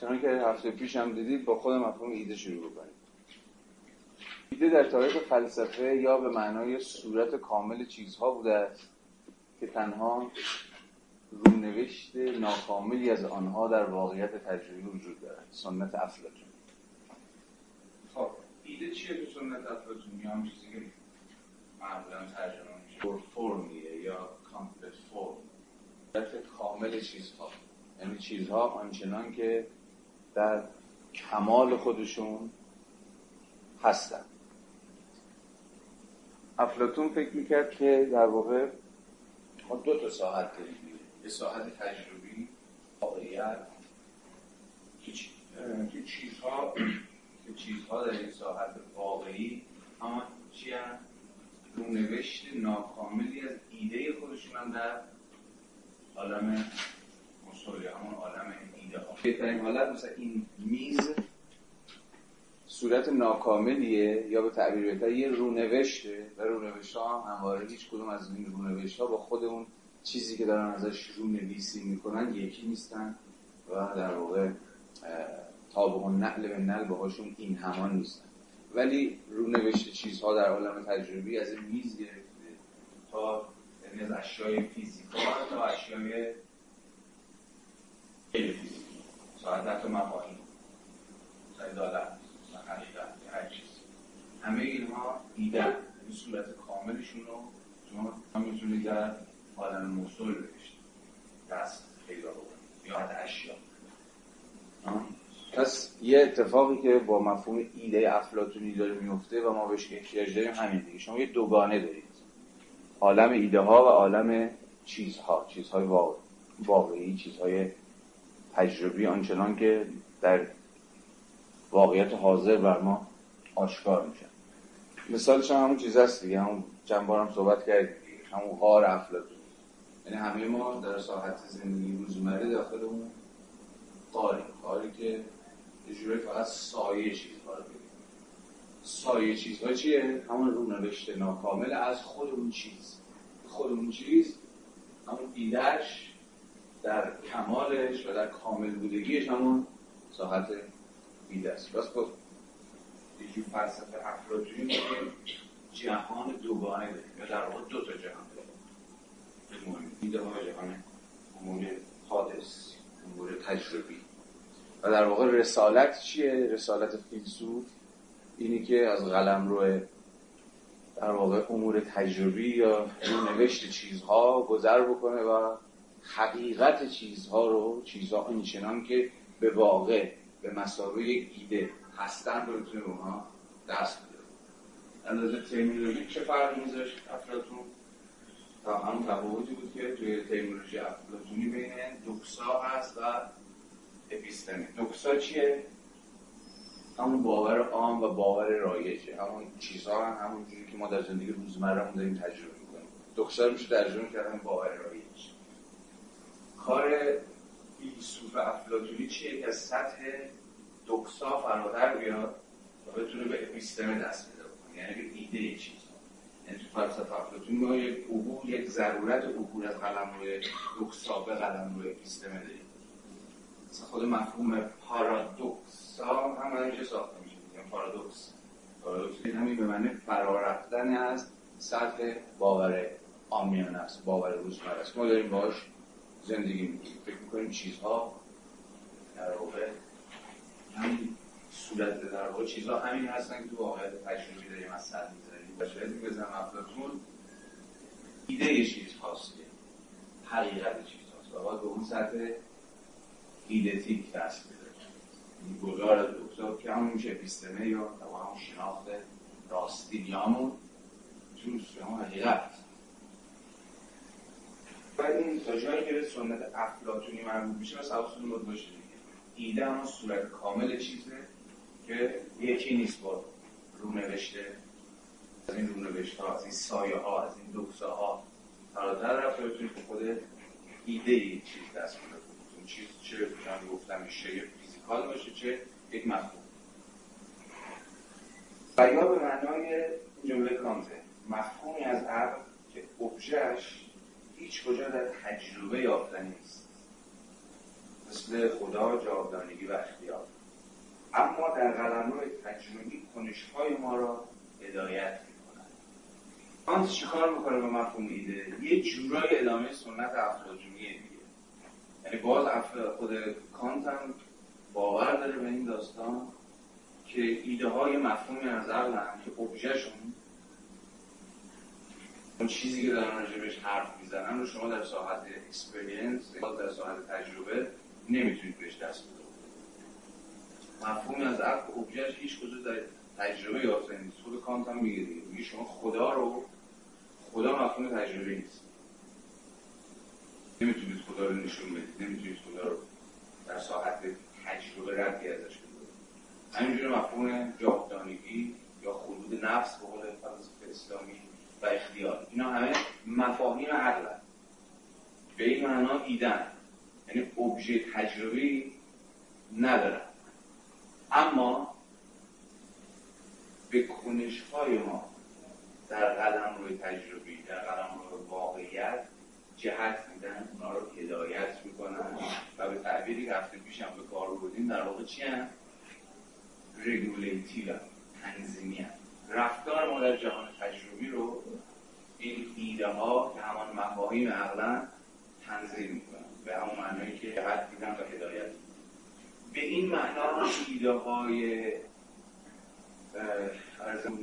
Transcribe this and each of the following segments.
چون که هفته پیش هم دیدید با خود مفهوم ایده شروع بکنید ایده در تاریخ فلسفه یا به معنای صورت کامل چیزها بوده است که تنها رونوشت ناکاملی از آنها در واقعیت تجربی وجود دارد. سنت افلاطون. خب ایده چیه تو سنت افلاطونی هم چیزی که معمولا ترجمه میشه؟ فرمیه یا کامپلت فرم کامل چیزها. یعنی چیزها آنچنان که در کمال خودشون هستن. افلاتون فکر می‌کرد که در واقع ما دو تا ساعت داریم. یه ساعت تجربی واقعیت که چیزها که چیزها در این ساعت واقعی اما چی هم رونوشت ناکاملی از ایده خودشون در عالم مصولی همون عالم بهترین حالت مثلا این میز صورت ناکاملیه یا به تعبیر بهتر یه رونوشته و رونوشت ها هم همواره هیچ کدوم از این رونوشت ها با خود اون چیزی که دارن ازش رونویسی می‌کنن یکی نیستن و در واقع تابع و نقل به نقل باهاشون این همان نیستن. ولی رونوشت چیزها در عالم تجربی از این میز گرفته تا یعنی از اشیای فیزیکال تا اشیای غیر ساعت حتی مفاهیم ساعت دادن حقیقت هر چیز. همه اینها دیدن این صورت کاملشون رو شما می‌تونید در عالم بکشید دست پیدا بکنید یا اشیا. پس یه اتفاقی که با مفهوم ایده افلاتونی داره میفته و ما بهش احتیاج داریم همین دیگه. شما یه دوگانه دارید. عالم ایده ها و عالم چیزها. چیزهای واقعی چیزهای تجربی آنچنان که در واقعیت حاضر بر ما آشکار میشه. مثالش هم همون چیز هست دیگه. همون چند بارم صحبت کردیم همون غار افلاطون. یعنی همه ما در ساحت زندگی روزمره داخل اون غاری غاری که یه فقط سایه چیزها رو بگیم سایه چیزها چیه؟ همون رونوشت ناکامل از خود اون چیز. خود اون چیز همون ایدهش در کمالش و در کامل بودگیش همون ساحت ایده است بس خب یکی فلسفه افلاطونی میگه جهان دوگانه داریم. یا در واقع دو تا جهان داریم. ایده ها جهان امور حادث امور تجربی. و در واقع رسالت چیه؟ رسالت فیلسوف اینی که از قلم روی در واقع امور تجربی یا نوشت چیزها گذر بکنه و حقیقت چیزها رو چیزها آنچنان که به واقع به مسابقه یک ایده هستن رو بتونه اونها دست بده. اندازه ترمینولوژی چه فرقی میذاشت افلاتون تا همون تفاوتی بود که توی ترمینولوژی افلاتونی بین دوکسا هست و اپیستمی. دوکسا چیه؟ همون باور عام و باور رایجه. همون چیزها هم همون جوری که ما در زندگی روزمره داریم تجربه می‌کنیم. دوکسا میشه ترجمه کردن باور رایج کار فیلسوف افلاتونی چیه که از سطح دوکسا فراتر بیاد و بتونه به اپیستمه دست پیدا کنه؟ یعنی به ایده چیز. یعنی تو فلسفه افلاتونی ما یک عبور یک ضرورت عبور از قلم روی دوکسا به قلم روی اپیستمه داریم. مثلا خود مفهوم پارادوکسا هم اینجا ساخته میشه. یعنی پارادوکس. پارادوکس همین به معنی فرا رفتن از سطح باور آمیان است باور روزمره است. ما داریم باش زندگی می‌کنیم فکر می‌کنیم چیزها در واقع همین صورت در واقع چیزها همین هستن که تو واقعیت تجربی داریم از سر می‌ذاریم و شاید بزنم افلاطون ایده چیز هاست حقیقت چیز هاست و باید به اون سطح ایدتیک دست بده این گذار دکتر که همون میشه اپیستمه یا همون شناخت راستی یا همون حقیقت. و این تا جایی که به سنت افلاتونی مربوط میشه و حواستون باید باشه ایده همون صورت کامل چیزه که یکی نیست با رونوشته. از این رونوشت ها از این سایه ها از این دوکسه ها فراتر رفته بتونید به خود ایده یک چیز دست اون چیز چه من گفتم میشه فیزیکال باشه چه یک مفهوم. و به معنای جمله کانته مفهومی از عقل که ابژهش هیچ کجا در تجربه یافتنی نیست. مثل خدا جاودانگی و اختیار. اما در قلمروی تجربی کنشهای ما را هدایت می‌کنن کانت چیکار می‌کنه به مفهوم ایده؟ یه جورای ادامه سنت افلاطونیه دیگه. یعنی باز خود کانت هم باور داره به این داستان که ایده های مفهومی از عقل که ابژه‌شون اون چیزی که دارن راجبش حرف می‌زنن رو شما در ساحت experience در ساحت تجربه نمی‌تونید بهش دست بدید. مفهومی از عقل ابژهش هیچ کجا در تجربه یافته نیست. خود کانت هم میگه دیگه. میگه شما خدا رو خدا مفهوم تجربه نیست. نمی‌تونید خدا رو نشون بدید. نمی‌تونید خدا رو در ساحت تجربه ردی ازش کنید همینجور مفهوم جاودانگی یا خلود نفس به قول فلسفه اسلامی و اختیار اینا همه مفاهیم عقل به این معنا ایدن یعنی ابژه تجربی ندارن اما به کنش های ما در قلم روی تجربی در قلم روی واقعیت جهت میدن اونا رو هدایت می‌کنن و به تعبیری که هفته پیش هم به کار بودیم در واقع چی هم؟ رگولیتیو تنظیمی هم. رفتار ما در جهان تجربی رو این ایده ها که همان مفاهیم عقلا تنظیم می‌کنن. به همون معنایی که جهت میدن و هدایت. به این معنا ایده های ارزم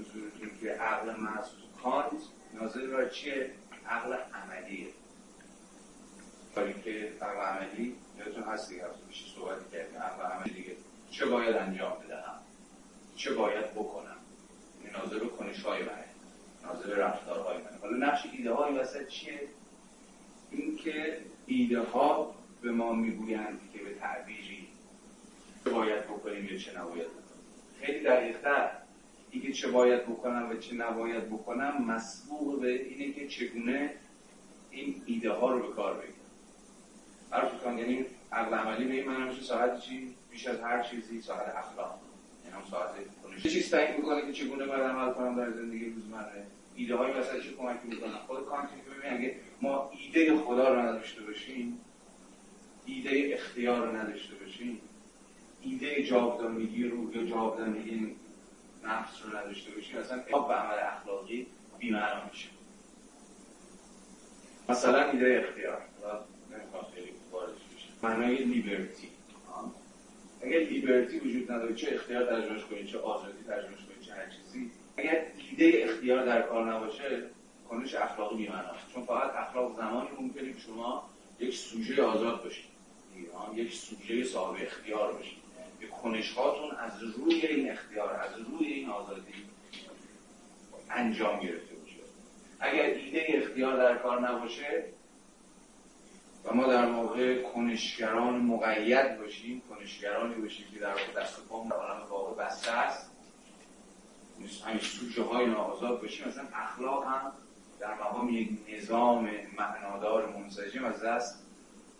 که عقل محض کانت ناظر بر چیه؟ عقل عملیه. کاری که عقل عملی یادتون هست دیگه هفته پیش صحبت کردیم عقل عملی دیگه چه باید انجام بدهم؟ چه باید بکنم؟ ناظر به کنش های منه ناظر به رفتارهای منه حالا نقش ایده های وسط چیه؟ اینکه ایده ها به ما می‌گویند که به تعبیری چه باید بکنیم یا چه نباید بکنیم. خیلی دقیقتر اینکه چه باید بکنم و چه نباید بکنم مسبوق به اینه که چگونه این ایده ها رو به کار بگیرم. عرض یعنی عقل عملی به این میشه ساعت چی؟ بیش از هر چیزی ساعت اخلاق. یعنی هم ساعت چه چیز تعیین می‌کنه که چگونه باید عمل کنم در زندگی روزمره؟ ایده های واسه چه کمکی می‌کنن؟ خود کانت که ببین اگه ما ایده خدا رو نداشته باشیم ایده اختیار رو نداشته باشیم ایده جاودانگی رو یا جاودانگی نفس رو نداشته باشیم اصلا به عمل اخلاقی بی‌معنا میشه. مثلا ایده اختیار. معنای لیبرتی. اگر لیبرتی وجود نداره چه اختیار ترجمهش کنید چه آزادی ترجمهش کنید چه هر چیزی. اگر ایده اختیار در کار نباشه کنش اخلاقی بی‌معناست. چون فقط اخلاق زمانی ممکنه که شما یک سوژه آزاد باشید یک سوژه صاحب اختیار باشید که کنش هاتون از روی این اختیار از روی این آزادی انجام گرفته باشه اگر ایده اختیار در کار نباشه ما در واقع کنشگران مقید باشیم کنشگرانی باشیم که در واقع دست پام در عالم واقع بسته است. همین سوچه های ناآزاد باشیم. مثلا اخلاق هم در مقام یک نظام معنادار منسجم از دست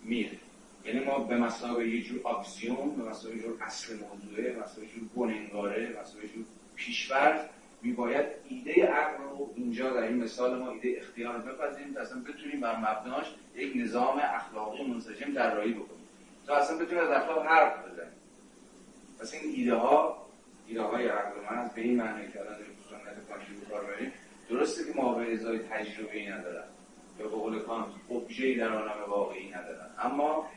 میره. یعنی ما به مسابقه یه جور اکسیوم به مسابقه جور اصل موضوعه به مسابقه جور بننگاره به مسابقه جور پیشورز میباید ایده عقل رو اینجا در این مثال ما ایده اختیار رو بپذیریم تا اصلا بتونیم بر مبناش یک نظام اخلاقی منسجم طراحی بکنیم. تا اصلا بتونیم از اخلاق حرف بزنیم. پس این ایده ها ایده های عقل من به این معنی که الان سنت کانتی کار بریم درسته که ما به ازای تجربه ای ندارن. یا به قول کانت ابژه‌ای در عالم واقعی ندارن. اما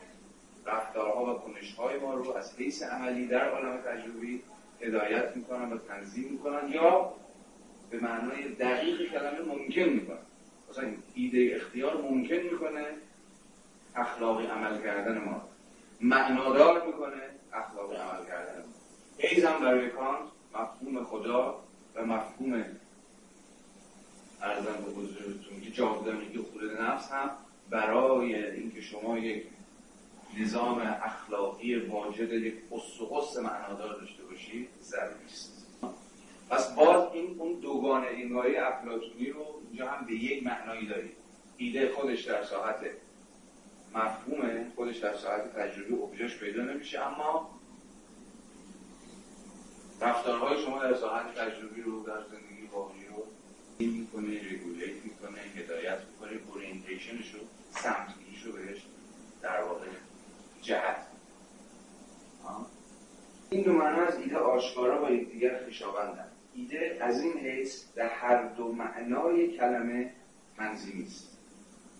رفتارها و کنشهای ما رو از حیث عملی در عالم تجربی هدایت می‌کنن و تنظیم می‌کنن یا به معنای دقیق کلمه ممکن می‌کنن. مثلا ایده اختیار ممکن می‌کنه اخلاقی عمل کردن ما. معنادار می‌کنه اخلاقی عمل کردن ما. ایزم برای کانت مفهوم خدا و مفهوم ارزم به حضورتون که جاودانگی خود نفس هم برای اینکه شما یک نظام اخلاقی واجد یک قص و معنادار داشته باشید ضروری است. پس باز این اون دوگانه انگاری افلاطونی رو اینجا هم به یک معنایی دارید ایده خودش در ساحت مفهومه خودش در ساحت تجربی ابژهش پیدا نمیشه اما رفتارهای شما در ساحت تجربی رو در زندگی واقعی رو این می‌کنه رگولیت می‌کنه هدایت می‌کنه اورینتیشنش رو سمتگیش رو بهش در واقع جهت این دو معنا از ایده آشکارا با یکدیگر خویشاوندند ایده از این حیث در هر دو معنای کلمه تنظیمی است.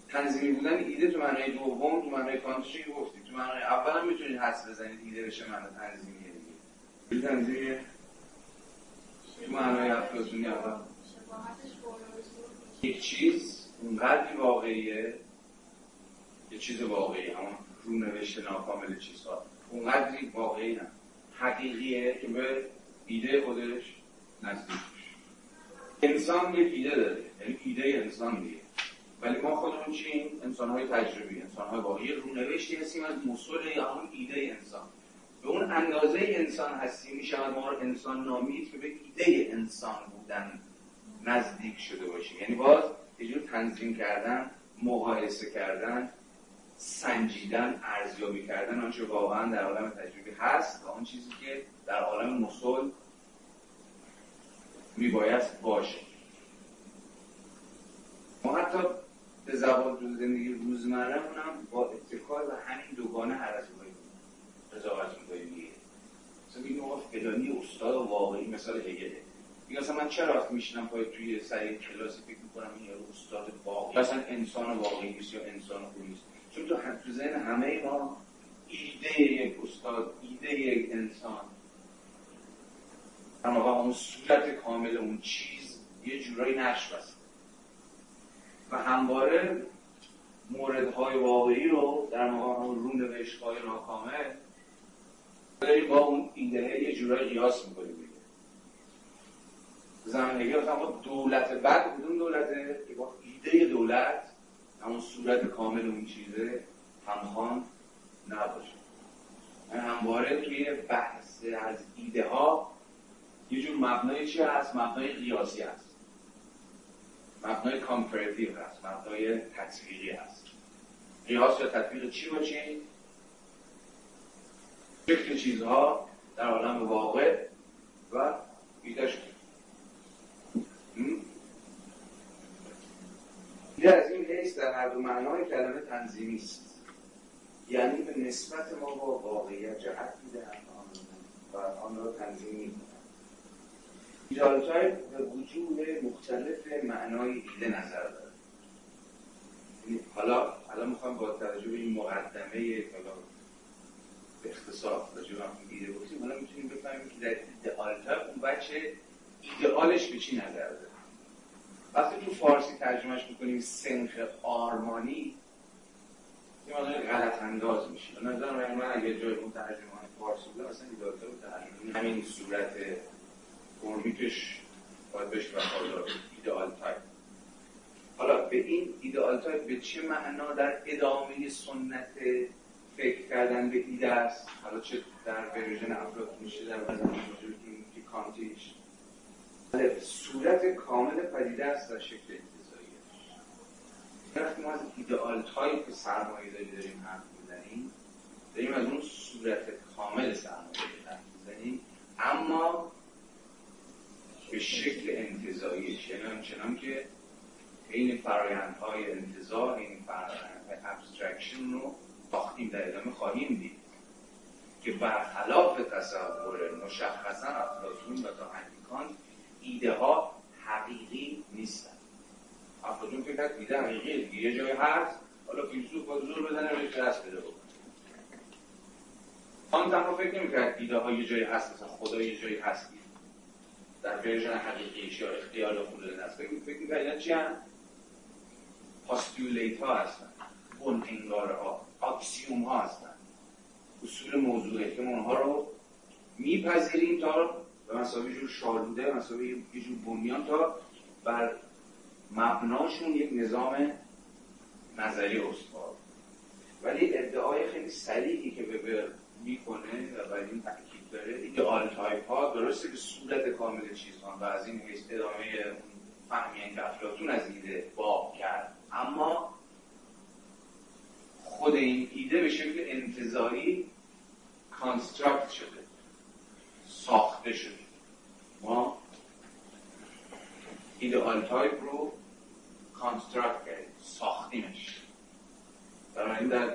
تنظیمی بودن ایده تو معنای دوم تو معنای کانتشی گفتی. تو معنای اول هم می‌تونید حس بزنید ایده بشه معنی تنظیمیه دیگه. تنظیمیه تو معنای افلاطونی اول. یک چیز اونقدری واقعیه یه چیز واقعی همون رونوشت ناکامل چیزها. اونقدری واقعی نه. حقیقیه که به ایده خودش نزدیک انسان یک ایده داره. یعنی ایده انسان دیگه. ولی ما خودمون چیم؟ انسان های تجربی. انسان های واقعی رونوشتی هستیم از مصول یا همون ایده انسان. به اون اندازه انسان هستیم می‌شود ما رو انسان نامید که به ایده انسان بودن نزدیک شده باشیم. یعنی باز یه جور تنظیم کردن مقایسه کردن سنجیدن ارزیابی کردن آنچه واقعا در عالم تجربی هست و آن چیزی که در عالم مسل میبایست باشه. ما حتی به زبان تو زندگی روزمره هم با اتکار و همین دوگانه هر از قضاوت می‌کنیم. دیگه مثلا میگیم آقا فلانی استاد واقعی مثال هگله. میگه مثلا من چرا میشینم پای توی سری کلاسی فکر می‌کنم این یارو استاد واقعی مثلا انسان واقعی نیست یا انسان خوبی نیست. چون تو تو ذهن همه ما ایده یک استاد ایده یک انسان. اما اون صورت کامل اون چیز یه جورایی نشو و همواره موردهای واقعی رو در مقام اون رو نوشتهای ناکامل داریم با اون ایده یه جورایی قیاس می‌کنیم. دیگه زمانگی با دولت بعد کدوم دولته؟ که با ایده دولت. همون صورت کامل اون چیزه همخوان نباشه. من همواره توی بحث از ایده ها یه جور مبنای چی هست؟ مبنای قیاسی هست. مبنای کامپراتیو هست. مبنای تطبیقی هست. قیاس یا تطبیق چی باشه؟ فکر چیزها در عالم واقع و ایدهش ایده از این حیث در هر دو معنای کلمه تنظیمی است. یعنی به نسبت ما با واقعیت جهت می‌دهند و آن را تنظیم می‌کنند ایدالتای به وجود مختلف معنای ایده نظر داره. یعنی حالا حالا می‌خوام با توجه به این مقدمه حالا به اختصار راجع به ایده گفتیم حالا می‌تونیم بفهمیم که در ایدئالتای اون بچه ایدئالش به چی نظر داره. وقتی تو فارسی ترجمهش می‌کنیم سنخ آرمانی یه مقدار غلط انداز میشه. به نظر من اگه جای اون فارسی بودم اصلا ایدئالتا رو ترجمه همین صورت فرمیکش باید بهش وفادار ideal type حالا به این ideal type به چه معنا در ادامه سنت فکر کردن به ایده است؟ حالا چه در version افلاطونیش چه در version کانتیش صورت کامل پدیده است در شکل انتزاعیش وقتی ما از ideal type سرمایه داری داریم حرف می‌زنیم داریم از اون صورت کامل سرمایه داری حرف می‌زنیم اما به شکل انتزاعی چنان چنان که این فرایندهای انتزاع این فرایندهای abstraction رو باختیم در ادامه خواهیم دید که برخلاف تصور مشخصا افلاطون و تا ایده ها حقیقی نیستن. افلاطون فکر کرد ایده حقیقی یه جای هست حالا فیلسوف با زور بزنه بهش دست بده کانت هم فکر نمی‌کرد ایده ها یه جایی هست مثلا خدا یه جایی هست در version حقیقیش یا اختیار خلود نفس فکر می‌کنید چی هم؟ postulate ها هستن. اون انگاره ها axiom ها هستن. اصول موضوعه که اونها رو میپذیریم تا به مثابه جور شالوده مثابه یه جور بنیان تا بر مبناشون یک نظام نظری استوار. ولی ادعای خیلی صریحی که وبر می‌کنه و بر این تاکید داره ideal type ها درسته که صورت کامل چیزها و از این حیث ادامه فهمی که افلاطون از ایده باب کرد. اما خود این ایده به شکل انتزاعی construct شده ساخته شده. ما ideal type رو construct کردیم ساختیمش. این در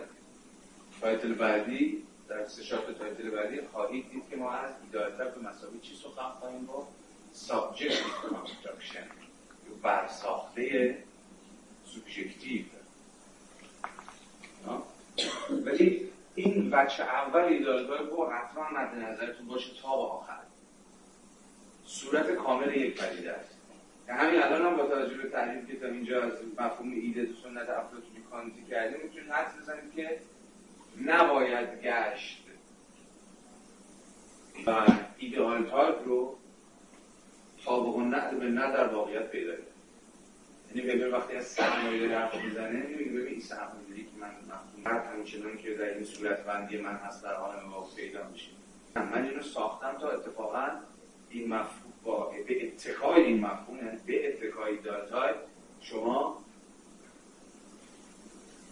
title بعدی در سه title بعدی خواهید دید که ما از ideal type به مثابه چی سخن خواهیم با subjective construction برساخته سوبژکتیو. ولی این وجه اول ideal type با حتما مد نظرتون باشه تا به آخر. صورت کامل یک پدیده است. همین الان هم با توجه به تحلیل که تا اینجا از مفهوم ایده تو سنت افلاطونی کانتی کردیم می‌تونید حدس بزنید که نباید گشت و ideal type رو سابق و به عینه در واقعیت پیدا کرد یعنی ببین وقتی از سرمایه داری حرف می‌زنه نمیگه ببین این سرمایه که من مفهوم همچنان که در این صورت بندی من هست در عالم واقع پیدا میشه. من اینو ساختم تا اتفاقا این مفهوم با به اتکای این مفهومه به اتکای داتای شما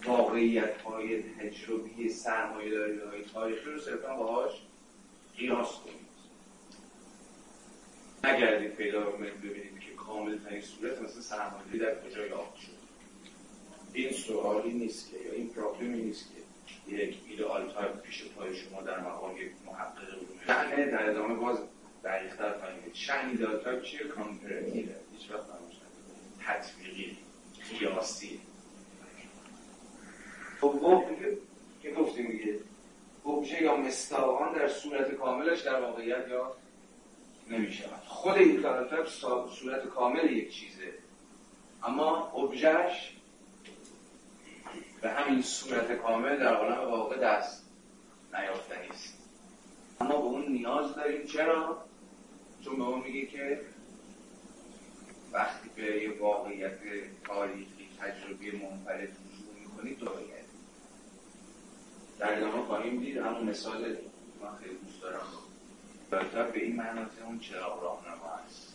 واقعیت های تجربی سرمایه داری های تاریخی رو صرفا باهاش قیاس کنید. نگردید پیدا ببینید که کامل ترین صورت مثل سرمایه در کجا یافت شد. این سوالی نیست که یا این پرابلمی نیست که یک ideal type پیش پای شما در مقام یک محقق علوم در ادامه باز دقیق‌تر ideal type چیه؟ comparative ه. یه وجه تطبیقی قیاسی. دوم میگه که گفتیم میگه ابژه یا مصداق آن در صورت کاملش در واقعیت یا نمیشه. خود این character صورت کامل یک چیزه. اما ابژهش به همین صورت کامل در عالم واقع دست نیافتنی است. اما به اون نیاز داریم. چرا؟ چون به اون میگه که وقتی به یه واقعیت تاریخی تجربی منفرد رجوع می‌کنید دو در ادامه خواهیم دید اما مثال من خیلی دوست دارم. بالاتر به این معنی اون چراغ راهنما است؟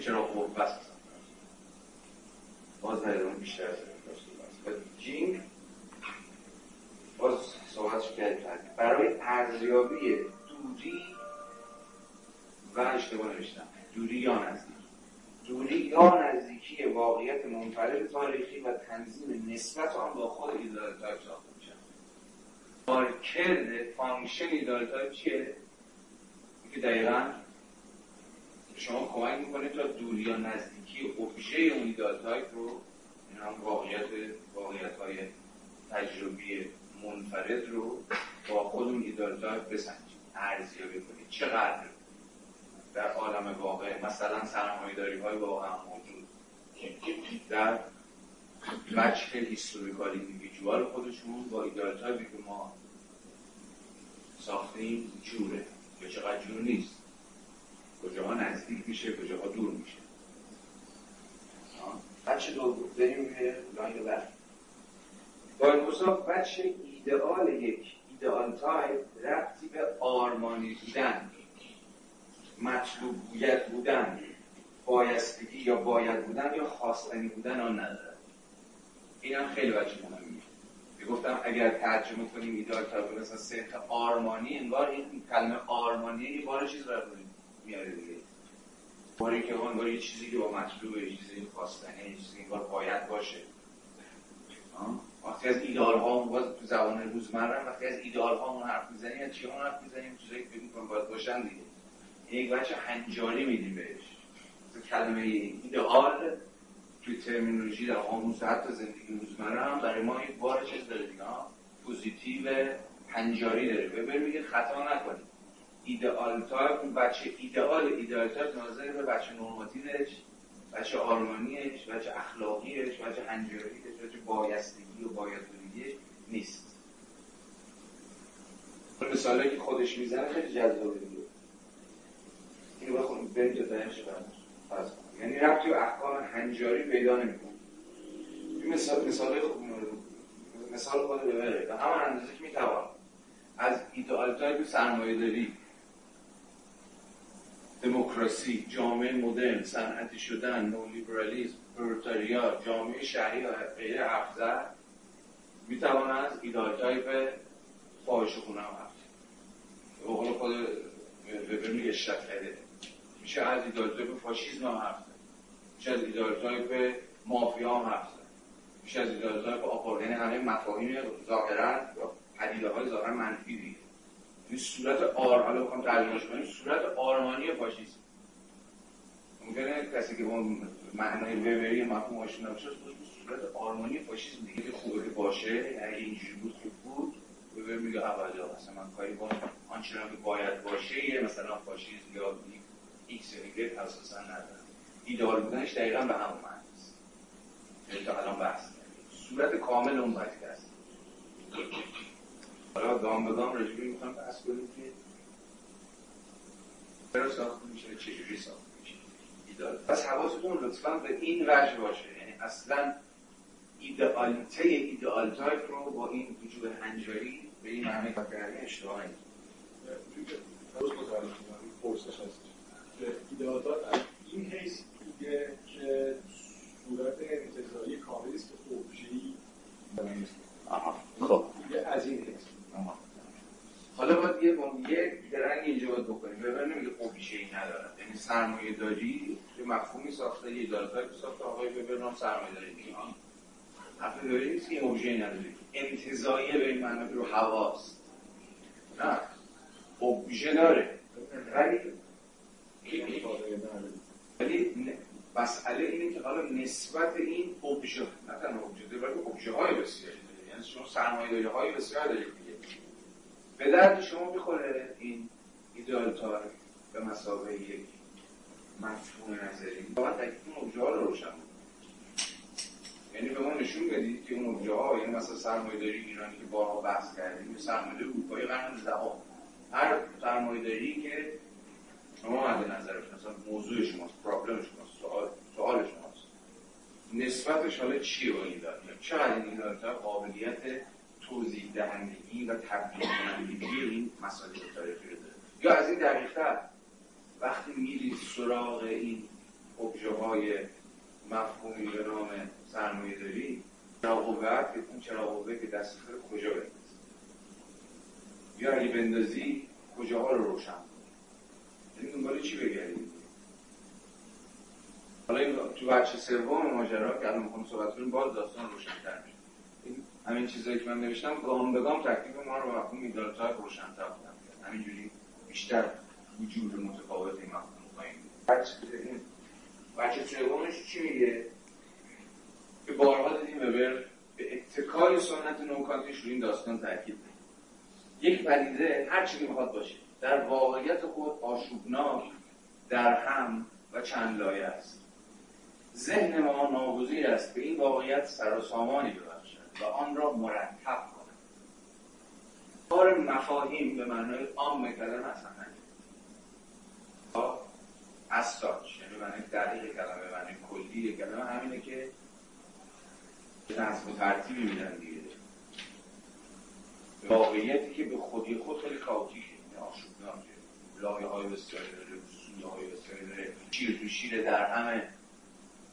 چراغ قوت است باز در ادامه بیشتر جینگ باز صحبتش کردیم برای ارزیابی دوری و اشتباه نوشتم. دوری یا نزدیک. دوری یا نزدیکی واقعیت منفرد تاریخی و تنظیم نسبت آن با خود ideal type ساخته کارکرد function ideal type چیه؟ که دقیقا شما کمک می‌کنه تا دوری یا نزدیکی ابژه اون ideal type رو این هم واقعیت واقعیت های تجربی منفرد رو با خود اون ideal type بسنجید ارزیابی کنید. چقدر؟ در عالم واقع مثلا سرمایه‌داری های واقعا موجود. در وجه historical individual خودشون با ideal type ی که ما ساختیم جوره. یا چقدر جور نیست. کجاها نزدیک میشه کجاها دور میشه. وجه دو بریم به line بعد. با این وجه ایدئال یک. ideal type ربطی به آرمانی مطلوبیت بودن بایستگی یا باید بودن یا خواستنی بودن آن نداره این هم خیلی وجه مهمیه. گفتم اگر ترجمه کنیم ایدال تا مثلا سنت آرمانی انگار این کلمه آرمانی یه بار چیز رو میاره دیگه. باری که انگار یه چیزی که با مطلوب یه چیزی خواستنه یه چیزی انگار باید باشه. وقتی از ایدال ها باز تو زبان روزمره وقتی از ایدال ها حرف می‌زنیم از چی حرف می‌زنیم؟ چیزایی که فکر باید باشن دیگه. یک بچه هنجاری میدیم بهش. کلمه ایدئال توی ترمینولوژی در آموز حتی زندگی روزمره هم برای ما یک بار چیز داره دیگه positive هنجاری داره. ببین میگه خطا نکنید ideal type وجه ایدئال ideal type ناظر به وجه normative ش وجه آرمانیش وجه اخلاقیش وجه هنجاریش وجه بایستگی و بایدگیش نیست. مثالی که خودش می‌زنه خیلی جذابه. اینو بخونیم بریم تا دهنش فرض یعنی ربطی و احکام هنجاری پیدا نمی‌کنه. این مثال مثال خوب مثال خود وبره. به همان اندازه که می‌توان از ideal type سرمایه داری. دموکراسی جامعه مدرن صنعتی شدن نو لیبرالیسم پرولتاریا جامعه شهری و غیره حرف زد می‌توان از ideal type فاحش خونه هم حرف به قول خود وبر میگه میشه از ideal type فاشیزم هم حرف میشه از ideal type مافیا هم حرف میشه از ideal type آپار یعنی همه مفاهیم ظاهرا یا پدیده های ظاهرا منفی دیگه این صورت آر حالا بخوام ترجمهش کنیم صورت آرمانی فاشیسم ممکنه کسی که اون معنای وبری مفهوم آشنا باشه صورت آرمانی فاشیسم دیگه خوبه که باشه اگه اینجوری بود که بود. وبر میگه ابدا مثلا من کاری با آنچنان که باید باشه یه مثلا فاشیسم یا ایکس یا ایگرگ اساسا ندارم. ایدئال بودنش دقیقا به همون معنی است. یعنی تا الان بحث صورت کامل اون باید است. حالا گام به گام رجوعی می‌خوام بحث کنیم که چرا ساخته میشه چجوری ساخته میشه. ایدال پس حواستون لطفا به این وجه باشه. یعنی اصلا ایدئالیته ideal type رو با این وجوه هنجاری به این معنی کردن اشتباه نیست. تایپ از این حیث میگه که صورت انتزاعی کاملی است که اوبژه‌ای خب. از این حیث. حالا باید یه یه درنگ اینجا باید بکنیم ببین نمیگه اوبژه ای ندارد یعنی سرمایه داری یه مفهومی ساخته یه ادارتایی ساخته. آقای ببرنام سرمایه داری. دیگه حرف داری نیست که اوبژه ای نداری. انتظاییه به این معنی رو حواست نه. اوبژه داره. ولی ولی مسئله اینه که حالا نسبت این اوبژه نه تنها داره بلکه اوبژه های بسیاری داره یعنی شما سرمایه داری های بسیار دارید دیگه. به درد شما می‌خوره این ایدئال تار به مسابقه یک مفهوم نظری؟ واقعا تکلیف اون اوبژه ها رو روشن یعنی به ما نشون بدید که اون اوبژه ها یعنی مثلا سرمایه داری ایرانی که بارها بحث کردیم سرمایه داری اروپایی قرن دهم هر سرمایه داری که شما مد نظرش مثلا موضوع شماست پرابلم شماست سوال سوال شماست. نسبتش حالا چیه با این داره چقدر این داره قابلیت توضیح دهندگی و تبدیل کنندگی این مسائل تاریخی رو داره؟ یا از این دقیقتر وقتی میرید سراغ این ابژه های مفهومی به نام سرمایه داری چرا قوت که اون چرا قوه که دست کجا بندازی؟ یا اگه بندازی کجاها رو روشن این دنبال چی بگردید حالا این تو بچه سوم ماجرا که الان می‌خوام صحبت کنیم باز داستان روشن‌تر میشه. این همین چیزایی که من نوشتم گام به گام تکلیف ما رو مفهوم ایدالتر روشن‌تر بودم همینجوری بیشتر وجود متفاوت این مفهوم پایین بچه سومش چی میگه؟ که بارها دیدیم وبر به اتکای سنت نوکانتیش رو این داستان تاکید یک پدیده هر چی می‌خواد باشه. در واقعیت خود آشوبناک در هم و چند لایه است. ذهن ما ناگزیر است به این واقعیت سر و سامانی ببخشد و آن را مرتب کند. کار مفاهیم به معنای عام کلمه اصلا از تاچ یعنی معنی دقیق کلمه معنی کلی کلمه همینه که نظم و ترتیبی میدن دیگه. واقعیتی که به خودی خود خیلی کاوتیشه آشوبناکه لایه های بسیاری داره سویه های بسیاری داره شیر تو شیر در همه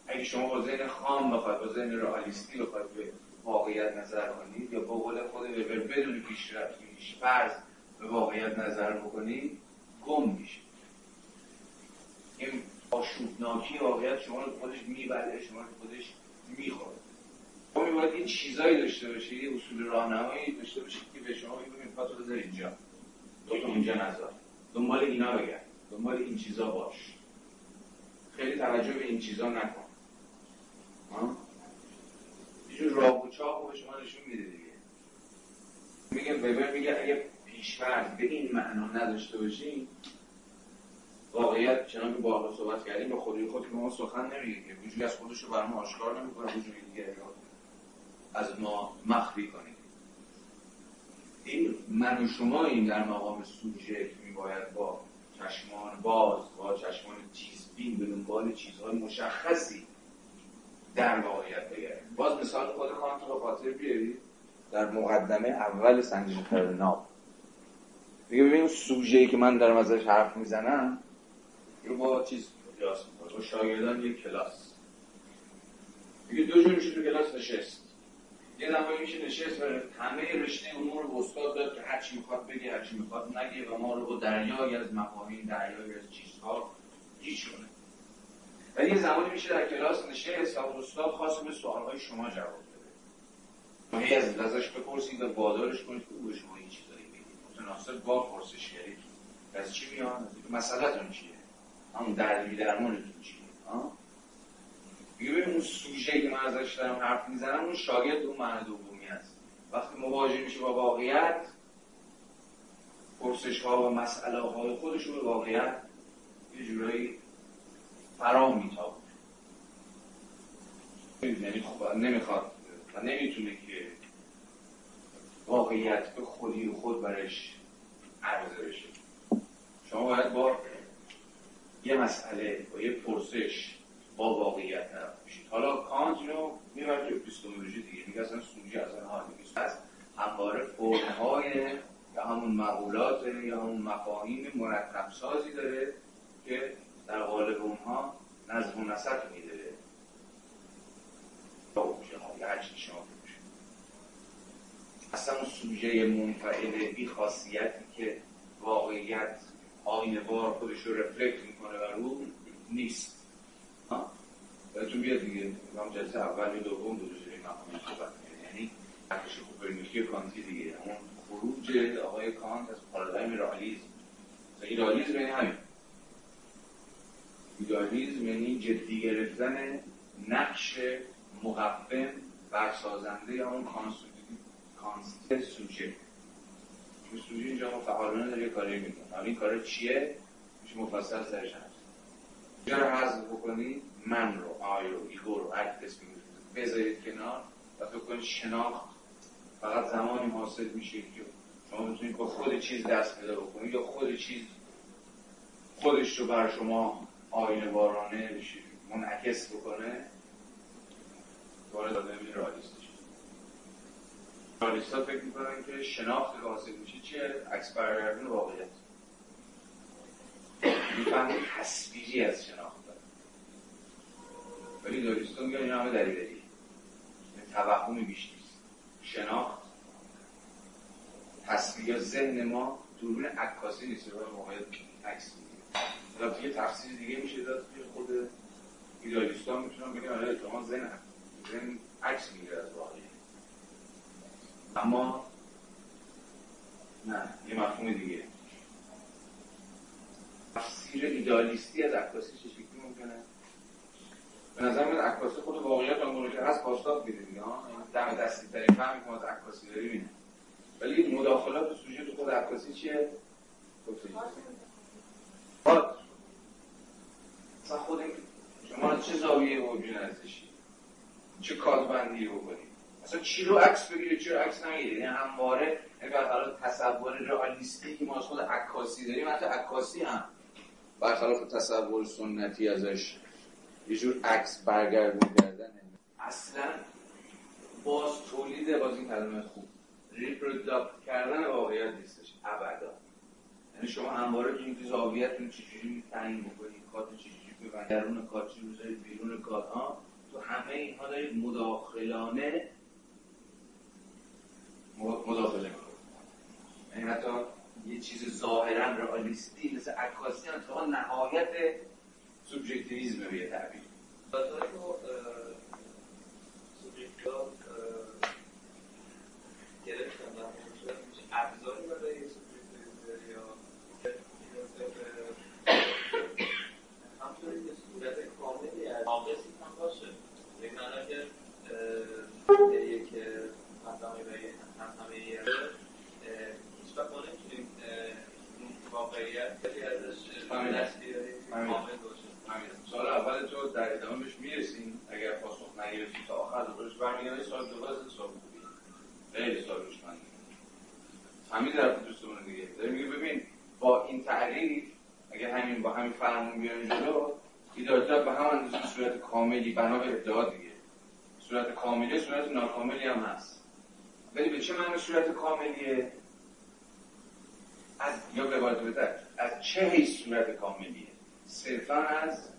اگه شما با ذهن خام بخواید با ذهن رئالیستی بخواید به واقعیت نظر کنید یا با قول خود وبر بدون پیشرفت پیش فرض به واقعیت نظر بکنید گم میشه این آشوبناکی واقعیت شما رو خودش می‌بره شما رو خودش می‌خوره شما میباید این چیزایی داشته باشید اصول راهنمایی داشته باشید که به شما بگید پاتو بذار اینجا. تو اینجا نذار. دنبال اینا بگرد. دنبال این چیزا باش. خیلی توجه به این چیزا نکن. یه جور راه و چاق به شما نشون میده دیگه. میگه وبر میگه اگه پیشفرض به این معنا نداشته باشین واقعیت چنان که با صحبت کردیم به خودی خود که ما سخن نمیگه که. وجودی از خودش رو برای ما آشکار نمی‌کنه وجودی دیگه از ما مخفی کنیم این من و شما این در مقام سوژه میباید با چشمان باز با چشمان چیزبین به دنبال چیزهای مشخصی در واقعیت بگردیم. باز مثال خود کانت رو خاطر بیارید در مقدمه اول سنجش ناب. میگه ببین سوژه‌ای که من دارم ازش حرف می‌زنم رو با چیز قیاس می‌کنه با شاگردان یک کلاس. میگه دو جور میشه کلاس نشست. یه دفعه میشه نشست و همه رشته امور رو استاد داد که هرچی می‌خواد بگه هرچی می‌خواد نگه و ما رو با دریایی از مفاهیم دریایی از چیزها گیج کنه. ولی یه زمانی میشه در کلاس نشست و استاد خواست به سوالهای شما جواب بده. هی از ازش بپرسید و بادارش کنید که او به شما این چیزایی بگید متناسب با پرسشگری از چی میاد مسئلهتون چیه؟ همون دردی درمونتون چیه ببین اون سوژه که من ازش دارم حرف می‌زنم اون شاگرد اون معنی دومی هست. وقتی مواجه میشه با واقعیت پرسش ها و مسئله های خودش رو به واقعیت یه جورایی فرام میتابه. نمی‌خواد و نمی‌تونه که واقعیت به خودی و خود برش عرضه بشه. شما باید با یه مسئله با یه پرسش با واقعیت بشید حالا کانت رو می‌برد تو اپیستمولوژی دیگه. میگه اصلا سوژه اصلا ها از همواره فرمهای یا همون مقولات یا همون مفاهیم مرتب سازی داره که در قالب اونها نظم و نسق میده. شما اصلا سوژه منفعل بی خاصیتی که واقعیت آینه‌وار خودش رو reflect می‌کنه و رو نیست. بهتون بیاد دیگه. هم جلسه اول و دوم دو جوری مفهوم صحبت یعنی چرخش کوپرنیکی کانتی دیگه. اون خروج آقای کانت از پارادایم رالیزم ایدالیزم یعنی همین. ایدالیزم یعنی جدی گرفتن نقش مقوم برسازنده یا اون کانست سوژه سوژه اینجا ما فعالانه داره کاری می‌کنه. این کار چیه؟ میشه مفصل سرش هست اینجا رو حضب بکنید. من رو I رو ego رو هر اسمی بذارید کنار و فکر کنید شناخت. فقط زمانی حاصل میشه که شما می‌تونید با خود چیز دست پیدا بکنید یا خود چیز خودش رو بر شما آینه‌وارانه منعکس بکنه. وارد داده میشه. رالیستش رالیست ها فکر می‌کنن که شناخت که حاصل میشه چیه؟ عکس برگردون واقعیت. میفهمون تصویری از شناخت. ولی داریست ها میگن این همه دری دری توهمی بیش نیست شناخت. تصویر ذهن ما دوربین عکاسی نیست رو واقعیت عکس می‌گیره. یه تفسیر دیگه میشه داد که خود ایدالیست ها می‌تونن بگن آره اتفاقا ذهن ذهن عکس می‌گیره از واقعی. اما نه یه مفهوم دیگه. تفسیر ایدالیستی از عکاسی چه شکلی ممکنه؟ به نظر من عکاسی خود واقعیت آنگونه که هست پاسداد میده دیگه. دم دستی ترین فهمی که ما از عکاسی داریم اینه. ولی مداخلات سوژه تو خود عکاسی چیه؟ گفتید خود مثلا خود شما چه زاویه اوجی نزدشی چه کادربندی بکنید اصلا چی رو عکس بگیره چی رو عکس نگیره یعنی همواره حالا تصور رئالیستی که ما از خود عکاسی داریم حتی عکاسی هم. برخلاف تصور سنتی ازش یه جور عکس برگردون کردن اصلا باز تولید باز این کلمه خوب. reproduct کردن واقعیت نیستش ابدا. یعنی شما همواره تو اینکه زاویتتون چجوری تعیین بکنید کات چجوری ببندید درون کات چجوری بیرون کات ها؟ تو همه اینها دارید مداخلانه مداخله می‌کنید. یعنی حتی یه چیز ظاهرا رئالیستی مثل عکاسی هم نهایت سوبژکتیویسم به تعبیر. همطوری کاملی از باشه همزمانی برای همه هیچ وقت ما نمی‌تونیم واقعیت ازش دست بیاریم کامل باشه سال اول تو در ادامه بهش می‌رسیم اگر پاسخ نگرفتی تا آخر دوبارش برمیگردی سال دوباره سال خوبی خیلی سال من همین در دوستمون دیگه داره میگه ببین با این تعریف اگر همین با همین فهم بیان جلو ایدارتر به هم اندازه صورت کاملی بنا به ادعا دیگه. صورت کاملی صورت ناکاملی هم هست. ولی به چه معنی صورت کاملیه؟ از یا به عبارت بهتر از چه حیث صورت کاملیه؟ صرفا از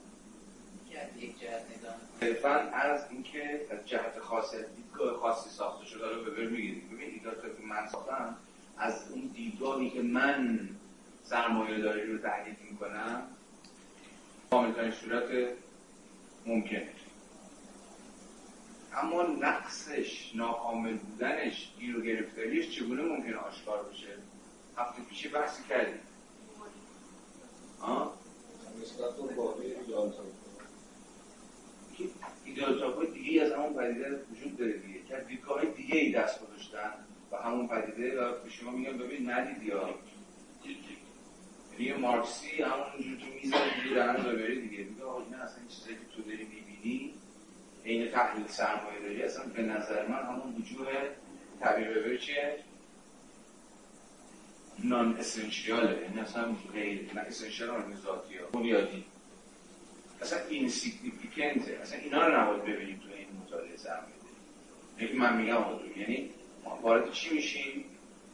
صرفا از اینکه از جهت خاص دیدگاه خاصی ساخته شده رو به بر می‌گیریم. ببین ایدارتر که من ساختم. از اون دیدگاهی که من سرمایه داری رو تحلیل می‌کنم کاملترین صورت ممکنه اما نقصش ناکامل بودنش گیر و گرفتاریش چگونه ممکنه آشکار بشه؟ هفته پیش بحثی کردیم. ایدئال های دیگه از همون پدیده وجود داره دیگه. که دیدگاه دیگه ای دست گذاشتن. و همون پدیده و به شما میگم ببین ندید یا یعنی مارکسی همون تو میزه دیگه درن ببری دیگه. میگه آقا این اصلا این چیزایی که تو داری می‌بینی عین تحلیل سرمایه داری. اصلا به نظر من همون وجوه تعبیر ببری چیه نان اسنشیاله یعنی اصلا غیر نه اسنشیال ذاتی ها. بنیادی. اصلا این سیگنیفیکنته اصلا اینا رو نباید ببینیم تو این مطالعه سرمایه یعنی من میگم حضور یعنی وارد چی میشیم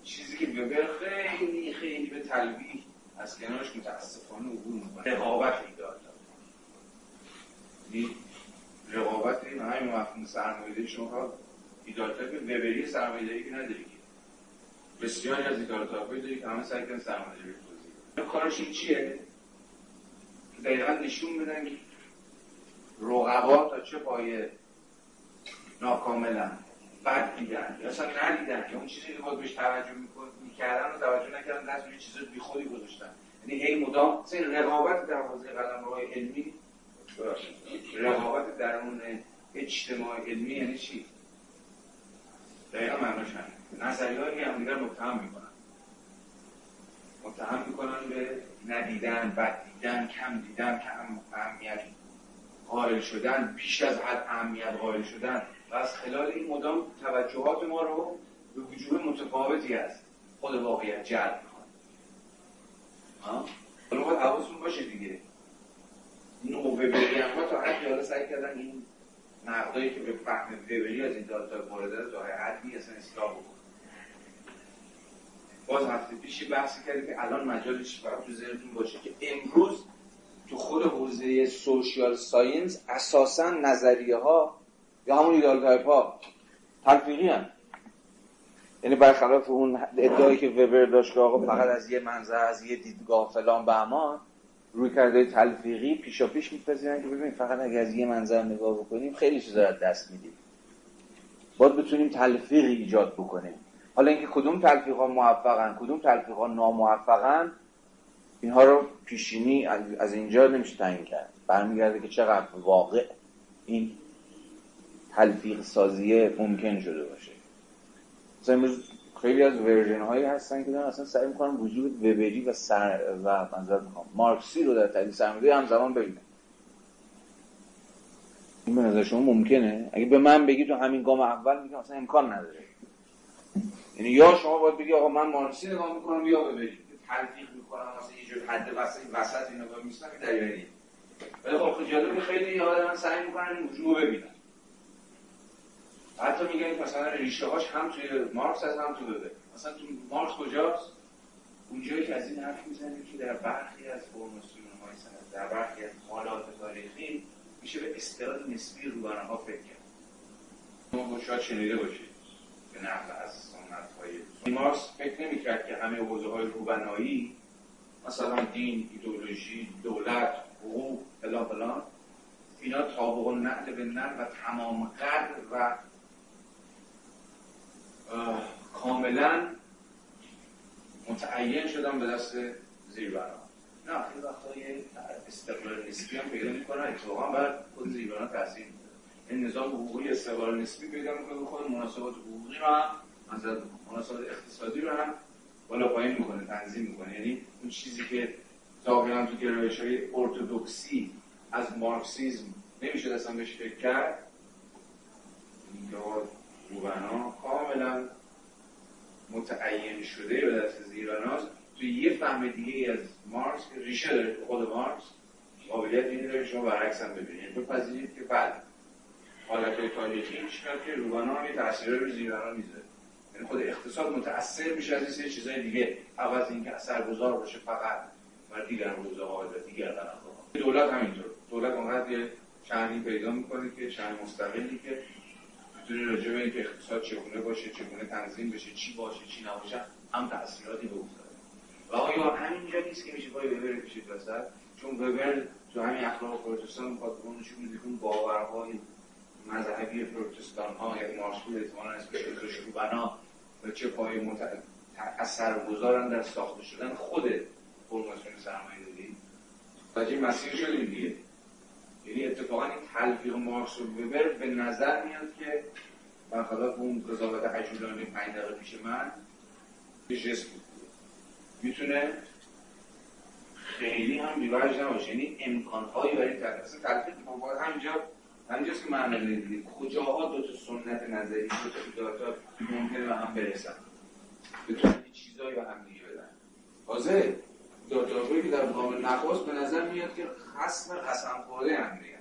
چیزی که بیابر خیلی خیلی به تلویح از کنارش متاسفانه عبور می‌کنه. رقابت ایدار یعنی رقابت این همین مفهوم سرمایه‌داری شما ایدارتاپ وبری سرمایه‌داری که نداری. که بسیاری از ایدارتاپ‌هایی داری که همه سعی کردن سرمایه‌داری توضیح کارش این چیه؟ دقیقا نشون بدن که رقبا تا چه پایه؟ ناکاملا. بد دیدن. یا اصلا ندیدن که اون چیزی که خود بهش توجه می‌کردن و توجه نکردن دست روی چیز بی خودی گذاشتن. یعنی هی مدام مثلا رقابت در حوزه قلم روی علمی رقابت درون اجتماع علمی یعنی چی؟ دقیقا معناش همین نظریه هم دیگر متهم می‌کنن. متهم می‌کنن به ندیدن بد دیدن کم دیدن کم اهمیت قائل شدن بیش از حد اهمیت قائل شدن. و از خلال این مدام توجهات ما رو به وجوه متفاوتی است خود واقعیت جلب می‌کنه. حالا باید حواستون باشه دیگه. نوبه هم ها تا حدی حالا سعی کردن این نقدایی که به فهم وبری از این داتا وارده تا حدی اصلا اصلاح بکنن. باز هفته پیشی بحثی کردیم که الان مجالش فقط تو ذهنتون باشه که امروز تو خود حوزه social science اساسا نظریه ها یا همون ideal type ها. تلفیقی هم یعنی برخلاف اون ادعایی که وبر داشت که آقا فقط از یه منظر از یه دیدگاه فلان به امان روی کرده تلفیقی پیشا پیش میپذیرن که ببین فقط اگر از یه منظر نگاه بکنیم خیلی چیزا از دست میدیم. باید بتونیم تلفیقی ایجاد بکنیم. حالا اینکه کدوم تلفیق ها موفقن کدوم تلفیق ها ناموفقن اینها رو پیشینی از اینجا نمیشه تعیین کرد. برمیگرده که چقدر واقع این تلفیق سازیه ممکن شده باشه. مثلا امروز خیلی از ورژن هایی هستن که دارن اصلا سعی می‌کنن وجود وبری و سر و منظر می‌خوام مارکسی رو در تحلیل سرمایه همزمان ببینن این به نظر شما ممکنه؟ اگه به من بگی تو همین گام اول میگم اصلا امکان نداره. یعنی یا شما باید بگی آقا من مارکسی نگاه می‌کنم یا ببرید تلفیق می‌کنم مثلا یه جور حد وسط وسط اینا با میسن که دلیلی ولی خب خیلی آدم سعی می‌کنن این وجود ببینن. حتی میگن مثلا ریشه هاش هم توی مارکس هست هم تو ببه مثلا تو مارکس کجاست؟ اونجایی که از این حرف می‌زنیم که در برخی از فرماسیون های سنت در برخی از حالات تاریخی میشه به استعداد نسبی روبانه ها فکر کرد. شما شاید شنیده باشید. به نقل از های مارکس فکر نمی‌کرد که همه حوزه های روبنایی مثلا دین، ایدولوژی، دولت، حقوق، فلان فلان اینا تابق و نقل به نقل و تمام قدر و کاملا متعین شدن به دست زیربنا نه خیلی وقتا یه استقلال نسبی هم پیدا می‌کنن اتفاقا بر خود زیربنا تاثیر این نظام حقوقی استقلال نسبی پیدا می‌کنه خود مناسبات حقوقی رو هم مناسبات اقتصادی رو هم بالا پایین می‌کنه تنظیم می‌کنه. یعنی اون چیزی که ظاهرا تو گرایش های ارتودکسی از مارکسیزم نمیشه اصلا بهش فکر کرد روبنا کاملا متعین شده به دست زیراناست توی یه فهم دیگه از مارکس که ریشه داره تو خود مارکس قابلیت اینه داره شما برعکس هم ببینید. بپذیرید که بعد حالت های تاریخی میشه که روبنا هم یه تاثیر رو زیرانا می‌ذاره. یعنی خود اقتصاد متاثر میشه از این چیزای دیگه. عوض اینکه اثرگذار باشه فقط بر دیگر حوزه ها و دیگر قلمرو دولت همینطور. دولت اونقدر یه شهری پیدا می‌کنه که شهر مستقلی که می‌تونه راجع به اینکه اقتصاد چگونه باشه چگونه تنظیم بشه چی باشه چی نباشه هم تاثیراتی بگذاره و آیا همینجا نیست که میشه پای وبر کشید وسط چون وبر تو همین اخلاق پروتستان می‌خواد نشون میده که باورهای مذهبی پروتستان ها یک مارکسیسم احتمالاً اسمش رو بنا و چه پای اثرگذارن در ساخته شدن خود فرماسیون سرمایه داری مسیر شدیم دیگه؟ یعنی اتفاقا این تلفیق مارکس و وبر به نظر میاد که برخلاف اون قضاوت عجولانی پنج دقیقه پیش من جس بود. می‌تونه خیلی هم بیورج نباشه. یعنی امکانهایی برای تلفیق. تلفیق همینجا همینجاست که معنی دیدید کجاها دو تا سنت نظری دو تا ممکنه به هم برسن؟ بتونن چیزایی به هم دیگه بدن. تازه داتاهایی که در مقام نخواست به نظر میاد که خصم قسم خورده هم دیگه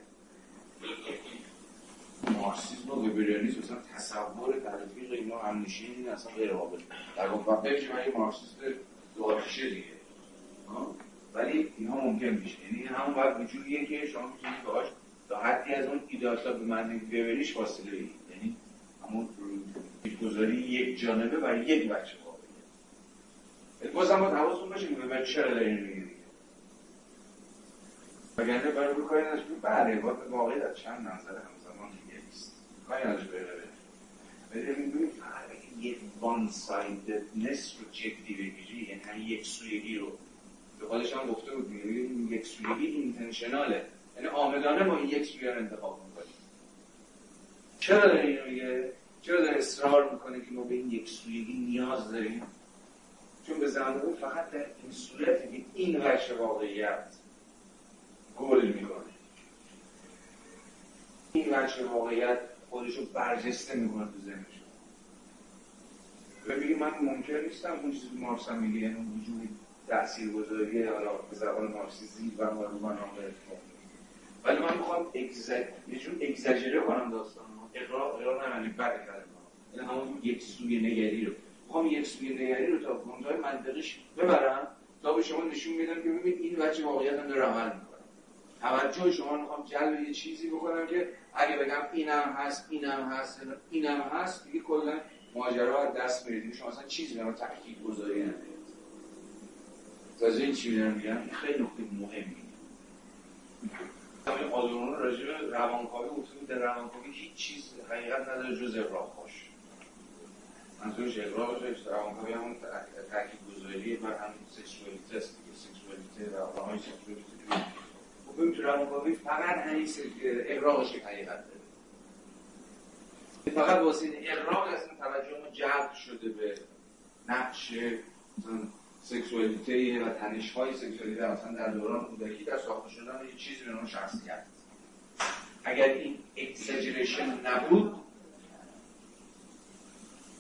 مارکسیسم و وبریانیسم مثلا تصور تلفیق اینا هم نشین این اصلا غیر قابل. در واقع که من یه مارکسیست دو دیگه. ولی اینها ممکن میشه. یعنی همون باید وجودیه که شما می‌تونید باهاش تا حدی از اون ایداتا به معنی ببریش فاصله ای یعنی همون گذاری یک جانبه برای یک بچه بازم باید حواستون باشه که به چرا داری اینو میگه وگرنه برای رو کاری نداشت. بله واقعیت از چند نظر همزمان دیگه نیست. کاری نداشت بره. بره ببینید فقط یک وان سایدنس رو جدی بگیری یعنی یک سویگی رو. به خودش هم گفته بود یک سویگی اینتنشناله یعنی آمدانه ما این یک رو انتخاب می‌کنیم چرا داره اینو میگه؟ چرا داره اصرار می‌کنه که ما به این یک سویگی نیاز داریم؟ چون به زمان فقط در این صورتی که این وجه واقعیت گل می‌کنه. این وجه واقعیت خودشو برجسته می‌کنه تو ذهنش. و بگی من ممکن نیستم اون چیزی که مارکس هم میگه یعنی وجود تاثیرگذاری حالا به زبان مارکسیزی و مارکسیزم ولی من می‌خوام یه جور اگزاجره کنم داستان اقرار اقرار نه بد کلمه. این همون یک سوی نگری رو. می‌خوام یک سوی نگری رو تا منتهای منطقیش ببرم تا به شما نشون میدم که ببینید این بچه واقعیت هم داره عمل می‌کنه. توجه شما می‌خوام جلب یه چیزی بکنم که اگه بگم اینم هست اینم هست اینم هست دیگه کلا ماجرا دست میرید شما اصلا چیزی من تحقیق گذاری ندارید. تازه این چی میگم؟ خیلی نکته مهمی. همین آدورنو راجع به روانکاوی گفته در روانکاوی هیچ چیز حقیقت نداره جز اقراق باش منظورش اقراق باشه روانکاوی همون تاکید گذاری و همین سکسوالیته است دیگه. سکسوالیته و آقای سکسوالیته خب تو روانکاوی فقط همین اقراقش حقیقت داره. فقط واسه این اقراق اصلا توجه ما جلب شده به نقش سکسوالیته و تنش های سکسوالیته مثلا در دوران کودکی در ساخته شدن یه چیزی به نام شخصیت. اگر این اکساجریشن نبود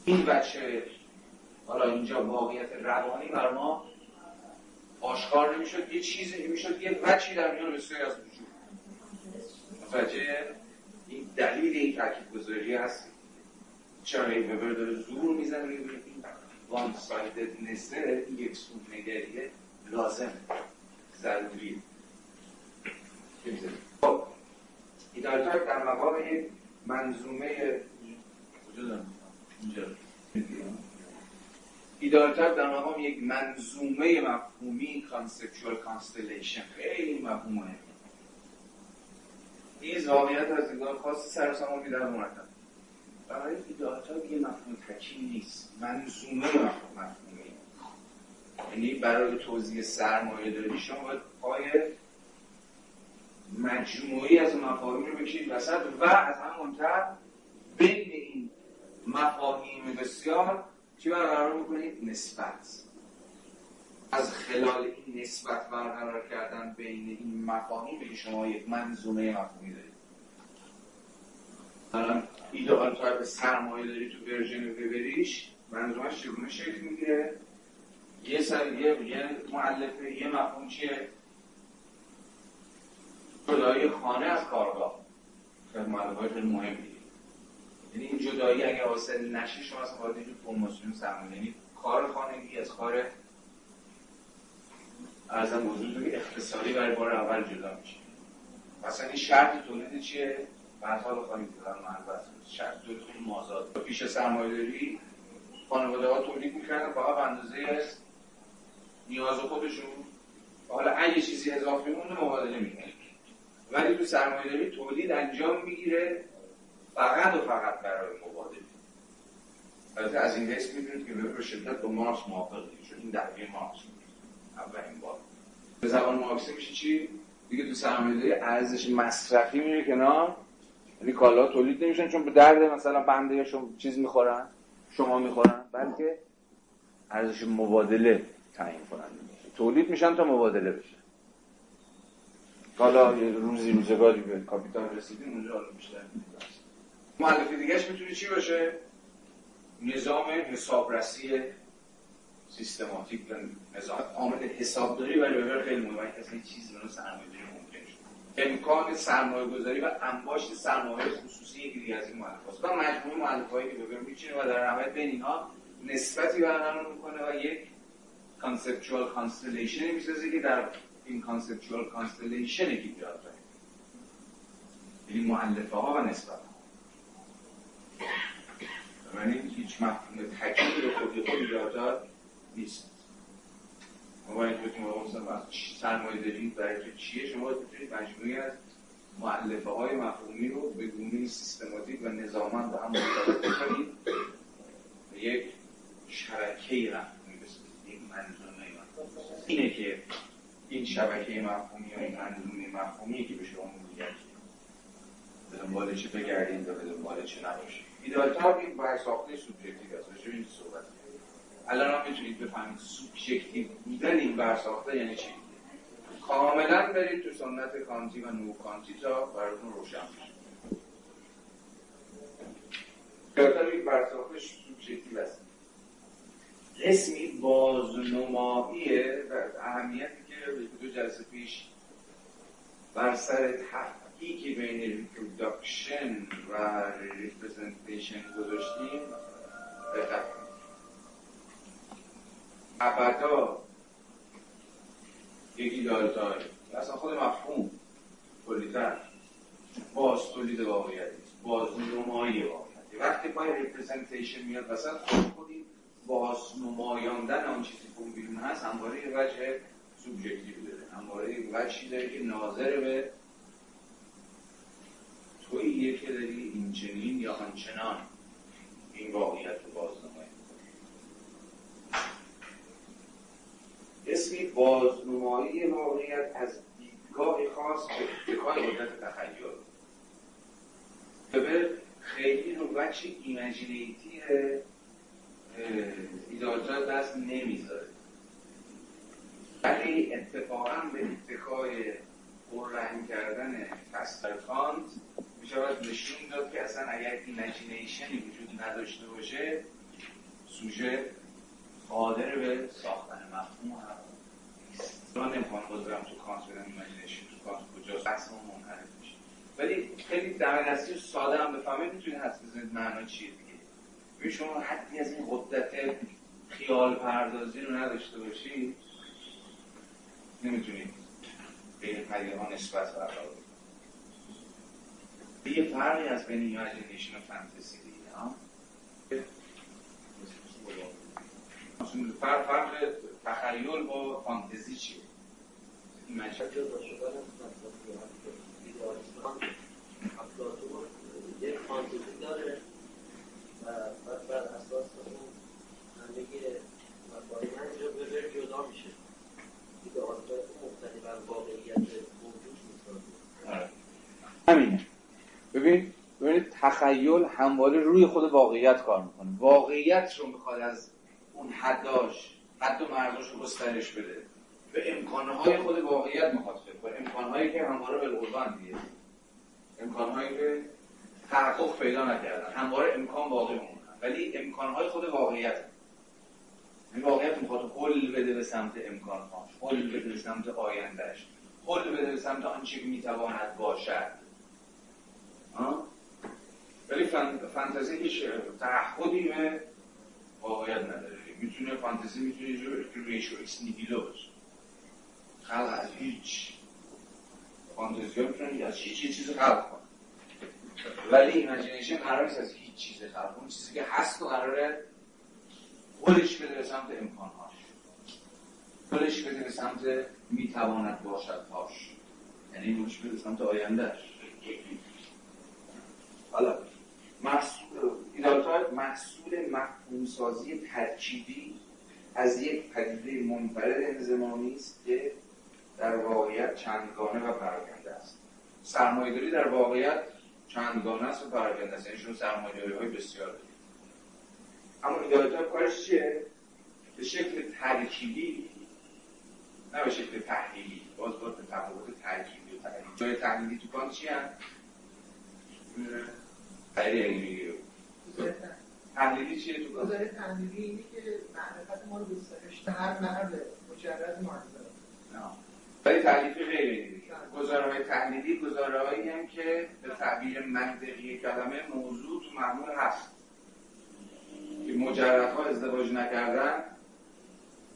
این بچه حالا اینجا واقعیت روانی بر ما آشکار نمی‌شد یه چیزی می‌شد یه وچی در میان بسیاری از وجود. متوجه این دلیل این تاکید گذاری هست چرا این وبر داره زور می‌زنه؟ one-sidedness یک‌سونگریه لازم ضروری خب ideal type در مقام یک ideal type در مقام یک منظومه مفهومی conceptual constellation خیلی مفهوم این واقعیت از دیدگاه خاص سرسامان بیدار مرتب برای ایدئالتا یه مفهوم تکیم نیست. منظومه مفهوم مفهومی یعنی برای توضیح سرمایه داری شما باید پای مجموعی از مفاهیم رو بکشید وسط و از همونتر بین این مفاهیم بسیار چی برقرار می‌کنید؟ نسبت. از خلال این نسبت برقرار کردن بین این مفاهیم بگی شما یک منظومه مفهومی دارید. الان ideal type سرمایه داری تو version ببریش منظومش چگونه شکل می‌گیره؟ یه سر یه یه مؤلفه یه مفهوم چیه؟ جدایی خانه از کارگاه. خیلی مؤلفه خیلی مهمی. یعنی این جدایی اگر حاصل نشه شما باید اینجور فرماسیون سرمایه یعنی کار خانگی از کار ارزم وجود اقتصادی برای بار اول جدا میشه. مثلا این شرط تولید چیه؟ حال خواهیم بودن محبت شرط دو مازاد. پیش سرمایه داری خانواده ها تولید می‌کردن فقط اندازه نیاز خودشون. حالا اگه چیزی اضافه مونده مبادله می‌کنه. ولی تو سرمایه داری تولید انجام می‌گیره. فقط و فقط برای مبادله. البته از این حیث می‌دونید که وبر شدت با مارکس موافقه چون این دقیقه مارکس اولین بار. به زبان مارکسی میشه چی؟ دیگه تو سرمایه‌داری ارزش مصرفی میره کنار. یعنی کالا تولید نمیشن چون به درد مثلا بنده یا شما چیز می‌خورن شما می‌خورن. بلکه ارزش مبادله تعیین کننده تولید میشن تا مبادله بشن حالا روزی روزگاری به کاپیتال رسیدیم اونجا حالا بیشتر معلفه دیگهش می‌تونه چی باشه؟ نظام حسابرسی سیستماتیک نظام. عامل حسابداری برای وبر خیلی مهمه. کسی چیزی رو سرمایه‌داری ممکن امکان سرمایه گذاری و انباشت سرمایه خصوصی یکی از این مؤلفات و مجموعه مؤلفه‌ای که ببینیم میچینه و در نهایت بین اینها نسبتی برقرار می‌کنه و یک conceptual constellation می‌سازه که در این conceptual constellation ایجاد داره این مؤلفه ها و نسبت یعنی هیچ مفهوم تکیلی به خودی خود ایجاد نیست ما باید بتونیم مثلا سرمایه دارید برای تو چیه؟ شما بتونید مجموعی از معلفه های مفهومی رو به گونه سیستماتیک و نظامن به هم مرتبط کنید یک شبکه مفهومی بسازید. یک منظومه اینه که این شبکه مفهومی یا این منظومه مفهومی که به شما میگه به دنبال چه بگردید و به دنبال چه نباشید ideal type این برساخته سوبژکتیو است. راجع این صحبت الان هم می‌تونید بفهمید سوبژکتیو بودن این برساخته یعنی چی؟ کاملا برید تو سنت کانتی و نو کانتی تا براتون روشن بشه. ideal type این برساخته سوبژکتیو است. قسمی بازنماییه و اهمیتی که دو جلسه پیش بر سر تفکیک بین reproduction و representation گذاشتیم دقت ابدا یکی دارتای اصلا خود مفهوم کلیتر. باز تولید واقعیت باز نمایی واقعیت. وقتی پای representation میاد وسط خودی باز نمایاندن آن چیزی که بیرون هست همواره وجه سوبژکتیو داره. همواره وجهی داره که ناظر به توییه که داری این چنین یا آنچنان این واقعیت رو بازنمایی اسمی بازنمایی واقعیت از دیدگاه خاص به اتکای قدرت تخیل. به خیلی رو بچه ایمجینیتی ایدالتا دست نمی‌ذاره. ولی اتفاقا به اتکای پررنگ کردن کانت شود نشون داد که اصلا اگر imagination ی وجود نداشته باشه سوژه قادر به ساختن مفهوم هم نیست. من نمی‌خوام بذارم تو کانت بدم imagination تو کانت کجاست. بحث ما منحرف میشه. ولی خیلی در دستی ساده هم بفهمید می‌تونید حدس بزنید معنا چیه دیگه. ببین شما حدی از این قدرت خیال پردازی رو نداشته باشید نمی‌تونید به این پدیده ها نسبت برقرار یه فرقی از بین imagination و فانتزی دیگه ها فرق فرق تخیل با فانتزی چیه؟ imagination یک فانتزی داره و بر اساس اون همه به جدا میشه. دیگه آنجا مختلف از واقعیت موجود می‌سازه همینه. ببین ببینید تخیل همواره روی خود واقعیت کار می‌کنه. واقعیت رو می‌خواد از اون حداش حد و مرزاش رو گسترش بده. به امکانهای خود واقعیت می‌خواد به امکانهایی که همواره قربان دیگه. امکانهایی که تحقق پیدا نکردن. همواره امکان باقی ولی امکانهای خود واقعیت. این واقعیت می‌خواد حل بده به سمت امکانهاش. حل بده به سمت آیندهش حل بده به سمت آنچه می‌تواند باشد. ولی فانتزی هیچ تعهدی به واقعیت نداره. می‌تونه فانتزی می‌تونه creatio ex nihilo باشه. خلق از هیچ. فانتزی ها می‌تونه از هیچ یه چیز خلق کنه ولی imagination قرار نیست از هیچ چیز خلق اون چیزی که هست و قراره خودش بده به سمت امکانهاش. خودش بده به سمت می‌تواند باشد هاش یعنی خودش بده به سمت آیندهش حالا ایدالتار محصول مفهومسازی ترکیبی از یک پدیده منفرد انزمامی است که در واقعیت چندگانه و پراکنده است. سرمایه‌داری در واقعیت چندگانه است و پراکنده است یعنی شما سرمایه‌داری های بسیار دارید. اما ایدالتار کارش چیه؟ به شکل ترکیبی نه به شکل تحلیلی. باز باز به تفاوت ترکیبی و تحلیلی. جای تحلیلی تو کان چی هم؟ خیلی علمی تحلیلی چیه تو؟ گزاره تحلیلی اینه که معرفت ما رو گسترش هر مرد مجرد معرفت ولی تحلیلی غیر علمی گزاره های تحلیلی گزاره هایی هم که به تعبیر منطقی کلمه موضوع تو معمول هست. که مجردها ازدواج نکردن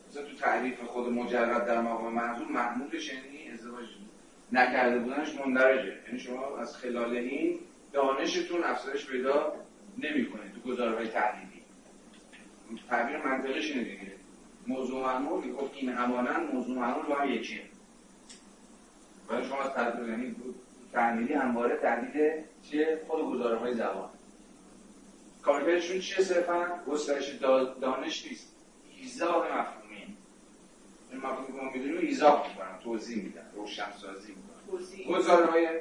مثلا تو تعریف خود مجرد در مقام منظور محمولش یعنی ازدواج نکرده بودنش مندرجه. یعنی شما از خلال این دانشتون افزایش پیدا نمی‌کنید تو گزاره های تحلیلی. تعبیر منطقیش اینه دیگه. موضوع معمول خب این همانند موضوع معمول با هم یکیه ولی شما از تعبیر یعنی تحلیلی همواره تحلیل چیه؟ خود گزاره های زبان. کاربرشون چیه صرفا؟ گسترش دانش نیست. ایزاح مفهومی این مفهومی که ما می‌دونیم ایزاح می‌کنم توضیح میدن روشن سازی می‌کنم گزاره های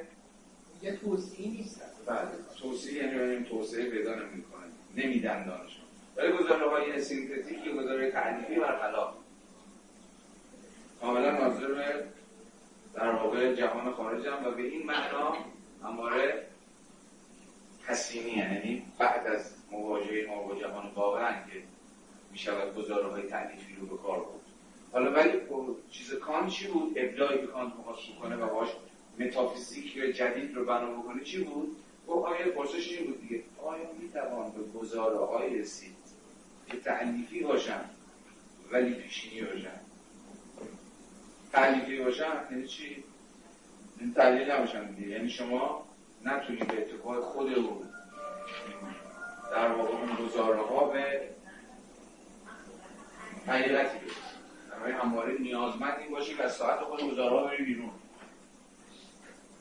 یه توضیحی نیست. بله توصیه یعنی این توسعه پیدا نمی‌کنه نمیدن دانش ولی گزاره های سینتتیک یا گزاره تعلیفی برخلاف کاملا ناظر در واقع جهان خارج هم و به این معنا همواره تسلیمی یعنی بعد از مواجهه ما با جهان واقعا که می شود گزاره های تعلیفی رو به کار بود حالا ولی چیز کان چی بود؟ ابداعی که کانت مخواست بکنه و باش متافیزیک جدید رو بنا بکنه چی بود؟ و آیا پرسش این بود دیگه؟ آیا می توان به گزاره های رسید که تعلیفی باشن ولی پیشینی باشن تعلیفی باشن یعنی چی؟ این تعلیل نباشن دیگه. یعنی شما نتونید به اتفاق خود او در واقع اون گزاره ها به حقیقتی در همواره نیازمند این باشه که از ساعت خود گزاره ها بیرون.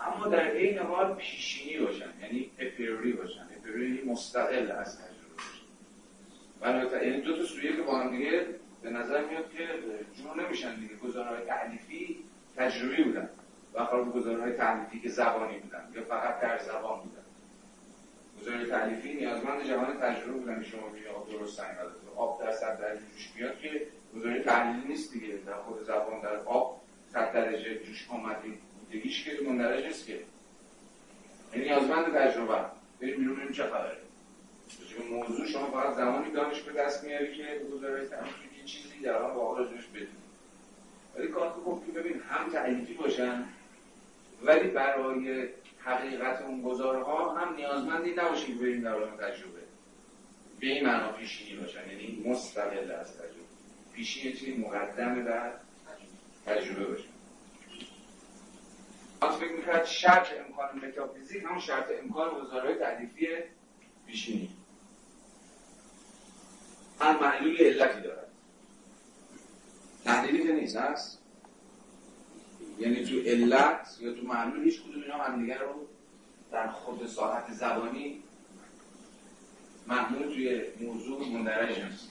اما در این حال پیشینی باشن یعنی اپیروری باشن. یعنی مستقل از تجربه باشن. یعنی دو تا سویه که با هم دیگه به نظر میاد که جور نمیشن دیگه. گزاره تعلیفی تجربی بودن و خارج گزاره های تعلیفی که زبانی بودن یا فقط در زبان بودن. گزاره تعلیفی نیازمند جهان تجربه بودن شما میگه آب درست سنگ آب در صد درجه جوش بیاد که گزاره تعلیفی نیست دیگه. در خود زبان در آب صد درجه جوش بودگیش که مندرج نیست که. یعنی نیازمند تجربه. بریم بیرون ببینیم چه خبره. موضوع شما فقط زمانی دانش به دست میاری که گزاره تعلیفی چیزی در آن واقع راجعش بدونی ولی کار گفت که ببین هم تعلیفی باشن ولی برای حقیقت اون گزاره ها هم نیازمندی نباشید بریم در عالم تجربه. به این معنا پیشینی باشن یعنی مستقل از تجربه. پیشینی چیزی مقدم در تجربه باشن از فکر می‌کرد شرط امکان متافیزیک همون شرط امکان گزاره های تعلیفی پیشینی. هم معلول علتی دارد تحلیلی که نیست هست؟ یعنی تو علت یا تو معلول هیچ کدوم اینا همدیگه رو در خود ساحت زبانی محمول توی موضوع مندرج نیست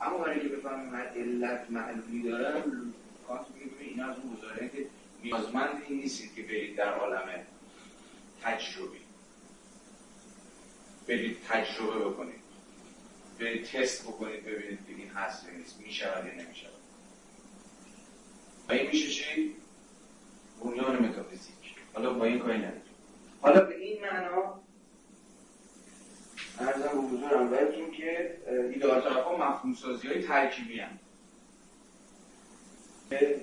اما برای که بفهمیم علت معلولی دارم کانت میگه اینا از اون گزاره که نیازمندی نیستید که برید در عالم تجربی. برید تجربه بکنید. برید تست بکنید ببینید که این هست یا نیست. می‌شود یا نمی‌شود. و این میشه چی؟ بنیان متافیزیک. حالا با این کاری نداریم. حالا به این معنا ارزم به حضورم بهتون که ایدئال ها مفهوم سازی های ترکیبی هم.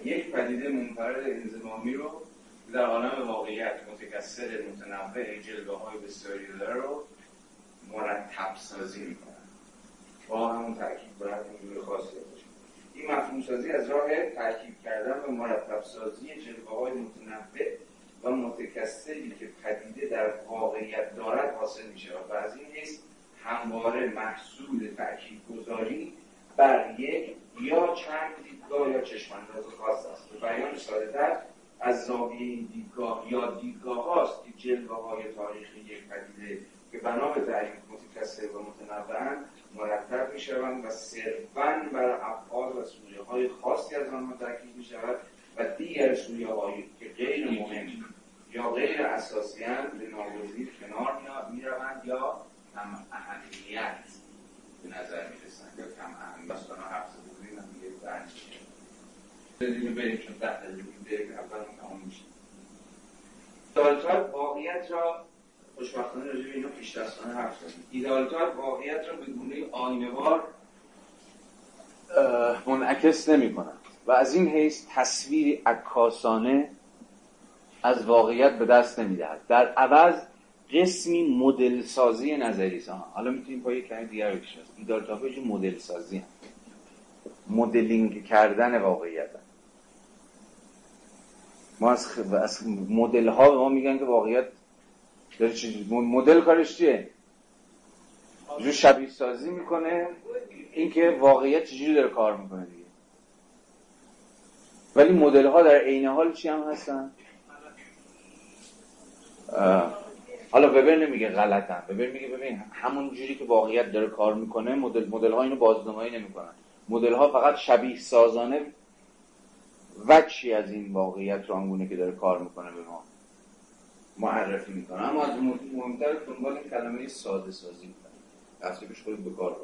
یک پدیده منفرد انزمامی رو در عالم واقعیت متکثر متنوع جلوه های بسیاری داره رو مرتب سازی می‌کنن با همون ترکیب باید اینجور خاصی باشه. این مفهوم سازی از راه ترکیب کردن و مرتب سازی جلوه های متنوع و متکثری که پدیده در واقعیت دارد حاصل میشه و از این حیث همواره محصول ترکیب گذاری بر یک یا چند دیدگاه یا چشمانداز خاص است. به بیان ساده از زاویه این دیدگاه یا دیدگاه هاست که جلوه های تاریخی یک پدیده که بنا به تعریف متکثر و متنوع مرتب می شوند و صرفا بر افعال و سویه های خاصی از آنها تاکید می شود و دیگر سویه هایی که غیر مهم یا غیر اساسی به ناگزیر کنار می روند یا کم اهمیت به نظر می رسند یا کم اهمیت داستان حفظ بودیم هم دیگه برنج بریم چون ده دقیقه اول تمام میشه. دالتار واقعیت را خوشبختانه راجع به اینو پیش دستانه حرف زدیم. ایدالتار واقعیت را به گونه آینوار منعکس نمی کند و از این حیث تصویری عکاسانه از واقعیت به دست نمی‌دهد. در عوض قسمی مدل سازی نظری ها حالا می‌تونیم پای کمی دیگر بکشیم ایدالتاپا مدل سازی هم. مدلینگ کردن واقعیت هم. ما از, خ... از مدل ها به ما میگن که واقعیت داره چیزی مدل کارش چیه؟ جو شبیه سازی می‌کنه. اینکه واقعیت چجوری داره کار می‌کنه دیگه. ولی مدل ها در عین حال چی هم هستن؟ حالا وبر نمیگه غلطن. وبر میگه ببین همون جوری که واقعیت داره کار می‌کنه مدل مدل ها اینو بازنمایی نمی‌کنن. مدل ها فقط شبیه سازانه وچی از این واقعیت رو آنگونه که داره کار می‌کنه به ما معرفی می‌کنه. اما از مهمتر دنبال این کلمه ساده سازی می‌کنه. پیش خود به کار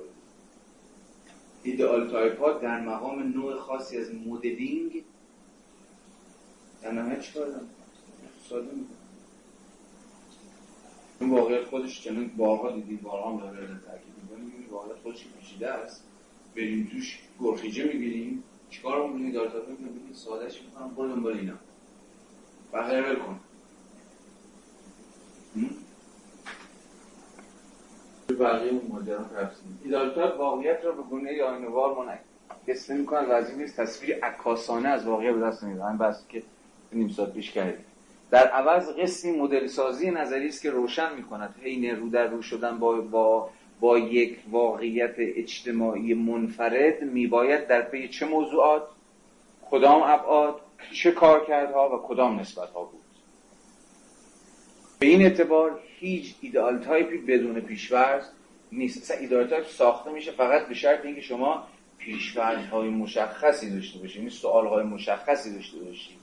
ideal type ها در مقام نوع خاصی از مدلینگ در نهایت چی کار ساده می‌کنه این واقعیت خودش چنین بارها دیدید بارها هم داره تاکید می‌کنیم واقعیت خودش پیچیده است. بریم توش سرگیجه می‌گیریم. چیکار می‌کنیم داره تا بگیم سادهش می‌کنم برو دنبال اینا. بقیه ول کن. بقیه اون ماجرا تفسیر. ایدالتار واقعیت را به گونه آینوار منعکس نمی‌کنه و از این تصویر عکاسانه از واقعیت به دست نمیده بحثی که نیم ساعت پیش کردیم. در عوض قسمی مدل سازی نظری است که روشن می‌کند. حین رو در رو شدن با, با با یک واقعیت اجتماعی منفرد میباید در پی چه موضوعات کدام ابعاد چه کارکردها و کدام نسبتها بود. به این اعتبار هیچ ideal type ی بدون پیش‌فرض نیست. اصلا ideal type ساخته میشه فقط به شرط اینکه شما های مشخصی داشته باشید این سوال های مشخصی داشته باشید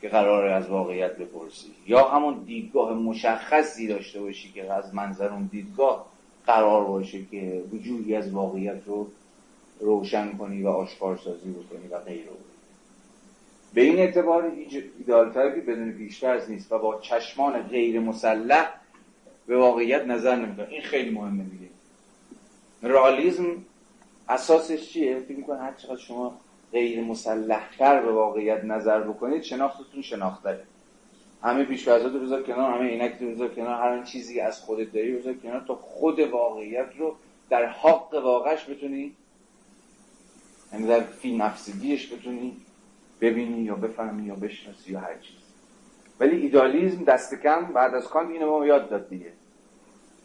که قراره از واقعیت بپرسی. یا همون دیدگاه مشخصی داشته باشی که از منظر اون دیدگاه قرار باشه که وجودی از واقعیت رو روشن کنی و آشکار سازی بکنی و غیره. به این اعتبار هیچ ایدال تایپی بدون پیشترز نیست و با چشمان غیر مسلح به واقعیت نظر نمی‌کنه این خیلی مهمه دیگه. رئالیسم اساسش چیه؟ فکر می‌کنه هر چقدر شما غیر مسلحتر به واقعیت نظر بکنید شناختتون شناخته همه پیشفرزات رو بذار کنار همه عینک رو بذار کنار هر چیزی از خودت داری بذار کنار تا خود واقعیت رو در حق واقعش بتونی یعنی در فی نفسگیش بتونی ببینی یا بفهمی یا بشناسی یا هر چیز ولی ایدالیزم دست کم بعد از کانت اینو ما یاد داد دیگه.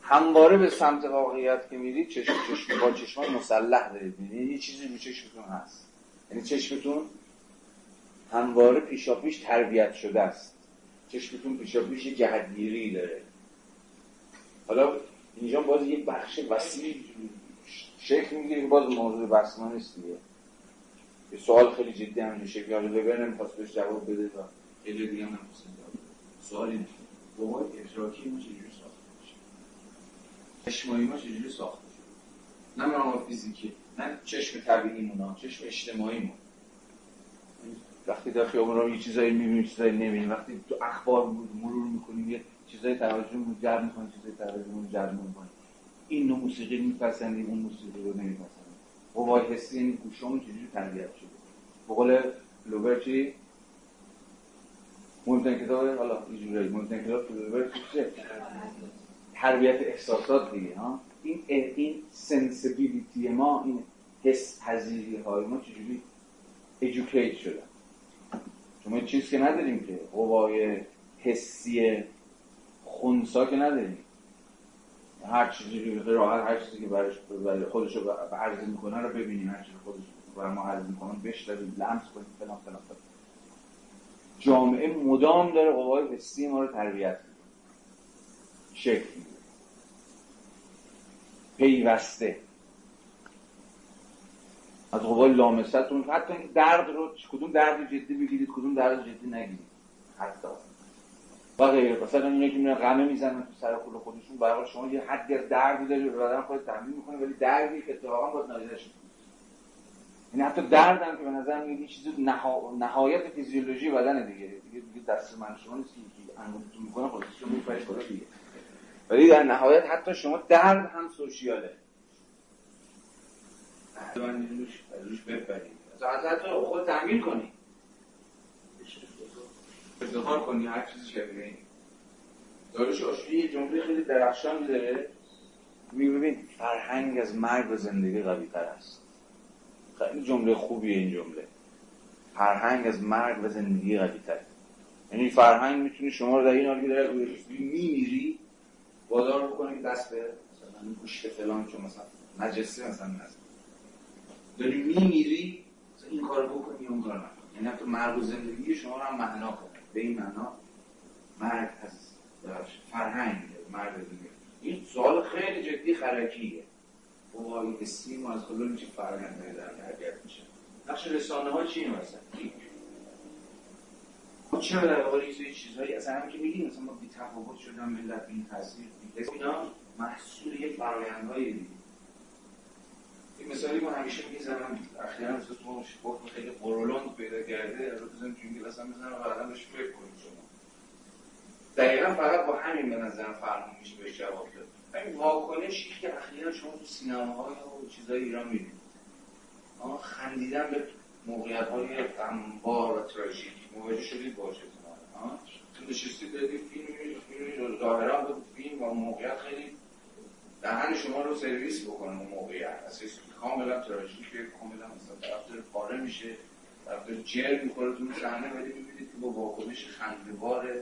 همواره به سمت واقعیت که میرید چشم چشم با چشمان مسلح دارید. یعنی یه چیزی رو چشمتون هست. یعنی چشمتون همواره پیشاپیش تربیت شده است. چشمتون پیشاپیش جهتگیری داره. حالا اینجا باز یه بخش وسیع شکل می‌گیره که باز موضوع بحث ما نیست دیگه. یه سوال خیلی جدی همین شکل حالا ببر نمی‌خواست بهش جواب بده تا جای دیگه هم نمی‌خواست سوالی نیست. بابای ادراکی ما چجوری ساخته میشه؟ چشمایی ما چجوری ساخته شده نه ما فیزیکی نه چشم طبیعی مونا چشم اجتماعی مون وقتی در خیابون رو یه چیزایی می‌بینیم چیزایی نمی‌بینیم وقتی تو اخبار مرور می‌کنیم یه چیزایی توجه رو جلب می‌کنیم چیزایی توجه رو جلب می‌کنیم این نوع موسیقی میپسندیم اون موسیقی رو نمیپسندیم. قوای حسی این گوشامون چجوری تربیت شده؟ به قول لوبر چی مهمترین کتاب حالا اینجوری مهمترین کتاب لوبر چیه؟ تربیت احساسات دیگه ها؟ این این سنسیبیلیتی ما این حس پذیری های ما چجوری ایژوکیت شده شما چیز که نداریم که قوای حسی خونسا که نداریم. هر چیزی راحت هر چیزی که برش خودش رو عرض می‌کنه رو ببینیم هر چیزی خودش برای ما عرض می‌کنه بشنویم لمس کنیم فلان فلان جامعه مدام داره قوای حسی ما رو تربیت می‌کنه. شکل پیوسته. از قبال لامستون. حتی این درد رو کدوم درد جدی بگیرید کدوم درد جدی نگیرید. حتی. و غیره. مثلا اینه که میرن غمه می‌زنن تو سر کل خودشون. برای شما یه حدی از دردی داری به بدن خود تمرین می‌کنه ولی دردی که اتفاقا باید نادیده شد. این حتی درد هم که به نظر میاد چیز نها... نهایت فیزیولوژی بدن دیگه. دیگه دیگه دست من شما نیست که انگولتون می‌کنه خودش رو میپرش بالا دیگه ولی در نهایت حتی شما درد هم سوشیاله. روش روش بپرید حتی خود تمرین کنی افتخار کنی هر چیزی شبیه این داروش یه جمله خیلی درخشان داره می ببین فرهنگ از مرگ و زندگی قوی تر است. خیلی جمله خوبیه این جمله. فرهنگ از مرگ و زندگی قوی تر یعنی فرهنگ می‌تونه شما رو در این حالی که داره میمیری وادار بکنه که دست به مثلا گوشت فلان چون مثلا نجسه مثلا نزد داری میمیری این کار بکنی اون کار نکن. یعنی حتی مرگ و زندگی شما رو هم معنا کنه به این معنا مرگ از فرهنگ مرگ زندگی این سوال خیلی جدی خرکیه. با این اسیم از کلا میشه فرهنگ در حرکت میشه. نقش رسانه ها چیه مثلا؟ ما چرا در واقع یه چیزهایی اصلا هم که میگیم مثلا ما بی تفاوت شدن ملت بی تاثیر بی اینا محصول یه فرآیندهای دیگه. این مثالی من همیشه می‌زنم. اخیرا از تو گفت خیلی قرولند پیدا کرده رو بزنم جنگل اصلا می‌زنم و بعدا بهش فکر کنید شما. دقیقا فقط با همین به نظرم فرمون میشه بهش جواب داد. این واکنشی که اخیرا شما تو سینماهای و چیزای ایران می‌بینید. خندیدن به موقعیت های غمبار و تراژیک. مواجه شدید باشه تو نشستید دادید فیلم فیلم ظاهرا فیلم و موقعیت خیلی دهن شما رو سرویس بکنه اون موقعیت. اصلا کاملا تراژیکه کاملا مثلا طرف پاره میشه طرف جر می‌خوره تو صحنه ولی می‌بینید که با واکنش خنده‌بار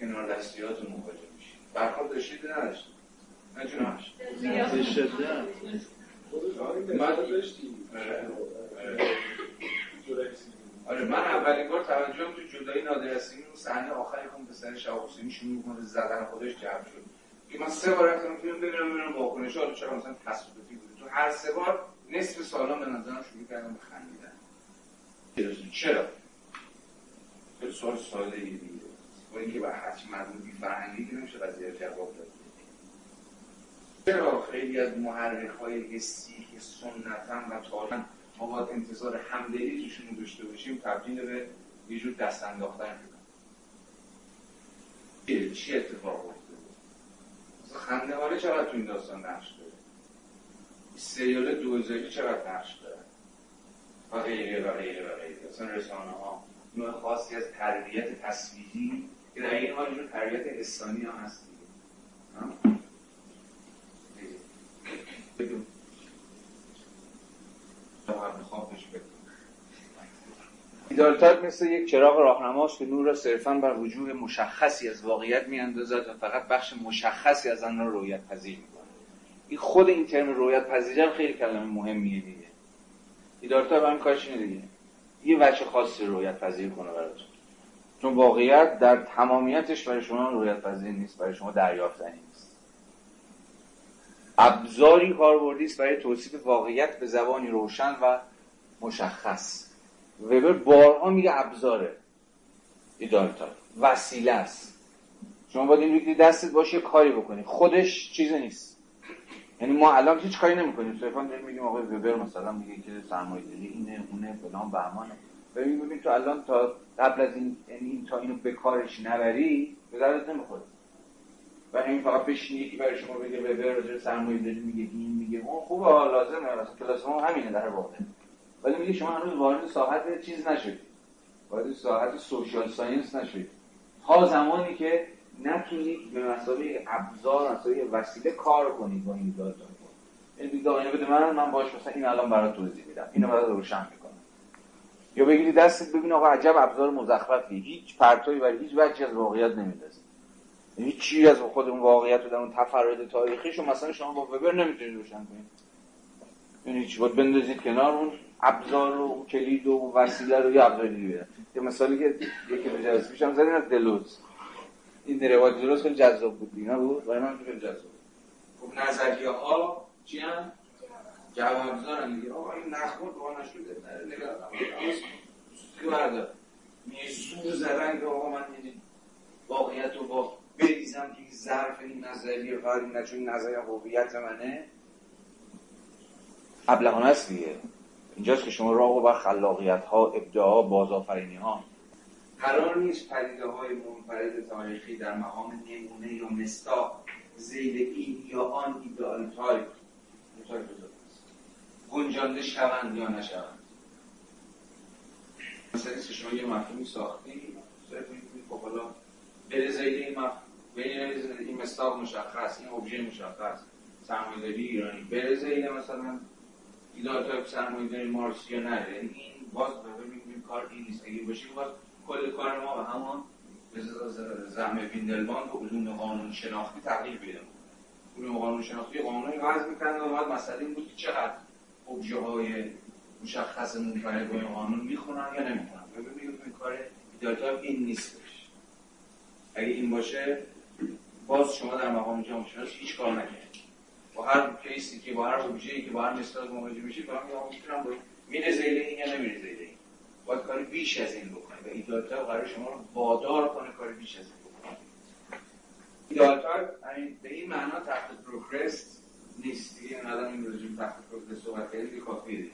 کنار دستیاتون مواجه میشه برخورد داشتید نداشتید؟ نه جونمش شده من آره من اولین بار توجهم تو جدای نادر اسیمی اون صحنه آخری که اون پسر شهاب حسینی شروع می‌کنه زدن خودش جمع شد. که من سه بار رفتم فیلم ببینم ببینم واکنش ها چرا مثلا تصادفی بوده تو هر سه بار نصف سالان به نظرم شروع کردم به خندیدن. چرا؟ خیلی سوال ساده ای دیگه. با اینکه به مردم بی فرهنگی که نمیشه قضیه جواب داد. چرا خیلی از محرک های حسی که سنتا و تاریخ ما باید انتظار همدلی توشون داشته باشیم تبدیل به یه جور دست انداختن شدن چی اتفاق افتاده؟ خنده چقدر تو این داستان نقش داره؟ سریال دوزاری چقدر نقش داره و غیره و غیره و غیره. اصلا رسانه ها نوع خاصی از تربیت تصویری که در این حال تربیت حسانی هم هست ایدالتات مثل یک چراغ راهنماست که نور را صرفا بر وجوه مشخصی از واقعیت میاندازد و فقط بخش مشخصی از آن را رویت پذیر این خود این ترم رویت پذیرم خیلی کلمه مهمیه دیگه. ایدالتات هم کارش اینه دیگه. یه وجه خاصی رویت پذیر کنه براتون. چون واقعیت در تمامیتش برای شما رویت پذیر نیست برای شما دریافتنی نیست. ابزاری کاربردی است برای توصیف واقعیت به زبانی روشن و مشخص. وبر بارها میگه ابزاره. ایدالتا وسیله است. شما باید این دستت باشه کاری بکنی. خودش چیزی نیست. یعنی ما الان هیچ کاری نمی‌کنیم. صرفا داریم میگیم آقای وبر مثلا میگه که سرمایه‌داری اینه اونه فلان بهمانه. ببین ببین تو الان تا قبل از این یعنی این تا اینو به کارش نبری به دردت نمی‌خوره. و این فقط بشین یکی برای شما بگه وبر راجع سرمایه داری میگه این میگه اون. خوبه لازمه. مثلا کلاس ما همینه در واقع. ولی میگه شما هنوز وارد ساحت چیز نشدید. وارد ساحت social science نشدید. تا زمانی که نتونید به مثابه ابزار مثابه وسیله کار کنید با این data این دیگه اینو بده من من باش مثلا این الان برات توضیح میدم. اینو برات روشن می‌کنم. یا بگیری دستت ببین آقا عجب ابزار مزخرفی. هیچ پرتوی برای هیچ وجهی از واقعیت نمیندازه هیچ چیزی از خود اون واقعیت و در اون تفرد تاریخیشو مثلا شما با وبر نمی‌تونید روشن کنید. یعنی چی؟ باید بندازید کنار اون ابزار و کلید و وسیله رو یه ابزار دیگه یه مثالی که یکی دو پیشم زدین از دلوز. این روایت دلوز خیلی جذاب بود. اینا بود؟ برای من خیلی جذاب. خب نظریه ها چی هم؟ جواب دارن دیگه. آقا این نخور دعا نشده نگاه بردار میه زور زدن که آقا من واقعیت رو با بریزم که این ظرف این نظریه فقط این چون نظریه هویت منه. ابلهانه است دیگه. اینجاست که شما راه و بر خلاقیت ها ابداع بازآفرینی ها قرار نیست پدیده های منفرد تاریخی در مقام نمونه یا مستاق زیل این یا آن ایدئال تایپ گنجانده شوند یا نشوند؟ مثلا که شما یه مفهومی ساختی خب حالا بره زیل این مفهوم این مستاق مشخص این ابژه مشخص سرمایه‌داری ایرانی. بره ذیل مثلا ideal type داری مارکسی یا یعنی این باز کار این نیست. اگه باشه باز کل کار ما به همان زعم ویندلباند به علوم قانون شناختی تغییر پیدا علوم قانون شناختی قانونی وضع می‌کنه و بعد مسئله این بود که چقدر ابژه های مشخص منفرد با این قانون می‌خونن یا نمی‌خونن. ببینید این کار ideal type این نیستش اگه این باشه باز شما در مقام جامعه شناسی هیچ کار نکنید با هر case ی که با هر که با هر مثال مواجه میشید فهم می‌تونم میره ذیل این یا نمیره زیل این. باید کاری بیش از این بکنه. و ideal type قرار شما رو وادار کنه کاری بیش از این بکنه. ideal type به این معنا تخت پروکروستس نیست. دیگه ندارم این رجوع تخت پروکروستس صحبت کردید کافیه دیگه.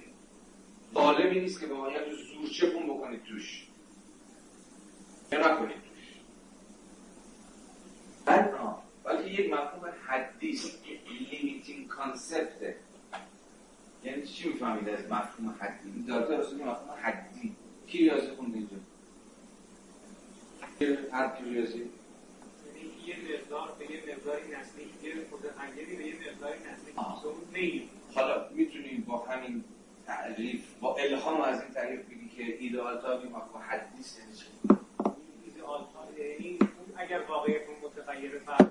قالبی نیست که باید زور چپون بکنید توش. یا نکنید توش. بلکه یک مفهوم حدی است limiting concept ه یعنی چی می‌فهمید از مفهوم حدی داده اصلا مفهوم حدی. کی ریاضی خونده اینجا؟ حد کی ریاضی. یه مقدار به یه مقداری نزدیک یه متغیری به یه مقداری نزدیک. حالا می‌تونیم با همین تعریف با الهام از این تعریف بگی که ideal type مفهوم حدی است یعنی ایدئال یعنی اگر واقعیت متغیر فرض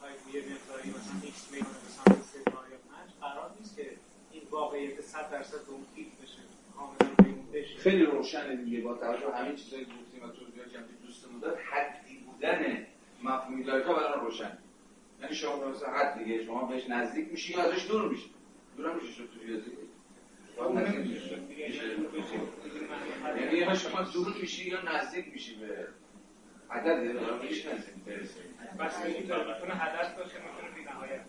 های یه مقداری مثلا ایکس میلیون مثلا سه یا پنج قرار نیست که این واقعیت 100 درصد اون فیت بشه. کاملا خیلی روشنه دیگه. با توجه همین چیزایی که گفتیم و توضیح که دوستمون داد حدی بودن مفهومی دارتا برای روشن. یعنی شما مثلا حد دیگه شما بهش نزدیک میشی یا ازش دور میشی؟ دور میشی شد تو ریاضی یعنی شما دور میشی یا نزدیک میشی به عدد دارم میشه. نزدیک. برسه بس می‌تونه هدف باشه می‌تونه نهایت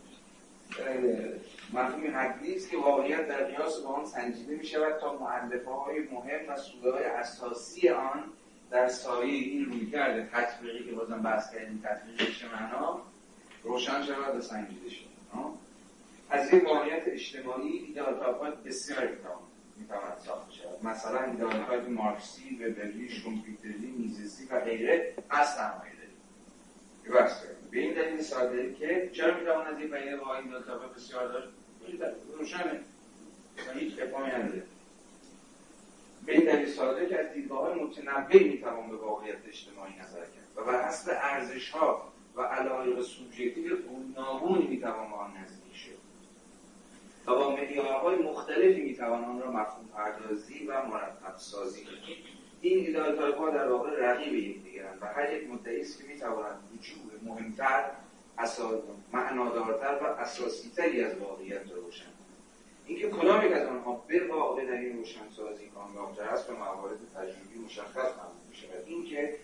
مفهوم حدی است که واقعیت در قیاس با آن سنجیده می شود تا معلفه های مهم و سوده های اساسی آن در سایه این روی کرده تطبیقی که بازم بحث کردیم تطبیقی معنا روشن شود و سنجیده شود. از این واقعیت اجتماعی ایدئالتاپات بسیار می‌تواند ساخته شود. مثلا ایدئالتاپ مارکسی وبری شومپیتری میزسی و غیره از سرمایه داری به این دلیل ساده که چرا می‌توان از این پدیده با دو بسیار داشت؟ روشنه. و هیچ افهامی نداره. به ساده که از دیدگاه متنوعی می‌توان به واقعیت اجتماعی نظر کرد. و بر حسب ارزش ها و علایق سوبژکتیو گوناگونی می‌توان با آن نزدیک شد. و با معیارهای مختلفی می‌توان آن را مفهوم پردازی و مرتب سازی کرد. این ایدئال در واقع رقیب یکدیگرند و هر یک مدعی است که می‌تواند وجوه مهمتر معنادارتر و اساسیتری از واقعیت روشن اینکه کدام یک از آنها به واقع در این روشنسازی کامیابتر است و موارد تجربی مشخص معلوم اینکه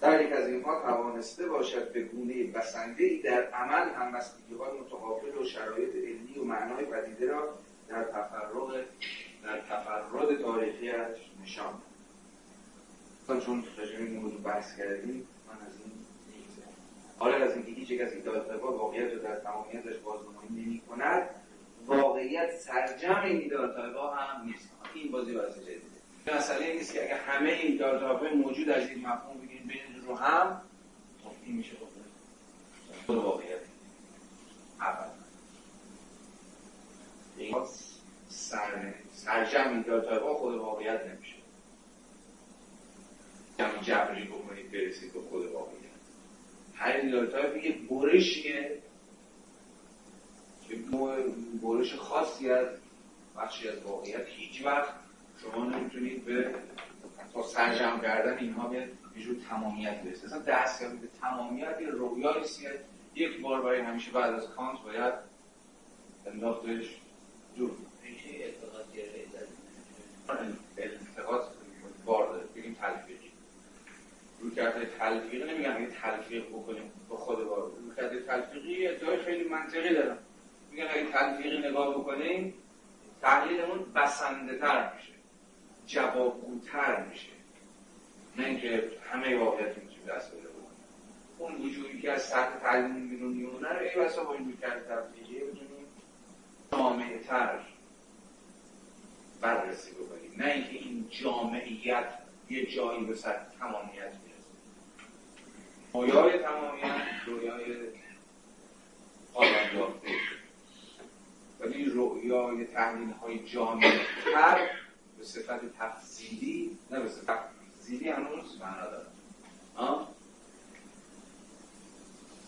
در یک از اینها توانسته باشد به گونه بسنده ای در عمل هم بستگی های متقابل و شرایط علمی و معنای پدیده را در تفرق در تفرد تاریخیش نشان چون راجع این موضوع بحث کردیم حالا از اینکه هیچ یک از ایدالتاپا واقعیت رو در تمامیتش بازنمایی نمی کند واقعیت سرجم این ایدالتاپا هم نیست. این بازی بازی جدیده مسئله نیست که اگر همه این ایدالتاپای موجود از این مفهوم بگیریم بین رو هم خب این میشه خود واقعیت. اول. سر سرجم این داتا خود واقعیت نمیشه. جمع جبری بکنید برسید به خود واقعیت. داتا یه برشیه که برش خاصی از بخشی از واقعیت هیچ وقت شما نمی‌تونید به تا سرجم کردن اینها به یه تمامیت برسید اصلا دست به تمامیت یه رویایی یک بار برای همیشه بعد از کانت باید انداختش دور ریشه اعتقاد گرایی التقاط بار داره بگیم تلفیقی روی کرده تلفیقی نمیگم اگه تلفیق بکنیم با خود بار روی کرده تلفیقی ادعای خیلی منطقی دارم. میگن اگه تلفیقی نگاه بکنیم تحلیلمون بسنده تر میشه. جوابگوتر میشه. نه اینکه همه واقعیت می‌تونیم دست بده اون وجودی که از سطح تعلیم بیرون میمونه رو ای بسا با این روی کرده تلفیقی بتونیم جامعه تر بررسی بکنیم. نه اینکه این جامعیت یه جایی به سطح تمامیت رویای تمامیت رویای پایان یافته ولی رویای تحلیل های جامعه تر به صفت تفضیلی نه به صفت تفضیلی هنوز معنا داره.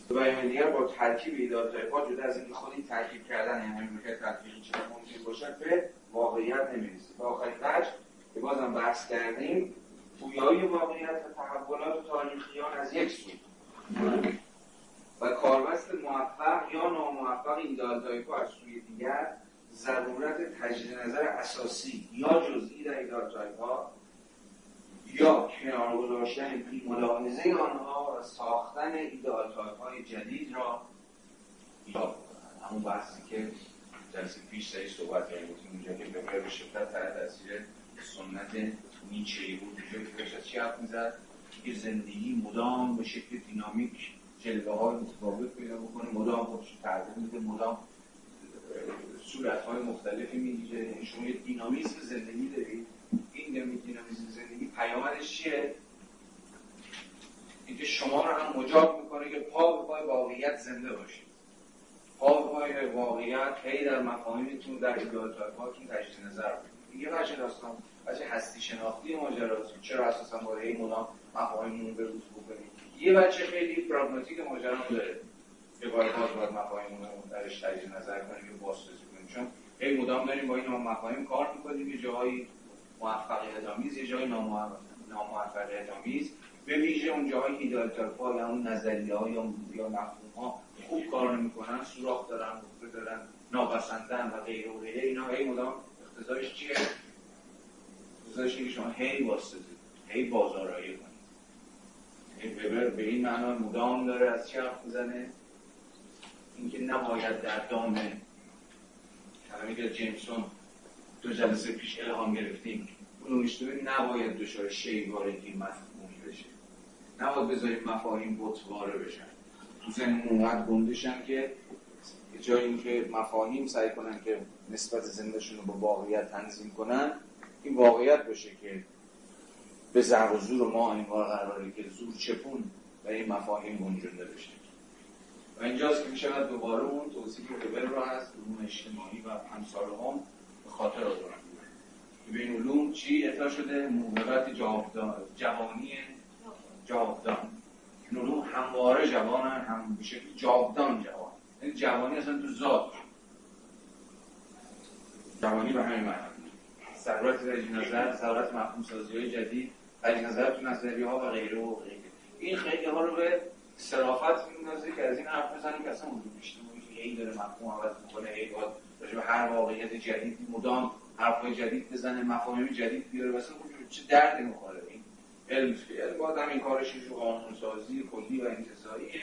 به بیان دیگر با ترکیب ideal type جدا از اینکه خودی ترکیب کردن یعنی که تطبیقی چرا ممکن باشد به واقعیت نمی‌رسید و آخرین وجه که بازم بحث کردیم پویایی واقعیت و تحولات تاریخی آن از یک سو. و کاربست موفق یا ناموفق ideal type ا از سوی دیگر ضرورت تجدید نظر اساسی یا جزئی در ideal type ا یا کنار گذاشتن بی ملاحظه آنها و ساختن ideal type های جدید را یا همون بحثی که جلسه پیش سری صحبت کردیم اونجا که به شدت تحت تاثیر سنت نیچه بود که بهش از می‌زد که زندگی مدام به شکل دینامیک جلوه های متفاوت پیدا بکنه. مدام خودش تغییر میده مدام صورت های مختلفی می‌گیره. یعنی شما یه دینامیسم زندگی دارید این دینامیسم زندگی پیامدش چیه؟ اینکه شما رو هم مجاب می‌کنه که پا به پای واقعیت زنده باشید. پا به پای واقعیت هی در مفاهیمتون در ایدئالتایپاتون تجدید نظر بکنید یه بچه داستان بچه هستی شناختی ماجراست چرا اساسا با هی مدام مفاهیممون به روز بکنید یه بچه خیلی پراگماتیک ماجرا داره. که باید باز باید مفاهیممون رو درش تجدید نظر کنیم یا بازسازی کنیم. چون هی مدام داریم با این مفاهیم کار می‌کنیم. یه جایی موفقیت آمیز یه جای ناموفقیت آمیز. به ویژه اون جاهایی که ایدالترپا یا اون نظریه ها یا, یا مفهوم ها خوب کار نمی‌کنن سوراخ دارن بخته دارن ناپسندن و غیره و غیره اینا هی مدام اقتضایش چیه؟ اقتضایش که شما هی واسطه هی بازارایی کنید. این وبر به این معنا مدام داره از حرف می‌زنه؟ اینکه نباید در دام کلمه که جیمسون دو جلسه پیش الهام گرفتیم. اون نباید دچار شیوارگی مفهومی بشه. نباید بذاریم مفاهیم بطواره بشن. ذهن اونقدر گندشن که جای اینکه مفاهیم سعی کنن که نسبت زندهشون رو با واقعیت تنظیم کنن این واقعیت باشه که به زر و زور ما انگار قراره که زور چپون و این مفاهیم گنجونده بشه. و اینجاست که می‌شود دوباره اون توصیف وبر رو از علوم اجتماعی و امثال هم به خاطر آورد به این علوم چی اطلاع شده؟ موهبت جوانی جاودان این علوم همواره جوانن هم به شکل جاودان جوان. یعنی جوانی اصلا تو ذات. جوانی به همین معنی. ضرورت نظر ضرورت مفهوم سازی های جدید نظر تو نظریه ها و غیره و غیره. این خیلی ها رو به صرافت میندازه که از این حرف بزنیم که اصلا علوم اجتماعی که هی داره مفهوم عوض می‌کنه هی باید به هر واقعیت جدید مدام حرفای جدید بزنه مفاهیم جدید بیاره مثلا چه دردی می‌خوره. این علم علم باید هم این کارش رو قانون سازی کلی و انتظاییه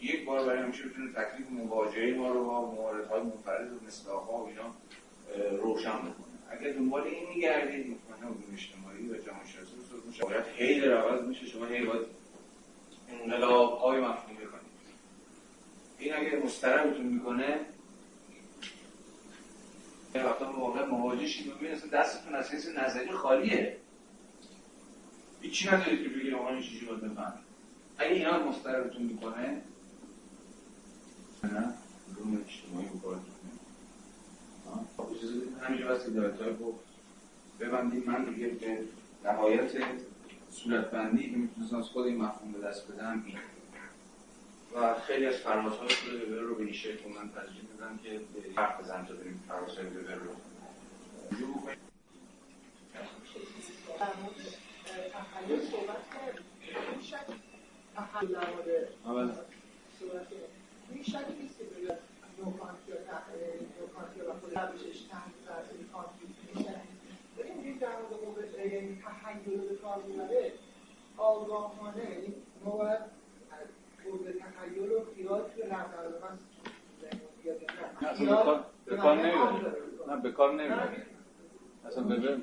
یک بار برای همیشه بتونه تکلیف مواجهه ما رو با مواردهای منفرد و مصداقها و اینا روشن بکنه. اگر دنبال این میگردید مطمئنا علوم اجتماعی و جهان شناسی باید هی در عوض میشه شما هی باید انقلاب های مفهومی کنید این اگر مستربتون می‌کنه وقتا واقعا مواجه شید ببینید اصلا دستتون از حیث نظری خالیه. هیچی ندارید که بگید آقا این چیزی باید بفهمید. اگه اینا مستربتون می‌کنه نه. روم اجتماعی بکارتون اجازه همینجا بس ادارت های رو ببندیم من دیگه به نهایت صورتبندی که می‌تونستم از خود این مفهوم به دست بدم این و خیلی از فرماسهای خود وبر رو به این شکل من ترجیح میدم که به حرف بزنم تا بریم فرماسهای وبر رو مورد صورت این شکلی نیست که نوکانتی و خود روشش تحت تاثیر کانتی میشه این در مورد یعنی تخیل به کار می‌بره آگاهانه یعنی ما باید بود تخیل و خیال توی نظر من نه به کار نمی‌بره نه به کار نمی‌بره اصلا ببر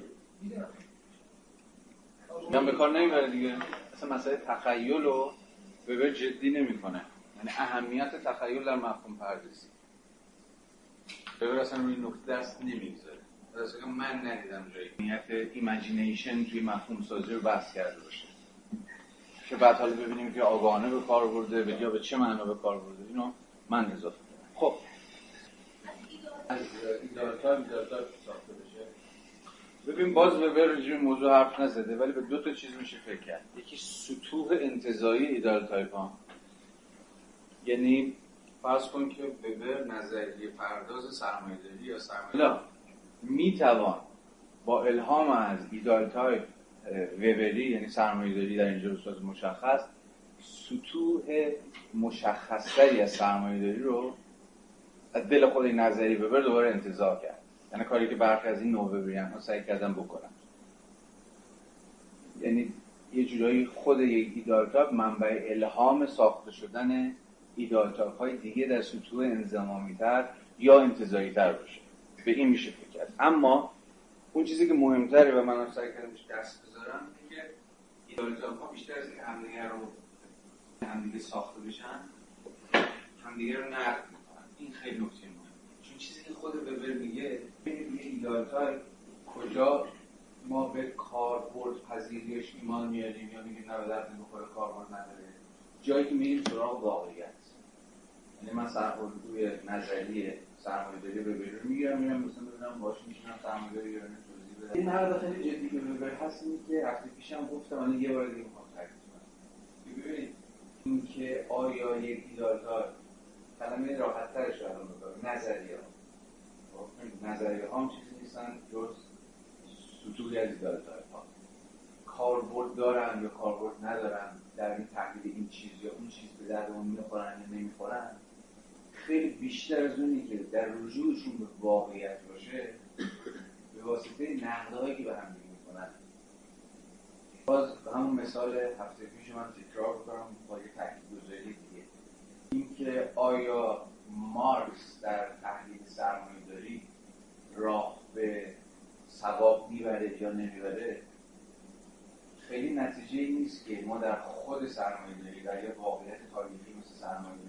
میگم به کار نمی‌بره دیگه. اصلا مسئله تخیل رو وبر جدی نمی‌کنه. یعنی اهمیت تخیل در مفهوم پردازی. وبر اصلا روی نکته دست نمی‌گذاره. اصلا من ندیدم جایی. اهمیت imagination توی مفهوم سازی رو بحث کرده باشه. که بعد حالا ببینیم که آگاهانه به کار برده یا به چه معنا به کار برده. اینو من اضافه خب. از ideal type ideal type ساخته بشه. ببین باز به بر موضوع حرف نزده ولی به دو تا چیز میشه فکر کرد. یکی سطوح انتظایی ایدال تایپ ها یعنی فرض کن که وبر نظریه پرداز سرمایه‌داری یا سرمایه می‌توان با الهام از ایدال وبری یعنی سرمایه‌داری در اینجا به مشخص سطوح مشخصتری از سرمایه‌داری رو از دل خود این نظری وبر دوباره انتزاع کرد. یعنی کاری که برخی از این نووبریان ها سعی کردن بکنن. یعنی یه جورایی خود یک ideal type منبع الهام ساخته شدن ideal type های دیگه در سطوح انضمامی تر یا انتزاعی تر باشه. به این میشه فکر کرد. اما اون چیزی که مهمتره و من سعی کردم دست بذارم اینه که ideal type ها بیشتر از این همدیگه رو همدیگه ساخته بشن همدیگه رو نقد می‌کنن. این خیلی نکته چیزی که خود وبر میگه میگه ایدالتای کجا ما به کاربرد پذیریش ایمان میاریم یا میگیم نه به درد نمی‌خوره کاربرد نداره. جایی که میریم سراغ واقعیت. یعنی من روی نظری سرمایه داری به رو می‌گیرم میرم مثلا ببینم باش میشینم سرمایه داری یا توضیح بدم. این مرد خیلی جدی که وبر هست اینه که هفته پیشم گفتم من یه بار دیگه می‌خوام تاکید کنم. ببینید اینکه آیا یک ایدالتار کلمه راحت ترش الان نظریه. نظریه هم چیزی نیستن جز سطوحی از ایدالتای ها کاربرد دارن یا کاربرد ندارن در این تحلیل این چیز یا اون چیز به درد اون می‌خورن یا نمی‌خورن. خیلی بیشتر از اونی که در رجوعشون به واقعیت باشه به واسطه نقدهایی که به هم می‌کنن. باز همون مثال هفته پیش من تکرار بکنم با یه تحلیل گذاری دیگه. اینکه آیا مارکس در تحلیل سرمایه داری راه به ثواب می‌بره یا نمی‌بره؟ خیلی نتیجه نیست که ما در خود سرمایه داری در یه واقعیت تاریخی مثل سرمایه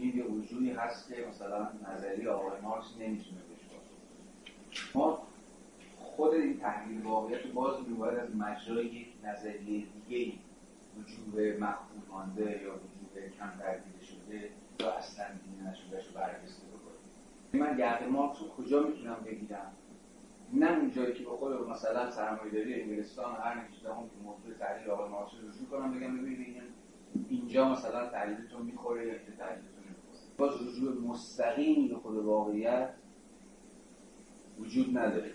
داری ببینیم یه وجودی هست که مثلا نظری آقای مارکس نمی‌تونه باشه. ما خود این تحلیل واقعیت باز میباید از مجرای یک نظریه دیگه وجود مخفول مانده یا وجود کم تردیده شده یا اصلا دیده نشده رو بررسی بکنیم. من گرد مارکس رو کجا می‌تونم بگیرم؟ نه اون جایی که به خود مثلا سرمایه‌داری انگلستان هر نکته هم که موضوع تحلیل آقای مارکس رو رجوع کنم بگم ببینید اینجا مثلا تحلیلتون می‌خوره یا که تحلیلتون باز رجوع مستقیم به خود واقعیت وجود نداره.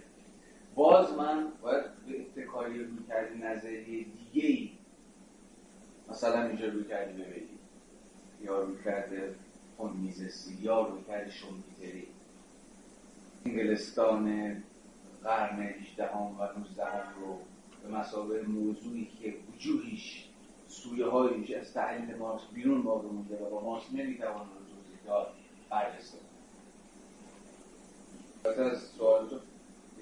باز من باید به اتکاری روی کردی نظریه دیگه ای مثلا اینجا روی کردی ببینید یا روی کرده میزسی یا روی کرده شومیتری. انگلستان قرن 18 و 19 رو به مسابقه موضوعی که وجوهیش سویه هایش از تحلیل مارکس بیرون باقی مونده و با مارکس نمی‌توان داد برجسته از سوال تو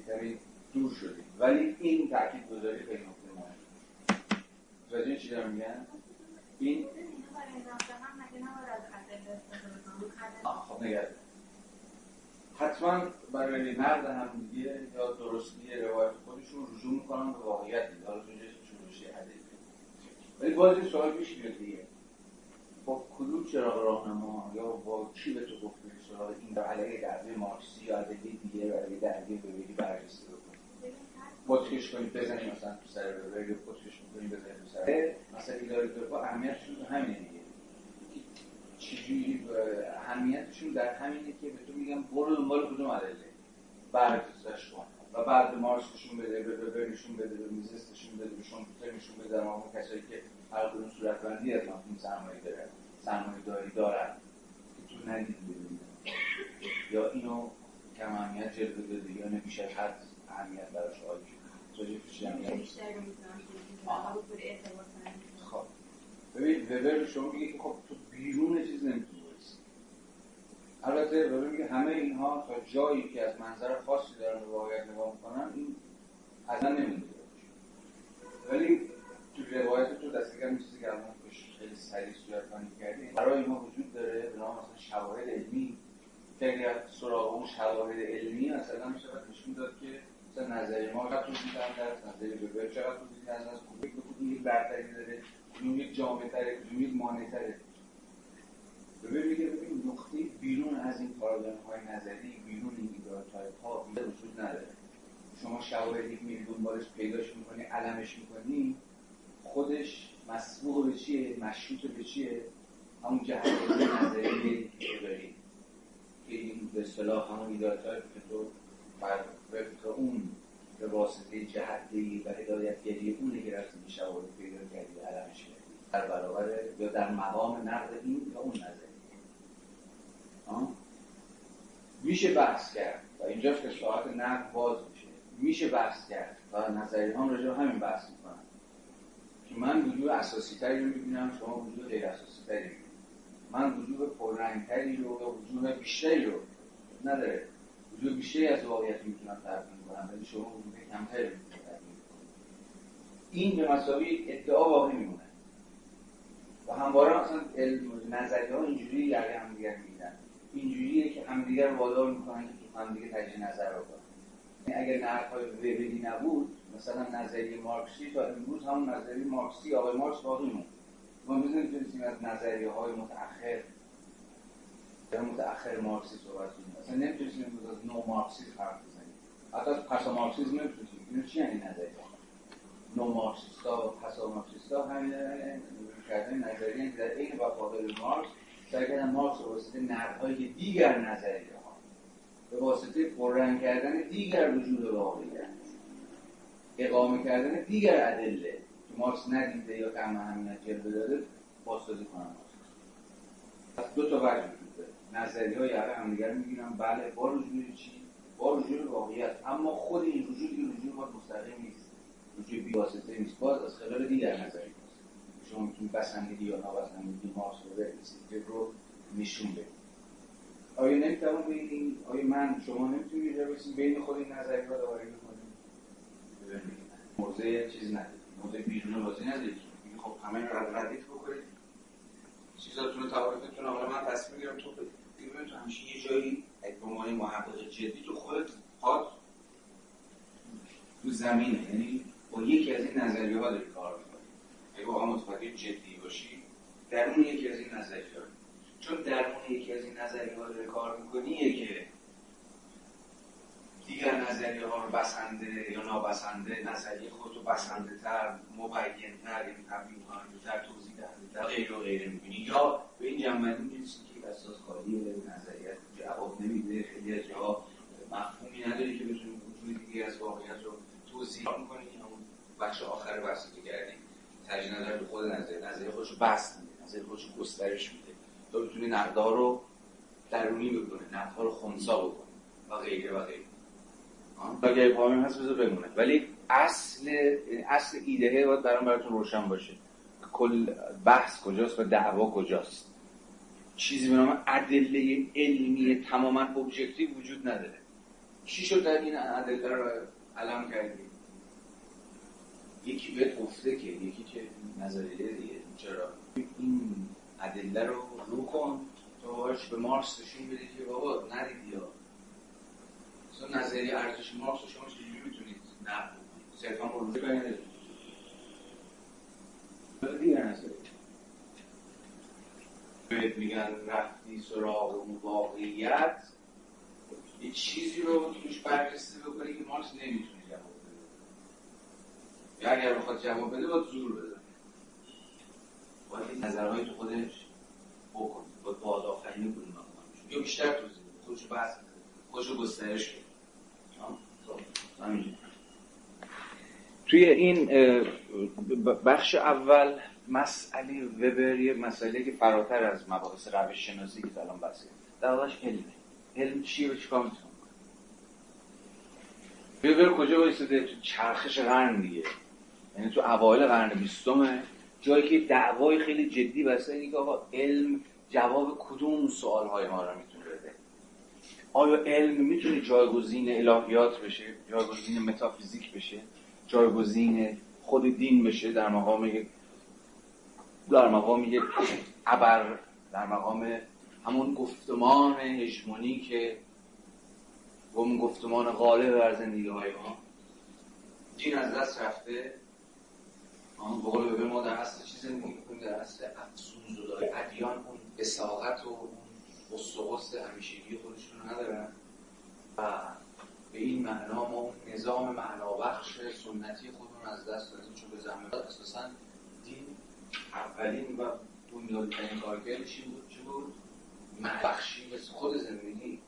کمی دور شدیم ولی این تاکید گذاری خیلی نکته مهمه چی دارم میگن این خب نگرد حتما برای نقد هم دیگه یا درستی روایت خودشون رجوع می‌کنن به واقعیت دیگه حالا اونجا چون ولی باز سوال پیش میاد دیگه. با کدوم چراغ راهنما یا با کی به تو گفته سراغ این علیه دعوی مارکسی یا علیه دیگه برای دعوی ببینی بررسی بکنی پتکش کنید بزنیم مثلا تو سر ببری پتکش کنید بزنیم تو سر مثلا ایداری تو اهمیتشون همینه دیگه. چجوری اهمیتشون در همینه که به تو میگم برو دنبال کدوم عدله بررسیش کن. و بعد نشون بده به وبر نشون بده به میزست نشون بده به نشون بده در کسایی که هر کدوم صورتبندی از مفهوم سرمایه دارن سرمایه داری دارن. ندید ببینید یا اینو کم اهمیت جلوه داده یا اینو بیش از حد اهمیت براش قائل شد. خب ببین وبر شما میگه که خب تو بیرون چیز نمی‌تونی البته وبر میگه همه اینها تا جایی که از منظر خاصی دارن به واقعیت نگاه می‌کنن این اصلا نمی‌دونه ولی تو روایت تو دست کم چیزی که الان خیلی سریع صورت کنی کردیم برای ما وجود داره به نام مثلا شواهد علمی. که اگر سراغ اون شواهد علمی مثلا میشه نشون داد که مثلا نظری ما چقدر توضیح در نظری ببر چقدر توضیح در از کدوم کدوم یک برتری داره کدوم یک جامعه تره کدوم یک مانع تره ببین میگه ببین نقطه بیرون از این پارادایم های نظری بیرون این ایدئال ها وجود نداره. شما شواهدی میری دنبالش پیداش می‌کنی علمش می‌کنی خودش مسبوق به چیه؟ مشروط به چیه؟ همون جهت نظری که داری. که این به اصطلاح همون ایدارتار که تو بر اون به واسطه جهتگی و هدایتگری اونه که رفتی به شواهد پیدا کردی علمش کردی. در برابر یا در مقام نقد این یا اون نظری. میشه بحث کرد. و اینجاست که ساعت نقد باز میشه. میشه بحث کرد. و نظری هم راجع همین بحث می‌کنن. که من وجود اساسی تری رو می‌بینم شما وجود غیر اساسی تری من وجود پررنگ تری رو یا وجود بیشتری رو نداره. وجود بیشتری از واقعیت می‌تونم تبدیل کنم ولی شما وجود کمتری این به مساوی ادعا باقی میمونه. و همواره مثلا علم نظری ها اینجوری در همدیگر میدن اینجوریه که همدیگر رو وادار می‌کنن که تو همدیگه تجزیه نظر رو کنن. یعنی اگر نقد های وبری نبود مثلا نظریه مارکسی تا امروز همون نظریه مارکسی آقای مارکس باقی موند. ما می‌تونستیم از نظریه های متأخر در متأخر مارکسی صحبت کنیم. مثلا نمی‌تونستیم امروز از نو مارکسی حرف بزنیم. حتی از پسا مارکسیزم نمی‌تونستیم. اینو چی یعنی نظریه؟ نو مارکسیستا و پسا مارکسیستا همین کردن نظریه در عین وفاقل مارکس سعی کردن مارکس رو واسطه نقدهای دیگر نظریه ها به واسطه پررنگ کردن دیگر وجود واقعیت اقامه کردن دیگر ادله. که مارکس ندیده یا کم اهمیت جلوه داده بازسازی کنن پس دو تا وجه وجود نظری های همه همدیگر می‌گیرن بله با رجوع چی؟ با رجوع واقعیت. اما خود این وجود این رجوع ما مستقیم نیست. رجوع بی واسطه نیست. باز از خلال دیگر نظری شما می‌تونید بسندگی یا نابسندگی مارکس رو بریسید رو نشون بدید. آیا نمی‌توان بین آیا من شما نمی‌تونید بین خود این نظری ها داوری موضع چیز ندید موضع بیرون بازی ندید خب همه رو ردیف بکنید چیزاتون تعارفتون حالا من تصمیم می‌گیرم تو بگیم تو همیشه یه جایی به عنوان محقق جدی تو خودت پاد تو زمینه. یعنی با یکی از این نظریه ها داری کار می‌کنی. اگه واقعا متفکر جدی باشی در اون یکی از این نظریه چون در اون یکی از این نظریه ها داری کار می‌کنی که دیگر نظریه ها رو بسنده یا نابسنده نظریه خود رو بسنده تر مبین تر یعنی تبیین کننده تر توضیح دهنده تر غیر و غیره می‌بینی. یا به این جنبندی می‌رسی که اساس خالی نظریت جواب نمیده خیلی از جاها مفهومی نداری که بتونی وجود دیگه از واقعیت رو توضیح کنی که همون بخش آخر بحث رو کردیم ترجیح نظر به خود نظریه نظریه خودش رو بست میده نظریه خودش رو گسترش میده. تا بتونی نقدها رو درونی بکنه نقدها رو خونسا بکنه و غیره و غیره. اگر پامی هست بذار بمونه. ولی اصل اصل ایده باید برام براتون روشن باشه. کل بحث کجاست و دعوا کجاست؟ چیزی به نام ادله علمی تماما ابجکتیو وجود نداره. چی شد در این ادله رو علم کردیم یکی بهت گفته که یکی که نظریه دیگه چرا؟ این ادله رو رو کن تو به مارکس نشون بدی که بابا ندیدی یا نظریه ارزش مارکس شما چجوری می‌تونید نقد بکنید؟ صرفا روزه بیان دیگر بهت میگن رفتی سراغ اون واقعیت یه چیزی رو توش بررسی بکنی که مارکس نمی‌تونه جواب بده. یا اگر بخواد جواب بده باید زور بده. باید نظرهای تو خودش بکنی. باید باید آفرینی کنی. یا بیشتر توضیح بده. خودشو بحث خودشو گسترش بده توی این بخش اول مسئله وبر یه مسئله که فراتر از مباحث روش شناسی که الان بحثه در علمه علم چیه و چیکار می‌تونه وبر کجا وایساده تو چرخش قرن دیگه. یعنی تو اوایل قرن بیستمه. جایی که دعوای خیلی جدی بسته اینه که آقا علم جواب کدوم سوال های ما رو می‌تونه آیا علم می‌تونه جایگزین الهیات بشه جایگزین متافیزیک بشه جایگزین خود دین بشه؟ در مقام در مقام یک ابر در مقام همون گفتمان هژمونی که اون گفتمان غالب بر زندگی های ما. دین از دست رفته. آن بقول به ما در اصل چیز زندگی در اصل افسون زدای ادیان اون بساقت و قصد همیشگی خودشون رو ندارن. و به این معنا ما نظام معنابخش سنتی خودمون از دست دادیم چون به زمین اساسا دین اولین و بنیادترین کارکردش این بود. چه بود؟ معنابخشی مثل خود زندگی.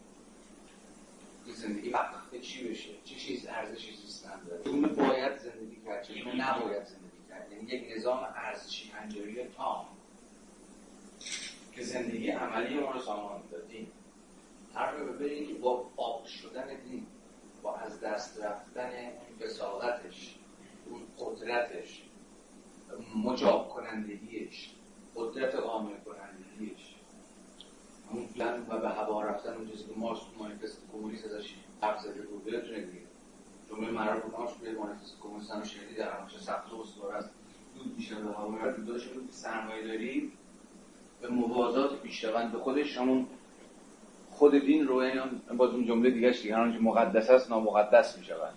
زندگی وقت چی بشه؟ چه چیز ارزشی زیستن داره چگونه باید زندگی کرد؟ چگونه نباید زندگی کرد؟ یعنی یک نظام ارزشی پنجاری تام. که زندگی عملی ما رو سامان دادیم حرف ببینید که با آب شدن دین با از دست رفتن اون بساقتش اون قدرتش مجاب کنندگیش قدرت قانع کنندگیش. اون و به هوا رفتن اون چیزی که مارس مانیفست کمونیست ازش حرف زده بود یادتونه دیگه. جمله معروف مارس به مانیفست کمونیست هم شنیدی در همش سخت و استوار است. دود بیشتر به هوا میرد داشت بود. سرمایه داری به موازات پیشروند به خودش همون خود دین رو یعنی باز اون جمله دیگه دیگه هر مقدس است نامقدس می شود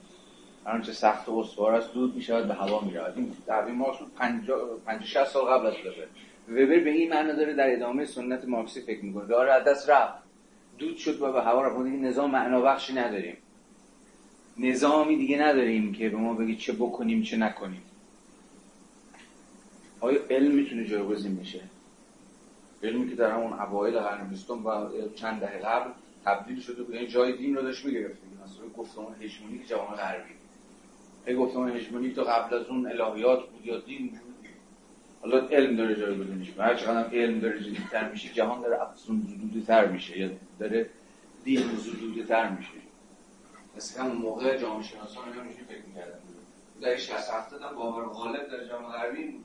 هر سخت و استوار است دود می شود به هوا می رود این در ما 50 50 سال قبل از وبر وبر به این معنی داره در ادامه سنت مارکسی فکر می‌کنه داره از دست رفت. دود شد و به هوا رفت. دیگه نظام معنا بخشی نداریم. نظامی دیگه نداریم که به ما بگی چه بکنیم چه نکنیم. آیا علم می‌تونه جایگزین بشه؟ علمی که در همون اوایل قرن بیستم و چند دهه قبل تبدیل شده بود. یعنی جای دین رو داشت می‌گرفت. مثلا گفتمان هژمونیک جوان غربی ای گفتمان هژمونیک تا قبل از اون الهیات بود یا دین بود. حالا علم داره جایگزینش هر چقدر علم داره جدیدتر میشه جهان داره افزون زدوده تر میشه. یا داره دین زدوده تر میشه. مثل همون موقع جامعه شناسان میشه فکر می‌کردن. در 60 70 باور غالب در جامعه غربی بود.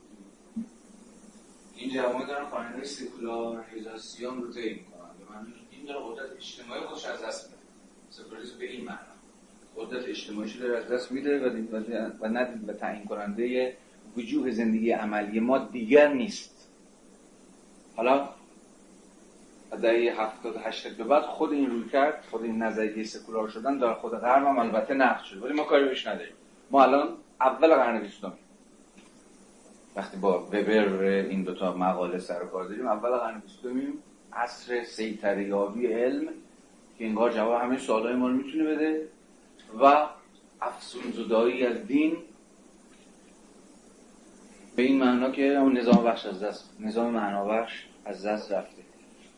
این جوامع دارن فرهنگ سکولاریزاسیون رو طی می‌کنن. به معنی این داره قدرت اجتماعی خودش از دست میده. سکولاریسم به این معنا. قدرت اجتماعیش داره از دست میده و و ندید و تعیین کننده وجوه زندگی عملی ما دیگر نیست. حالا دهه 70 80 به بعد خود این روی کرد خود این نظریه سکولار شدن در خود غرب هم البته نقد شده. ولی ما کاری بهش نداریم. ما الان اول قرن 20 وقتی با وبر این دوتا مقاله سر کار داریم اول قرن بیستمیم عصر سیطریابی علم که انگار جواب همه سوالای ما رو می‌تونه بده و افسون زدایی از دین به این معنا که اون نظام بخش از دست نظام معنابخش از دست رفته.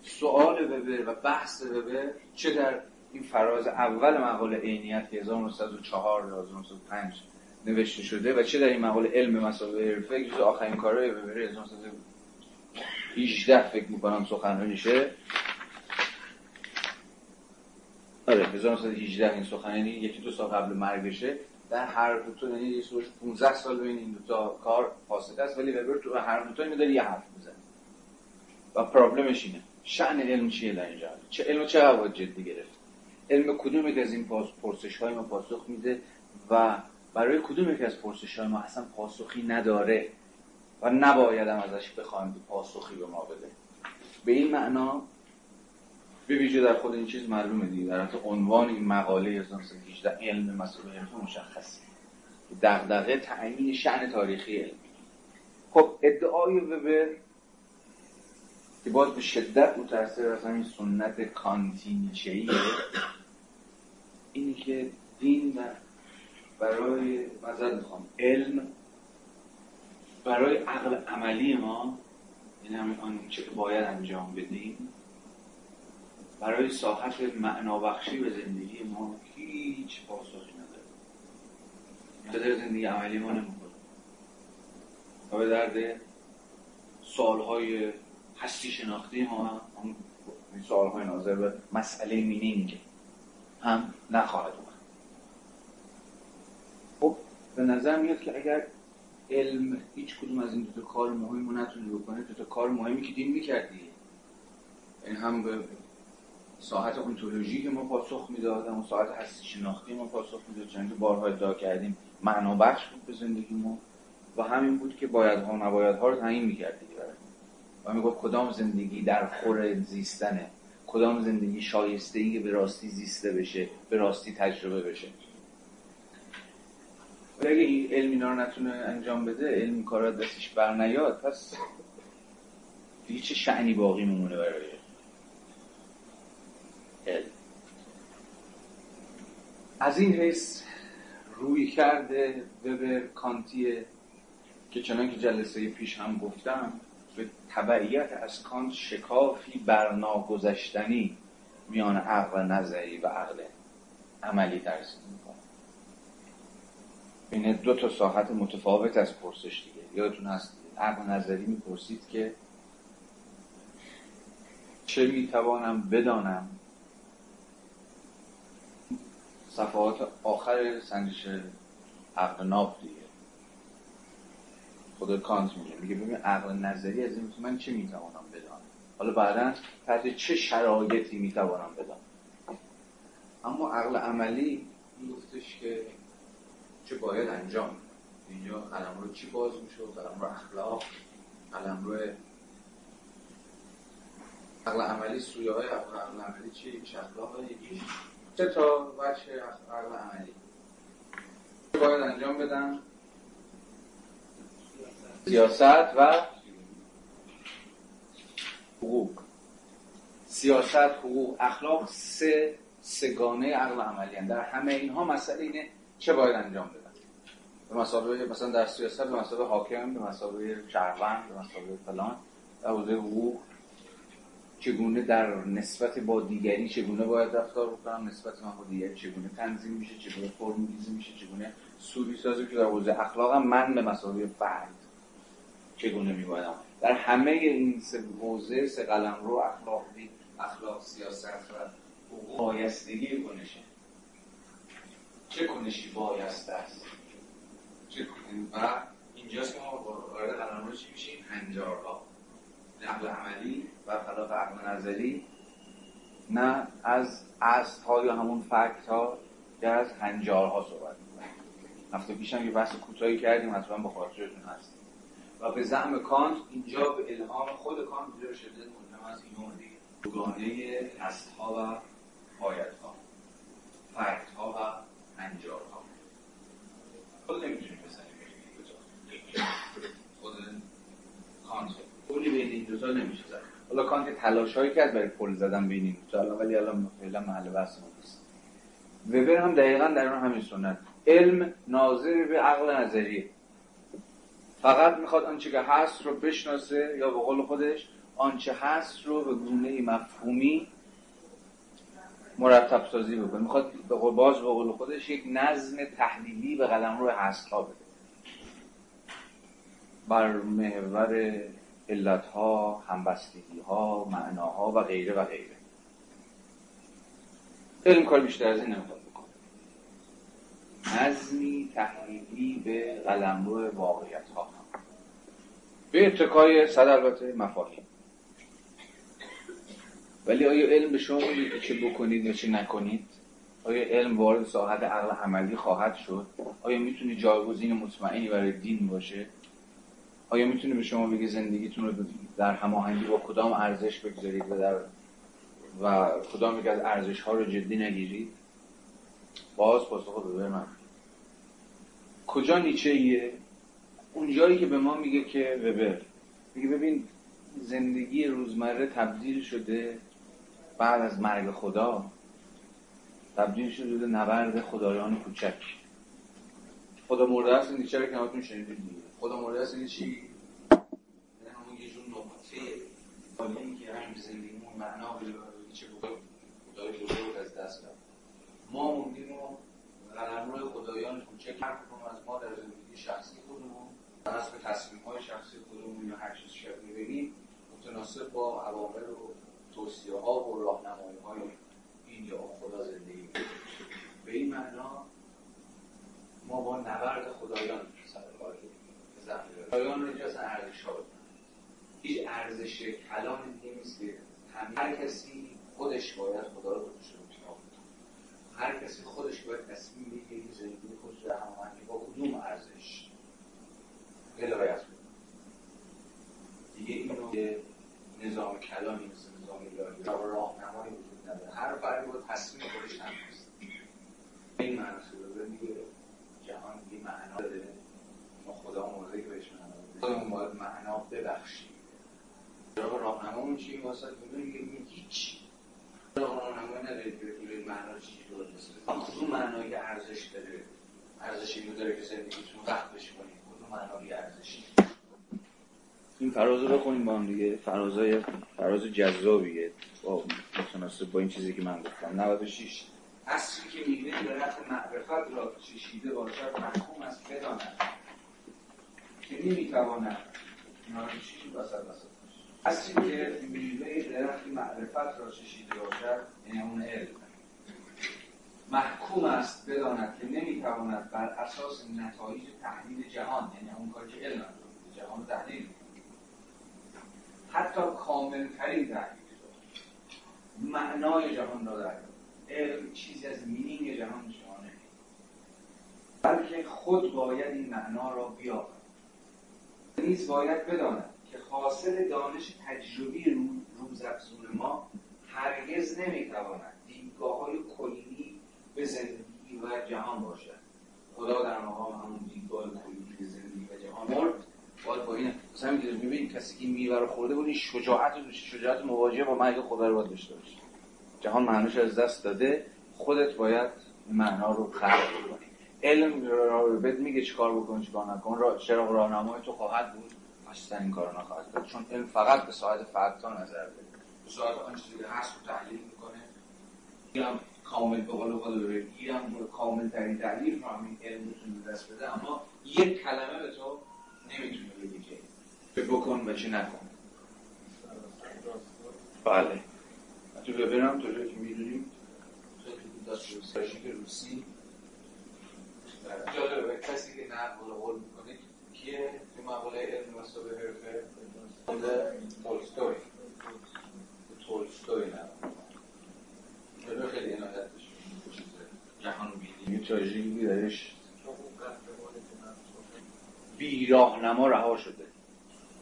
سوال وبر و بحث وبر چه در این فراز اول مقاله عینیت 1904 یا 1905 نوشته شده و چه در این مقاله علم مسائل حرفه جز آخرین کارهای وبر 1918 فکر می‌کنم سخنرانیشه. آره 1918 این سخنرانی یکی دو سال قبل مرگشه. در هر دو تا یعنی 15 سال بین این دو تا کار فاصله است ولی وبر تو هر دو تا میداره یه حرف می‌زنه. و پرابلمش اینه. شأن علم چیه در اینجا؟ چه علم چه باید جدی گرفت؟ علم کدوم یک از این پرسش های ما پاسخ میده و برای کدوم یک از پرسش های ما اصلا پاسخی نداره و نباید هم ازش بخوایم که پاسخی به ما بده. به این معنا به ویژه در خود این چیز معلومه دیگه. در عنوان این مقاله 1918 علم مسئله حرفه مشخصه دغدغه تعیین شأن تاریخی علم. خب ادعای وبر که باز به شدت متأثر از همین سنت کانتینیچهیه اینی که دین برای مزد می‌خوام علم برای عقل عملی ما این همین آن چه باید انجام بدیم برای ساحت معنابخشی به زندگی ما هیچ پاسخی نداره. به زندگی عملی ما نمی‌خوره و به درد سالهای هستی شناختی ما هم سالهای ناظر به مسئله مینینگ هم نخواهد خب به نظر میاد که اگر علم هیچ کدوم از این دو کار مهم رو نتونه بکنه دو تا کار مهمی که دین می‌کردی. این هم به ساعت اونتولوژی که ما پاسخ می‌داد اون ساعت هستی شناختی ما پاسخ می‌داد که بارها ادعا کردیم معنا بخش بود به زندگی ما و همین بود که باید ها نباید ها رو تعیین می‌کردی و می‌گفت کدام زندگی در خور زیستنه؟ کدام زندگی شایسته ای که به راستی زیسته بشه به راستی تجربه بشه؟ ولی اگه این علم اینا رو نتونه انجام بده علم کارا دستش بر نیاد پس دیگه چه شعنی باقی میمونه برای علم؟ از این حیث روی کرده وبر کانتیه که چنان که جلسه پیش هم گفتم به تبعیت از کانت شکافی برناگذشتنی میان عقل نظری و عقل عملی می‌کنه بین دو تا ساحت متفاوت از پرسش دیگه. یادتون هست عقل نظری می‌پرسید که چه می‌توانم بدانم؟ صفحات آخر سنجش عقل ناب دیگه. خود کانت میگه. میگه ببین عقل نظری از این من چه می‌توانم بدانم؟ حالا بعدا تحت چه شرایطی می‌توانم بدانم؟ اما عقل عملی میگفتش که چه باید انجام اینجا قلم رو چی باز میشه؟ قلم رو اخلاق قلم رو عقل عملی سویه های عقل عملی چی؟ چه اخلاق یکیش چه تا وچه عقل عملی. چه باید انجام بدم؟ سیاست و حقوق. سیاست حقوق. اخلاق سه سگانه عقل عملی در همه اینها مسئله اینه چه باید انجام بدن به مسابقه مثلا در سیاست به مسابقه حاکم به مسابقه شهروند به مسابقه فلان. در حوزه حقوق چگونه در نسبت با دیگری چگونه باید رفتار بکنم؟ نسبت من با دیگری چگونه تنظیم میشه؟ چگونه فرمولیزه میشه؟ چگونه سوری سازی که در حوزه اخلاقم من به مسابقه فرد چگونه میبایدم در همه این سه حوزه سه قلم رو اخلاقی اخلاق سیاست و حقوق بایستگی کنشه چه کنشی بایسته است؟ چه و اینجاست که ما وارد قلم رو چی میشیم؟ هنجارها. نقل عملی و خلاف عقل نظری نه از اصل ها یا همون فکت ها یا از هنجارها صحبت می‌کنیم. هفته پیش هم یه بحث کوتاهی کردیم حتما با خاطرتون هست. و به زعم کانت اینجا به الهام خود کانت به شدت ملزم از این دوگانه هست ها و باید ها فکت ها و انجار ها خود نمی‌تونیم بزنیم خود کانت. پولی بین این دوتا نمیشه زد حالا کانت تلاش هایی کرد برای پل زدن بین این دوتا ولی الان فعلا محل بحث ما نیست. وبر هم دقیقا در اون همین سنت. علم ناظر به عقل نظریه. فقط می‌خواد آنچه که هست رو بشناسه یا به قول خودش آنچه هست رو به گونه مفهومی مرتب سازی بکنه. می‌خواد به باز به قول خودش یک نظم تحلیلی به قلم رو هست بده. بر محور علت ها همبستگی ها معناها و غیره و غیره. علم کار بیشتر از این نمی‌خواد بکنه. نظمی تحلیلی به قلمرو واقعیت ها به اتکای صد البته مفاهیم. ولی آیا علم به شما میگه چه بکنید و چه نکنید؟ آیا علم وارد ساحت عقل عملی خواهد شد؟ آیا می‌تونه جایگزین مطمئنی برای دین باشه؟ آیا می‌تونه به شما بگه زندگیتون رو در هماهنگی با کدام ارزش بگذارید و در و کدام یک از ارزش ها رو جدی نگیرید؟ باز پاسخ به من. کجا نیچه ایه اون جایی که به ما میگه که وبر. میگه ببین زندگی روزمره تبدیل شده بعد از مرگ خدا تبدیل شده به نبرد خدایان کوچک. خدا مرده است نیچه رو کنارتون شنیدید خدا مرده است این چی؟ همون یه جور نقطه حالی که هم زندگیمون معنا به چه خدای بزرگ از دست داد ما موندیم و قلمرو خدایان کوچک هر از ما در زندگی شخصی خودمون حسب تصمیم های شخصی خودمون یا هر چیز شبیه متناسب با عوامل و توصیه ها و راهنمایی های این یا خدا زندگی به این معنا ما با نبرد خدایان سر کار خدایان رو اینجا ارزش ها هیچ ارزش دیگه نیست. که هر کسی خودش باید خدا رو خودش رو هر کسی خودش باید تصمیم بگیره زندگی خودش رو هماهنگی با کدوم ارزش هدایت دیگه اینو نظام کلامی یا راهنمایی وجود نداره هر فردی با تصمیم خودش هم این معنی صورت دیگه جهان دیگه معنا داره ما خدا مرده که بهش معنا خودمون باید معنا ببخشیم راه راهنمامون چی واسه میگه هیچ راهنمایی نداره که بتونه معنا چی رو رسه کدوم معنایی ارزش داره ارزش اینو داره که زندگیتون وقت بشه کنید کدوم معنایی ارزشی این فراز رو بخونیم با هم دیگه. فرازای فراز جذابیه. با متناسب با این چیزی که من گفتم. 96 اصلی که میوه درخت معرفت را چشیده باشد محکوم است بداند. که نمی‌تواند. 96 وسط وسط. اصلی که میوه درخت معرفت را چشیده باشد یعنی اون علم. محکوم است بداند که نمی‌تواند بر اساس نتایج تحلیل جهان یعنی اون کاری که علم جهان تحلیل حتی کامل ترین تحلیل معنای جهان را در علم چیزی از مینینگ جهان شما بلکه خود باید این معنا را بیابد نیز باید بداند که حاصل دانش تجربی روزافزون ما هرگز نمی‌تواند دیدگاه های کلی به زندگی و جهان باشد. خدا در مقام همون دیدگاه کلی به زندگی و جهان مرد باید با این مثلا میگه کسی که میوه رو خورده بود این شجاعت شجاعت مواجهه با مرگ خدا رو باید داشته باشه. جهان معنوش از دست داده. خودت باید معنا رو خلق کنی. علم را بهت میگه چیکار بکن چیکار نکن. را چرا راهنمای تو خواهد بود؟ اصلا این کارو نخواهد کرد. چون علم فقط به ساعت فرد نظر بده. به ساعت آن چیزی هست رو تحلیل می‌کنه. اینم کامل به قول خود رو اینم کامل ترین تحلیل رو همین علم می‌تونه دست بده. اما یک کلمه به تو نمی‌تونه بگه که بکن و چه نکن. بله. تو ببرم تو که می‌دونیم که روسی. جالبه کسی که نقل قول می‌کنه کیه؟ تو مقاله علم و به حرفه تولستوی. تولستوی نه. خیلی عنایت جهان بینی. تراژدی درش؟ بی راهنما رها شده.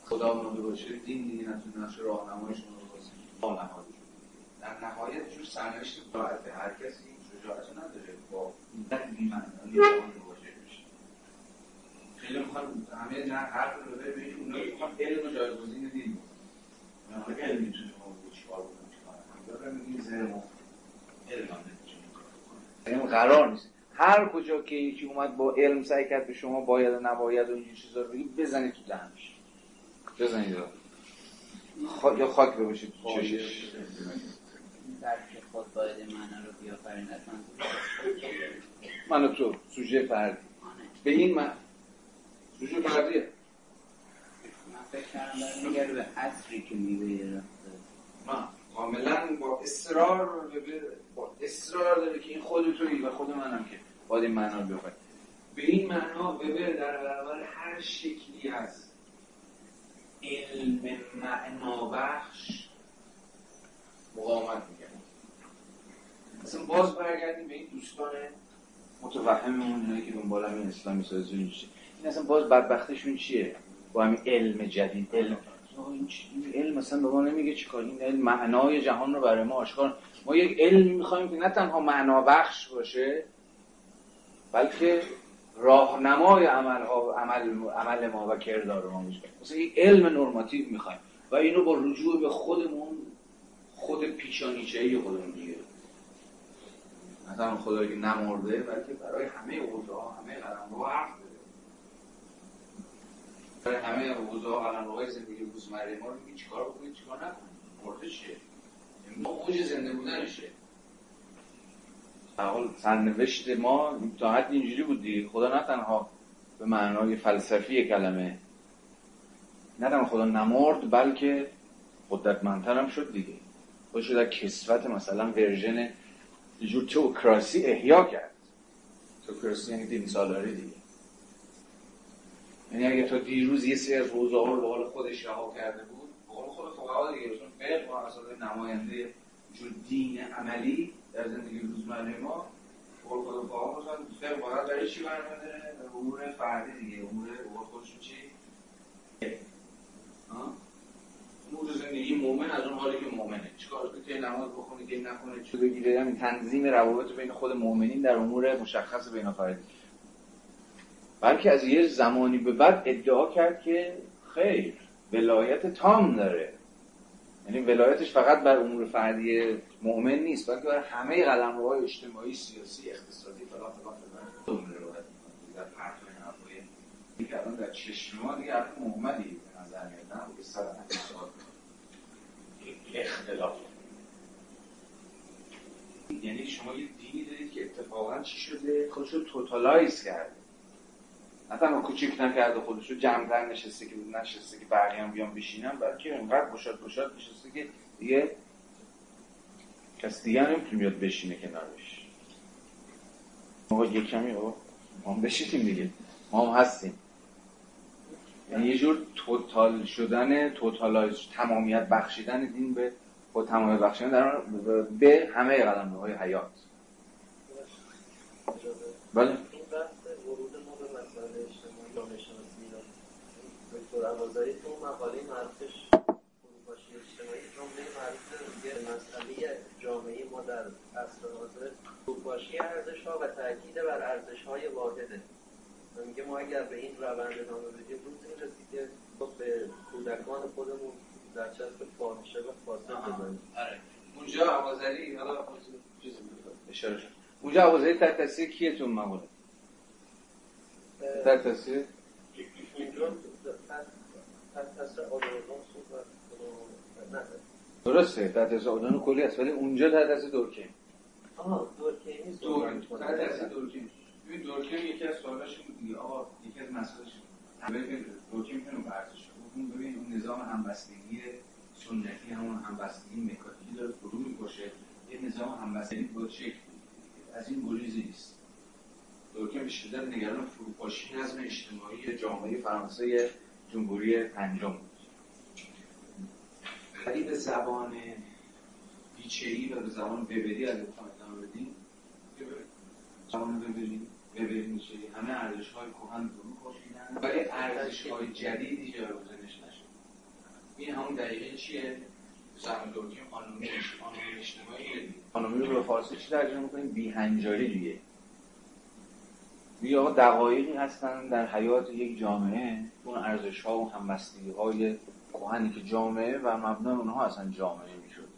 خدا مونده باشه دین دیگه نتونه نشه راهنمای شما رو بازی در نهایت جور سرنوشت براعت هر کسی شجاعت نداره. با این معنی مواجه بشه خیلی می‌خوان همه نه حرف رو بده به اونا می‌خوان علم و جایگزین دین بکنن علم می‌تونه شما رو چیکار بکنه چیکار نکنه. میگیم زیر مخ علم هم نمی‌تونه قرار نیست. هر کجا که یکی اومد با علم سعی کرد به شما باید و نباید و این چیزا رو بگید بزنید تو دهنش بزنید. خا... یا خاک بباشید. چشش. درک خود باید معنا رو بیافریند من تو سوژه فردی. به این من. سوژه فردیه. من فکر کردم میگه به که من کاملا با اصرار با اصرار داره که این خود توی و خود منم که. باید این معنا رو به این معنا وبر در برابر هر شکلی از علم معنابخش مقاومت می‌کنه. مثلا باز برگردیم به این دوستان متوهممون اینایی که دنبال همین اسلامی سازی این اصلا باز بدبختشون چیه؟ با همین علم جدید علم. این علم مثلا به ما نمیگه چیکار این علم معنای جهان رو برای ما آشکار. ما یک علمی می‌خوایم که نه تنها معنا بخش باشه بلکه راهنمای عمل, عمل, عمل ما و کردار ما میشه. مثلا یک علم نرماتیو می‌خوایم. و اینو با رجوع به خودمون خود پیشانیچه ای خودمون دیگه. مثلا خدایی که نمرده بلکه برای همه اوضاع همه قلمرو حرف برای همه اوضاع قلمروهای زندگی روزمره ما رو میگه چیکار بکنید چیکار نکنید مرده چیه؟ ما اوج زنده بودنشه. حال سرنوشت ما تا حد اینجوری بود دیگه. خدا نه تنها به معنای فلسفی کلمه نه خدا نمرد بلکه قدرتمندتر هم شد دیگه. خودش در کسوت مثلا ورژن یه جور توکراسی احیا کرد. توکراسی یعنی دین سالاری دیگه. یعنی اگه تا دیروز یه سری از حوزه ها رو به حال خودش رها کرده بود به قول خود فقها دیگه چون فقه و اصلا نماینده جور دین عملی در زندگی روزمره ما خود فقها مثلا فقه باید برای چی برمی‌داره امور فردی دیگه. امور خودشون چی؟ نور زندگی مؤمن از اون حالی که مؤمنه. چیکار که نماز بخونه که نکنه چه بگیره. همین تنظیم روابط بین خود مؤمنین در امور مشخص بین افرادی بلکه از یه زمانی به بعد ادعا کرد که خیر ولایت تام داره. یعنی ولایتش فقط بر امور فردی مؤمن نیست بلکه بر همه قلمروهای اجتماعی سیاسی اقتصادی فلان فلان فلان. در پرتو حرفای که الان در چشم ما دیگه حرف محمدی به نظر میاد نه؟ به صد اختلاف. یعنی شما یه دینی دارید که اتفاقا چی شده؟ خودش رو توتالایز کرده. تنها کوچیک نکرده خودش رو جمعتر نشسته که نشسته که بقیه هم بیان بشینن بلکه اینقدر گشاد گشاد نشسته که دیگه کس دیگه نمی‌تونه بیاد بشینه کنارش. ما یک کمی ما هم بشینیم دیگه. ما هم هستیم. یعنی یه جور توتال شدن توتالایز تمامیت بخشیدن دین به با تمامیت بخشیدن در به همه قدم های حیات. بله این بحث ورود ما به مسائل اجتماعی جامعه شناسی ایران عوازاری تو مقاله معروفش فروپاشی اجتماعی جمله معروف مسئله جامعه ما در عصر حاضر فروپاشی ارزش ها و تاکید بر ارزش های واحده. و میگه ما اگر به این روند ادامه بدیم روزی می‌رسی که به کودکان خودمون در چسب فاحشه و فاسد بزنیم. آره. اونجا عوازری حالا چیز اشاره شد. اونجا عوازری تحت تاثیر کیه تو مقاله؟ تحت تاثیر؟ تحت درسته تحت تاثیر آدان کلی است ولی اونجا تحت تاثیر دورکیم آها دورکیمی دور صحبت می‌کنه. تحت تاثیر دورکیم ببین دورکیم یکی از سوالاش این بود. دیگه آقا یکی از مسائلش ببین دورکیم می‌تونه ورزش اون ببین اون نظام همبستگی سنتی همون همبستگی مکانیکی داره فرو می‌کشه. یه نظام همبستگی شکل بگیره. از این گریزی نیست. دورکیم به شدت نگران فروپاشی نظم اجتماعی جامعه فرانسه جمهوری پنجم بود. ولی به زبان بیچه‌ای و به زبان ببری از ادامه بدیم زبان ببری ببری میشه. همه ارزش های کهن فرو پاشیدن ولی ارزش های جدیدی جایگزینش نشد این همون دقیقه چیه؟ زبان دورکیم آنومی آنومی اجتماعی. آنومی رو به فارسی چی ترجمه می‌کنیم؟ بیهنجاری دیگه. یا دقایقی هستن در حیات یک جامعه اون ارزش ها و همبستگی های کهنی که جامعه و مبنای اونها اصلا جامعه می‌شد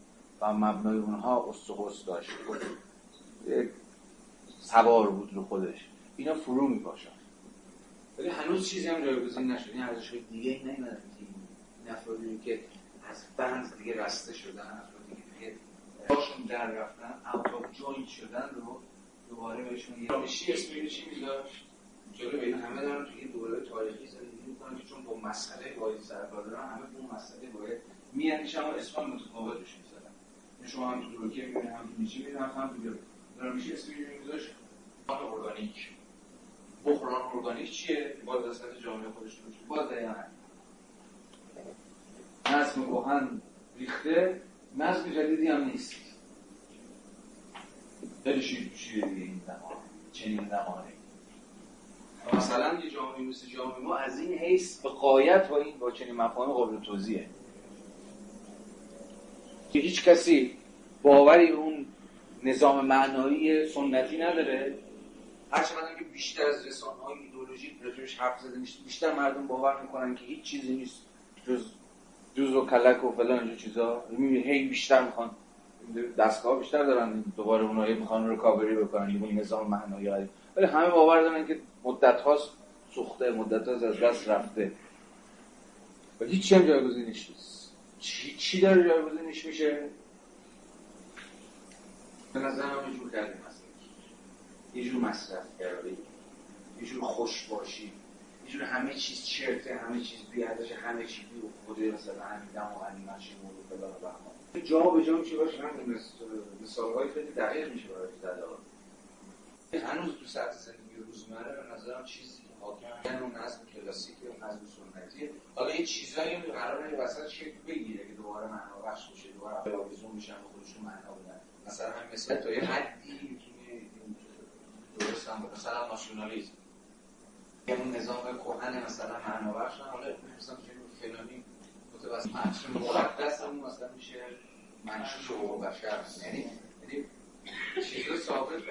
و مبنای اونها استخوص داشت. سوار بود رو خودش. اینا فرو میپاشن. ولی هنوز چیزی هم جایگزین نشد. این ارزش های دیگه ای نیومدن که این افرادی که از بند دیگه رسته شدن افرادی که دیگه جاشون در رفتن out of joint شدن رو دوباره بهشون یه رامشی اسمی چی میذاشت جلو بین همه دارن توی دوره تاریخی زندگی می‌کنن که چون با مسئله باید سرکار دارن همه اون مسئله باید میاندیشن و اسم متفاوت روش می‌ذارن یعنی شما هم تو دورکیم می‌بینید هم تو نیچه می‌بینید هم تو رامشی اسمی میذاشت بحران ارگانیک. بحران ارگانیک چیه؟ باز وسط جامعه خودش رو باز دقیقا نظم کهن ریخته نظم جدیدی هم نیست. شیر دیگه این زمان؟ چنین زمانی. مثلا یه جامعه مثل جامعه ما از این حیث به قایت با این با چنین مفاهیم قابل توضیحه. که هیچ کسی باوری اون نظام معنایی سنتی نداره. هر که بیشتر از رسانه های ایدئولوژیک راجبش حرف زده میشه بیشتر مردم باور می‌کنن که هیچ چیزی نیست جز جز و کلک و فلان اینجور چیزا. هی بیشتر می‌خوان دستگاه بیشتر دارن دوباره اونایی می‌خوان رکاوری بکنن این نظام معنایی قدیم. ولی همه باور دارن که مدت هاست سوخته مدت هاست از دست رفته. و هیچی هم جایگزینش نیست. چی, چی داره جایگزینش میشه؟ به نظر هم یه جور کردیم یه جور مصرف کردی یه خوش باشی یه همه چیز چرته همه چیز بیادش همه چیز بی خود مثلا همین دم و همین ماشین و فلان و بهمان جا به جا میشه باشه هم مثال های خیلی دقیق میشه برای زده هنوز تو سطح زندگی روزمره به نظرم چیزی حاکم یعنی اون نظم کلاسیک و نظم سنتی. حالا یه چیزایی قراره وسط شکل بگیره که دوباره معنا بخش بشه دوباره آویزون میشن و خودشون معنا بدن. مثلا همین مثل تا یه حدی می‌تونه درست هم مثلا ناسیونالیسم یه اون نظام کهن مثلا معنا بخش حالا مثلا فلانی متوسط مقدس هم مثلا میشه منشوش حقوق بشر یعنی یعنی چیزا ثابت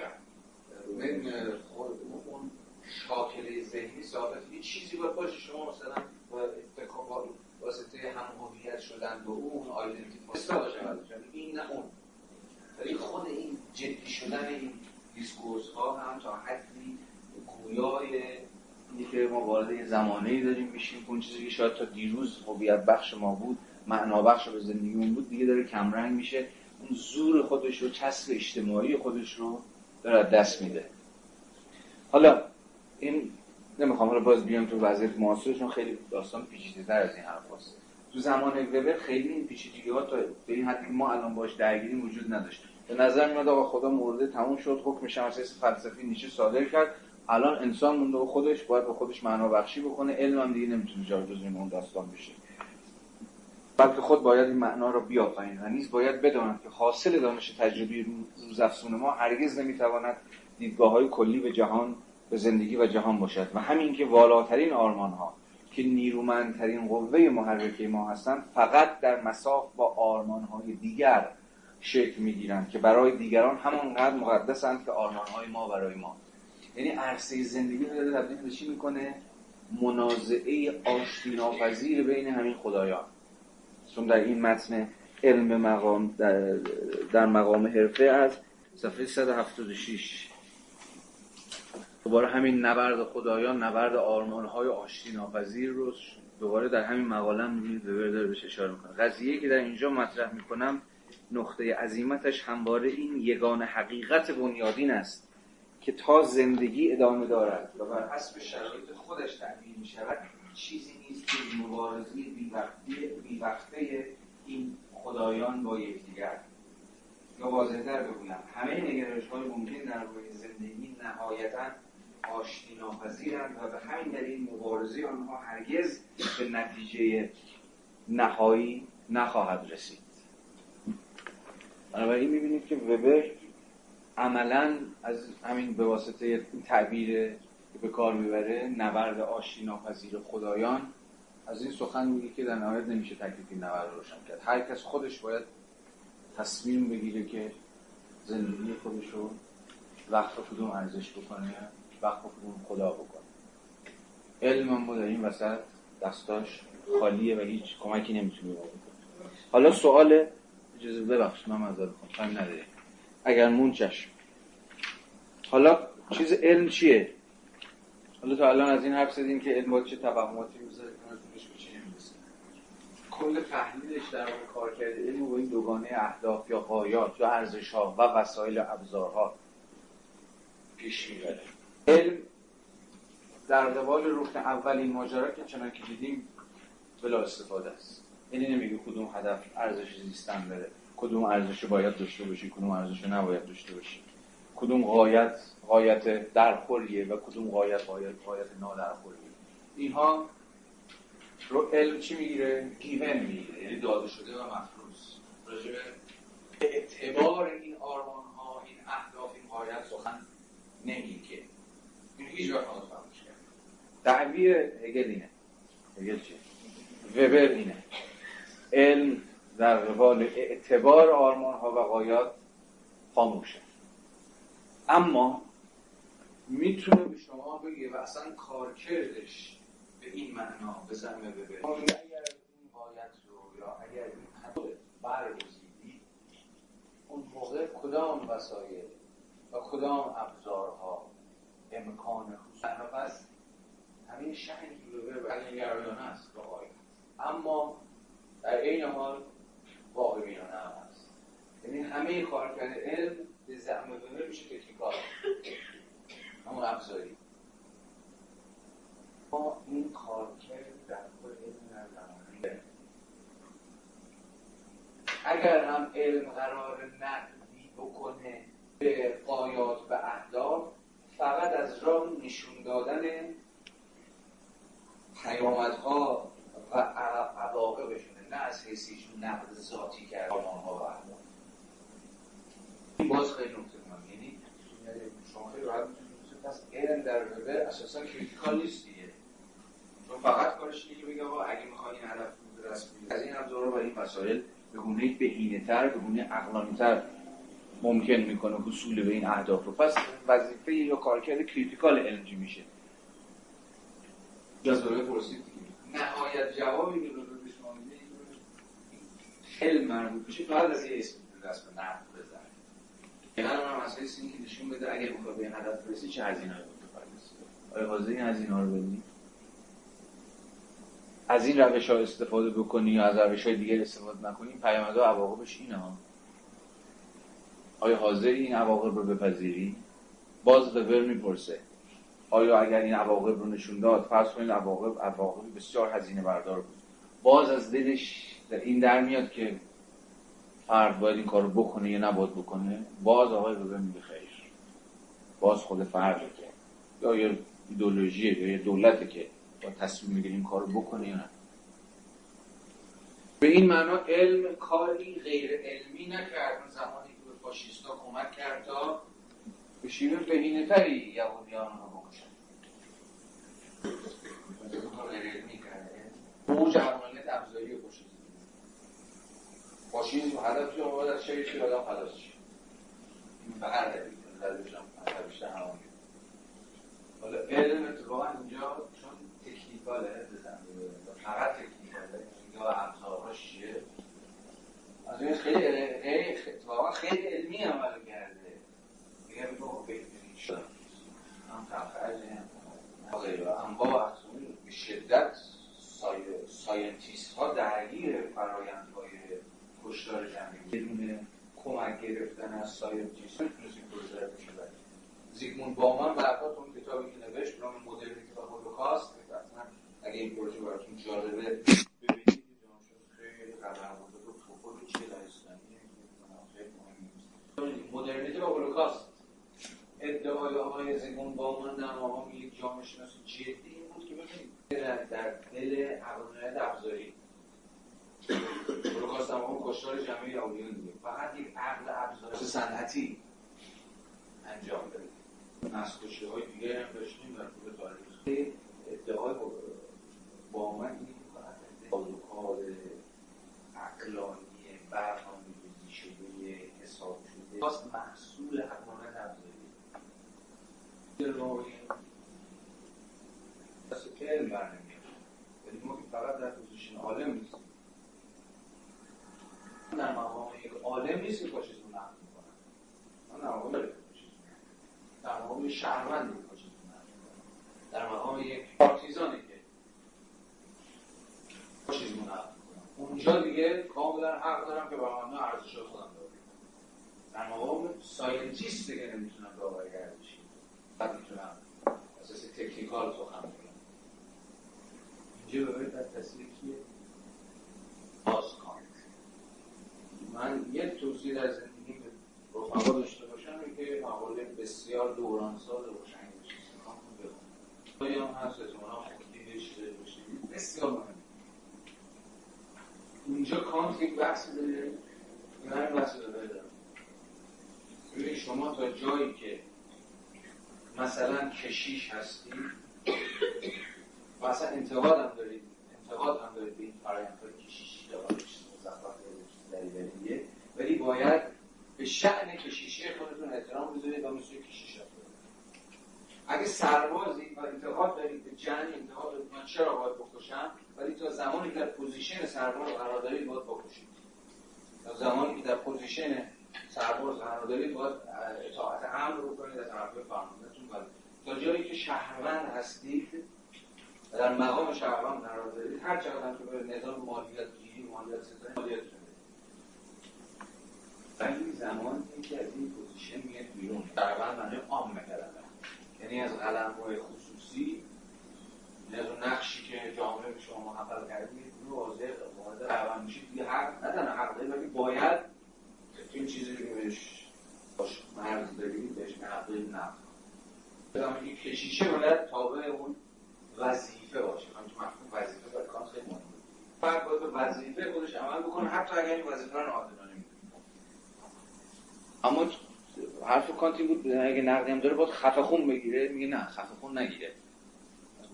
من خود اون شاکله ذهنی ثابت. یه چیزی باید باشه. شما مثلا با واسطه هم هویت شدن به اون آیدنتیتی باشه این نه اون. ولی خود این جدی شدن این discourse ها هم تا حدی گویای اینی که ما وارد یه زمانه ای داریم میشیم اون چیزی که شاید تا دیروز هویت بخش ما بود معنا بخش به زندگیمون بود دیگه داره کمرنگ میشه. اون زور خودش رو چسب اجتماعی خودش رو داره دست میده. حالا این نمی‌خوام حالا باز بیام تو وضعیت معاصرشون خیلی داستان پیچیده از این حرف هست. تو زمان وبر خیلی این پیچیدگی ها تا به این حدی ما الان باش درگیری وجود نداشت. به نظر میاد آقا خدا مورد تموم شد حکم شمس فلسفی نیچه صادر کرد. الان انسان مونده به خودش باید به خودش معنا بخشی بکنه. علم هم دیگه نمی‌تونه جایگزین اون داستان بشه. بلکه خود باید این معنا را بیافرین و نیز باید بداند که حاصل دانش تجربی روزافزون ما هرگز نمی‌تواند دیدگاه های کلی به جهان به زندگی و جهان باشد و همین که والاترین آرمان ها که نیرومندترین قوه محرکه ما هستند فقط در مساف با آرمان های دیگر شکل می‌گیرند که برای دیگران همانقدر مقدسند که آرمان های ما برای ما. یعنی عرصه زندگی رو داره تبدیل به چی می‌کنه؟ منازعه آشتی ناپذیر بین همین خدایان. چون در این متن علم مقام در, در مقام حرفه از صفحه 176 دوباره همین نبرد خدایان نبرد آرمانهای آشتی ناپذیر رو دوباره در همین مقاله می‌بینید. به داره بهش اشاره می‌کنه قضیه که در اینجا مطرح می‌کنم نقطه عظیمتش همواره این یگان حقیقت بنیادین است که تا زندگی ادامه دارد و بر حسب شرایط خودش تعبیر می شود چیزی نیست که مبارزی بیوقته این خدایان با یکدیگر. یا واضحتر بگویم همه نگرش های ممکن در روی زندگی نهایتا آشتی ناپذیرند و به همین دلیل مبارزه آنها هرگز به نتیجه نهایی نخواهد رسید. بنابراین می‌بینید که وبر عملا از همین به واسطه تعبیر که به کار می‌بره نبرد آشتی ناپذیر خدایان. از این سخن میگه که در نهایت نمیشه تکلیف این نبرد روشن کرد. هر کس خودش باید تصمیم بگیره که زندگی خودش رو وقت کدوم ارزش بکنه وقت کدوم خدا بکنه. علم هم در این وسط دستاش خالیه و هیچ کمکی نمی‌تونه بکنه. حالا سوال اجازه ببخش من مزاد کنم نداره اگر مون چشم. حالا چیز علم چیه؟ حالا تا الان از این حرف زدیم که علم چه توهماتی می‌ذاره که به چی کل تحلیلش در کار کرده علم با این دوگانه اهداف یا قایات یا ارزش ها و وسایل ابزارها پیش می‌بره. علم در قبال رکن اول این ماجرا که چنان که دیدیم بلا استفاده است. یعنی نمیگه کدوم هدف ارزش زیستن داره کدوم ارزش باید داشته باشی کدوم ارزش نباید داشته باشی. کدوم غایت غایت درخوریه و کدوم غایت غایت غایت نادرخوریه؟ اینها رو علم چی می‌گیره؟ گیون می‌گیره. یعنی داده شده و مفروض. راجبه اعتبار این آرمان ها این اهداف این غایت سخن نمیگه. این هیچ وقت فراموش کرد دعوی هگل اینه. هگل چیه؟ وبر اینه. علم در قبال اعتبار آرمان ها و غایات خاموشه. اما می‌تونه به شما بگه و اصلا کارکردش به این معنا به زمه ببه اگر این غایت رو یا اگر این خطور برگزیدی اون موقع کدام وسایل و کدام ابزارها امکان حصول پس همین که به برگردانه است. با اما در این حال واقع بینانه هم هست یعنی همه کار کرده علم به دونه میشه تکنیکال همون ابزاری. ما این کارکرد در خود علم اگر هم علم قرار نقدی بکنه به قایات و اهداف فقط از راه نشون دادن پیامدها و عواقبشونه نه از حیث نقد ذاتی کرد ها و اهداف این باز خیلی نکته مهم یعنی شما خیلی راحت می‌تونید پس علم در وبر اساسا کریتیکال نیست دیگه. چون فقط کارش اینه که بگه آقا اگه می‌خوای این هدف از این ابزار و این مسائل به گونه بهینه تر به گونه عقلانی تر ممکن می‌کنه حصول به این اهداف رو. پس وظیفه یا کارکرد کریتیکال علم میشه. جذبه پرسید نهایت جوابی که رو به شما میده علم مربوط میشه. بعد از یه اسم دست به نقد یعنی هم مسئله اینه که نشون بده اگه می‌خوای به هدف برسی چه هزینه رو آیا حاضر این هزینه رو بدی؟ از این روش ها استفاده بکنی یا از روش های دیگه استفاده نکنی پیامدها عواقبش اینه ها آیا حاضر این عواقب رو بپذیری؟ باز وبر می‌پرسه. آیا اگر این عواقب رو نشون داد فرض کنید عواقب عواقب بسیار هزینه بردار بود. باز از دلش در این در میاد که فرد باید این کار رو بکنه یا نباید بکنه باز آقای وبر میگه خیر. باز خود فرده که یا یه ایدولوژیه یا یه دولته که با تصمیم می‌گیره این کار رو بکنه یا نه. به این معنا علم کاری غیر علمی نکرد. زمانی که به فاشیستا کمک کرد تا به شیوه بهینه تری یهودیان رو بکشن. غیر فاشیسم فاشیسم هدفش باید از شهر که آدم خلاص شه به هر دلیل هدفش هم هدفش همون حالا علم اتفاقا اینجا چون technical ه فقط technical ه. یا ابزارهاش چیه؟ از این خیلی اتفاقا خیلی علمی عمل کرده میگه میگه بهترین شد. هم تفرج هم. غیره انواع افزونی به شدت scientist ها درگیر فرایند های کشتار جمعی. بدون کمک گرفتن از scientist ها می‌تونست این پروژه رو بشه زیگموند بامان بعدها اون کتابی که نوشت نام مدرنیته و هولوکاست اگه این پروژه براتون جالبه ببینید خیلی قدم بوده رو فوکل چه اسلامی؟ مدرنیته و هولوکاست. ادعای آقای زیگموند بامان در مقام یک جامعه شناسی جدی این بود که ببینید در دل عقلانیت افزاری هولوکاست در مقام کشتار جمعی یهودیان دیگه. فقط یک عقل ابزاری صنعتی انجام دادید نسل های دیگه هم داشتیم در طول تاریخ. ادعای با من این کار عقلانی برنامه شده حساب شده. باز محصول حقانت افزایی دست علم برنمیاد یعنی ما که فقط در پوزیشن عالم نیستیم. در مقام یک عالم نیست که فاشیسم رو نقد می‌کنن من در مقام در مقام شهروندی فاشیسم در مقام یک پارتیزانی که فاشیسم نقد اونجا دیگه کاملا حق دارم که برنامه ارزش خودم دارم. در مقام scientist دیگه نمی‌تونم داوری ارزشی بعد می‌تونم اساس technical سخن بگم. اینجا ببینید در تصویر کیه؟ باز من یک توصیه در زندگی به رفقا داشته باشم که مقاله بسیار دورانساز روشنگری خیلی هم هست احتمالا باشید بسیار مهم. اینجا کانت یک بحثی داره. من بحث داره دارم. ببینید شما تا جایی که مثلا کشیش هستی و اصلا انتقاد هم دارید. انتقاد هم دارید به این فرایند کشیشی دلیلیه ولی باید به شأن کشیشی خودتون احترام بذارید و مثل کشیش اگه سربازی و انتقاد دارید به جنگ انتقاد دارید من چرا باید بکشم؟ ولی تا زمانی که در position سرباز قرار دارید باید بکشید. تا زمانی که در position سرباز قرار دارید باید اطاعت امر رو کنید از طرف فرماندهتون. ولی تا جایی که شهروند هستید در مقام شهروند قرار دارید هر چقدر که به نظام مالیات گیری مالیات ستانی مالیات ولی زمانی که از این پوزیشن میاد بیرون. در معنی عام کلمه یعنی از قلم های خصوصی این از اون نقشی که جامعه به شما محقق کردید رو واضح وارد روان میشید دیگه حق نداره حق دارید ولی باید این چیزی که بهش باش مرز دارید بهش نقل نقل بدم کشیشه باید تابع اون وظیفه باشه. من تو مفهوم وظیفه برای کانت خیلی مهمه. فرد باید به وظیفه خودش عمل بکنه حتی اگر این وظیفه رو می‌کنه اما حرف کانتی بود اگه نقدی هم داره باید خفه خون بگیره میگه نه خفه خون نگیره.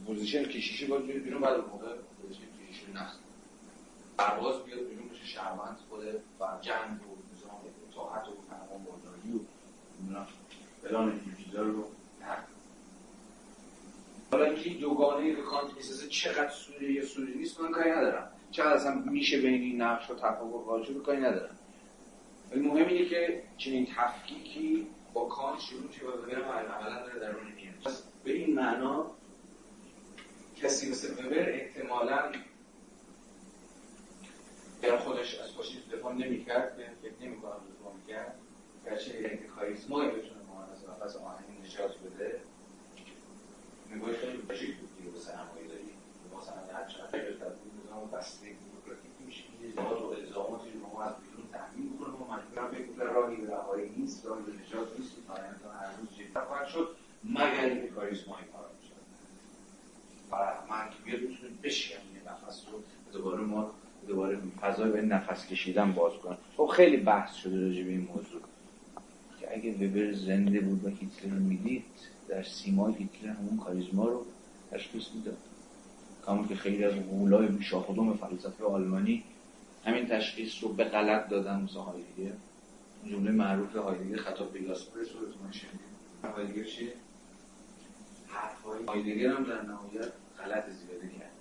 position کشیشی باید بیاد بیرون بعد موقع position کشیشی نخست پرواز بیاد بیرون بشه شهروند خود و جنگ و نظام و اطاعت و فرمان برداری و فلان اینجور چیزا رو حالا اینکه این دوگانه به کانت می‌سازه چقدر صوری یا صوری نیست من کاری ندارم. چقدر اصلا میشه بین این نقش و تفاوت واجب؟ کاری ندارم. ولی مهم اینه که چنین تفکیکی با کانت شروع شه و ببرم عملا داره در اون میاد. به این معنا کسی مثل وبر احتمالا اگر خودش از خودش دفاع نمی‌کرد که فکر نمی‌کنم دفاع می‌کرد گرچه یک کاریزمایی بتونه ما از نفس آهنگ نجات بده. نگاه خیلی باشید بود دیگه به سرمایه داری. مثلا هر چقدر بسته بروکراتیک میشه. یه و الزاماتی رو ما از مجبورم فکر کنم راهی به رهایی نیست راهی به نجات نیست. تا هر روز جدیدتر خواهد شد مگر اینکه کاریزمایی کار میشه من که بیاد می‌تونه بشکنه نفس رو دوباره ما دوباره فضای به نفس کشیدن باز کنن خب خیلی بحث شده راجع به این موضوع. که اگه وبر زنده بود و هیتلر رو می‌دید در سیمای هیتلر همون کاریزما رو تشخیص می‌داد. کامون که خیلی از غولای بیشاخدوم فلسفه آلمانی همین تشخیص رو به غلط دادن مثل هایدگر جمله معروف هایدگر خطاب به یاسپرس رو اتمان شنید هایدگر چیه؟ هایدگر هم در نهایت غلط زیاده کرد.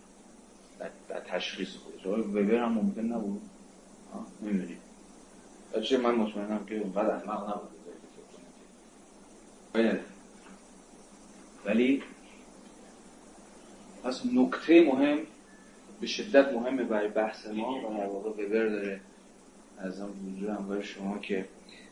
در تشخیص خودش وبر هم ممکن نبود. نمی‌دونیم. چه من مطمئنم که اونقدر احمق نبود. ولی پس نکته مهم به شدت مهمه برای بحث ما و در واقع وبر داره از اون وجود برای شما که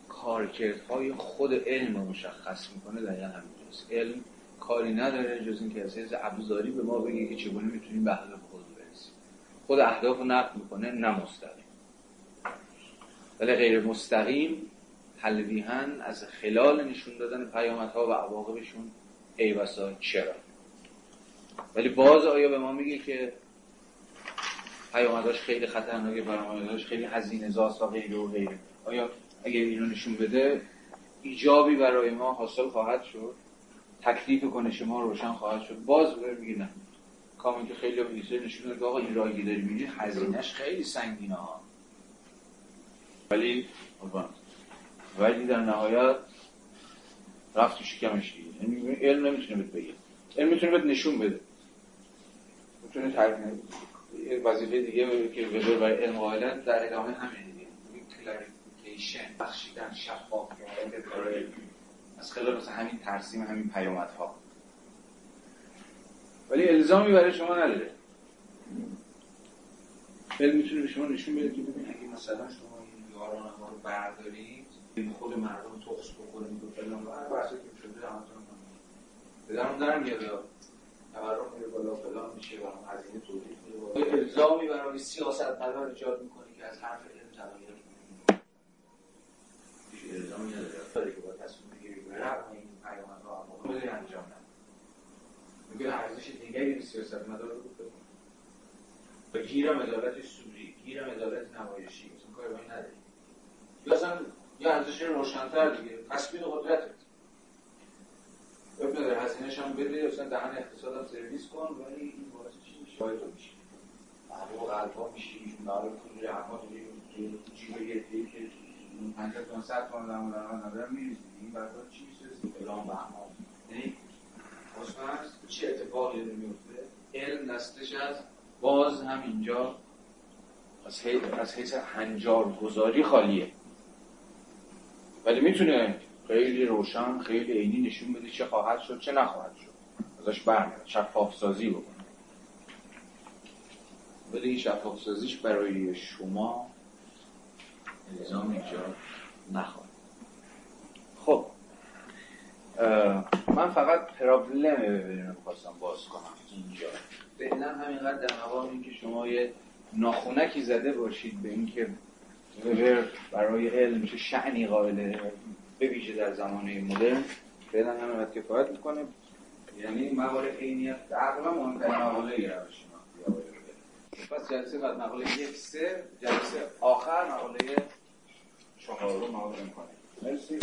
کارکردهای خود علم رو مشخص می‌کنه دقیقا همینجاست. علم کاری نداره جز اینکه از حیث ابزاری به ما بگه که چگونه می‌تونیم به اهداف خود برسیم. خود اهداف رو نقد می‌کنه نه مستقیم. ولی غیر مستقیم حلویهن از خلال نشون دادن پیامدها و عواقبشون ای چرا؟ ولی باز آیا به ما میگه که پیامداش خیلی خطرناکه پیامداش خیلی هزینه زاست و غیره و غیره. آیا اگر اینو نشون بده ایجابی برای ما حاصل خواهد شد؟ تکلیف کنش ما روشن خواهد شد؟ باز میگه نه. کامل که خیلی به نشون داد آقا این راهی داری میری هزینهش خیلی سنگینه ها. ولی ولی در نهایت رفت تو شکمش دیگه یعنی علم نمی‌تونه بهت بگه. علم می‌تونه بهت نشون بده. می‌تونه تعریف وظیفه دیگه که به برای علم قائلن در ادامه همین دیگه. کلاریفیکیشن بخشیدن شفاف از خلال مثل همین ترسیم همین پیامدها. ولی الزامی برای شما نداره. علم می‌تونه به شما نشون بده که ببین اگه مثلا شما این یاران ما رو بردارید خود مردم تخص بکنید و فلان و هر بحثی که شده همتون به درم در میاد. تورم میره بالا فلان میشه و هزینه تولید میره بالا. الزامی برای سیاست مدار ایجاد می‌کنه که از حرف علم تغییر هیچ الزامی نداره. که با تصمیم بگیری به رغم این پیامدها اما خود انجام نده. میگه ارزش دیگری به سیاست مدار رو بکنه و گیرم عدالت سوری گیرم عدالت نمایشی مثلا کاری نداری. یا اصلا یه ارزش روشنتر دیگه. تثبیت قدرتت ببینه در هزینهش هم بده اصلا دهن اقتصاد هم سرویس کن ولی این باعث چی میشه؟ باید میشه. معلوم قلبا میشی معلوم پول اما جیب یه دیگه که 50 تون 100 تون درآمد ندارم میریزی این برای چی میشه؟ اعلام به اعمال. یعنی چه اتفاقی داره میفته علم دستش از باز هم اینجا از حیث, از حیث هنجار گذاری خالیه. ولی می‌تونه خیلی روشن خیلی عینی نشون بده چه خواهد شد چه نخواهد شد. ازش برمیاد شفاف سازی بکنه. ولی این شفاف سازیش برای شما الزام اینجا نخواهد. خب من فقط پرابلم ببینم خواستم باز کنم. اینجا. فعلا همینقدر در مقام اینکه شما یه ناخونکی زده باشید به اینکه وبر برای علم چه شعنی قائله به ویژه در زمانه مدرن. فعلا همینقدر کفایت می‌کنه. یعنی موارد عینیت تقریبا مهمترین مقاله روش. پس جلسه بعد مقاله یک سه جلسه آخر مقاله چهارم مقاله می‌کنه مرسی.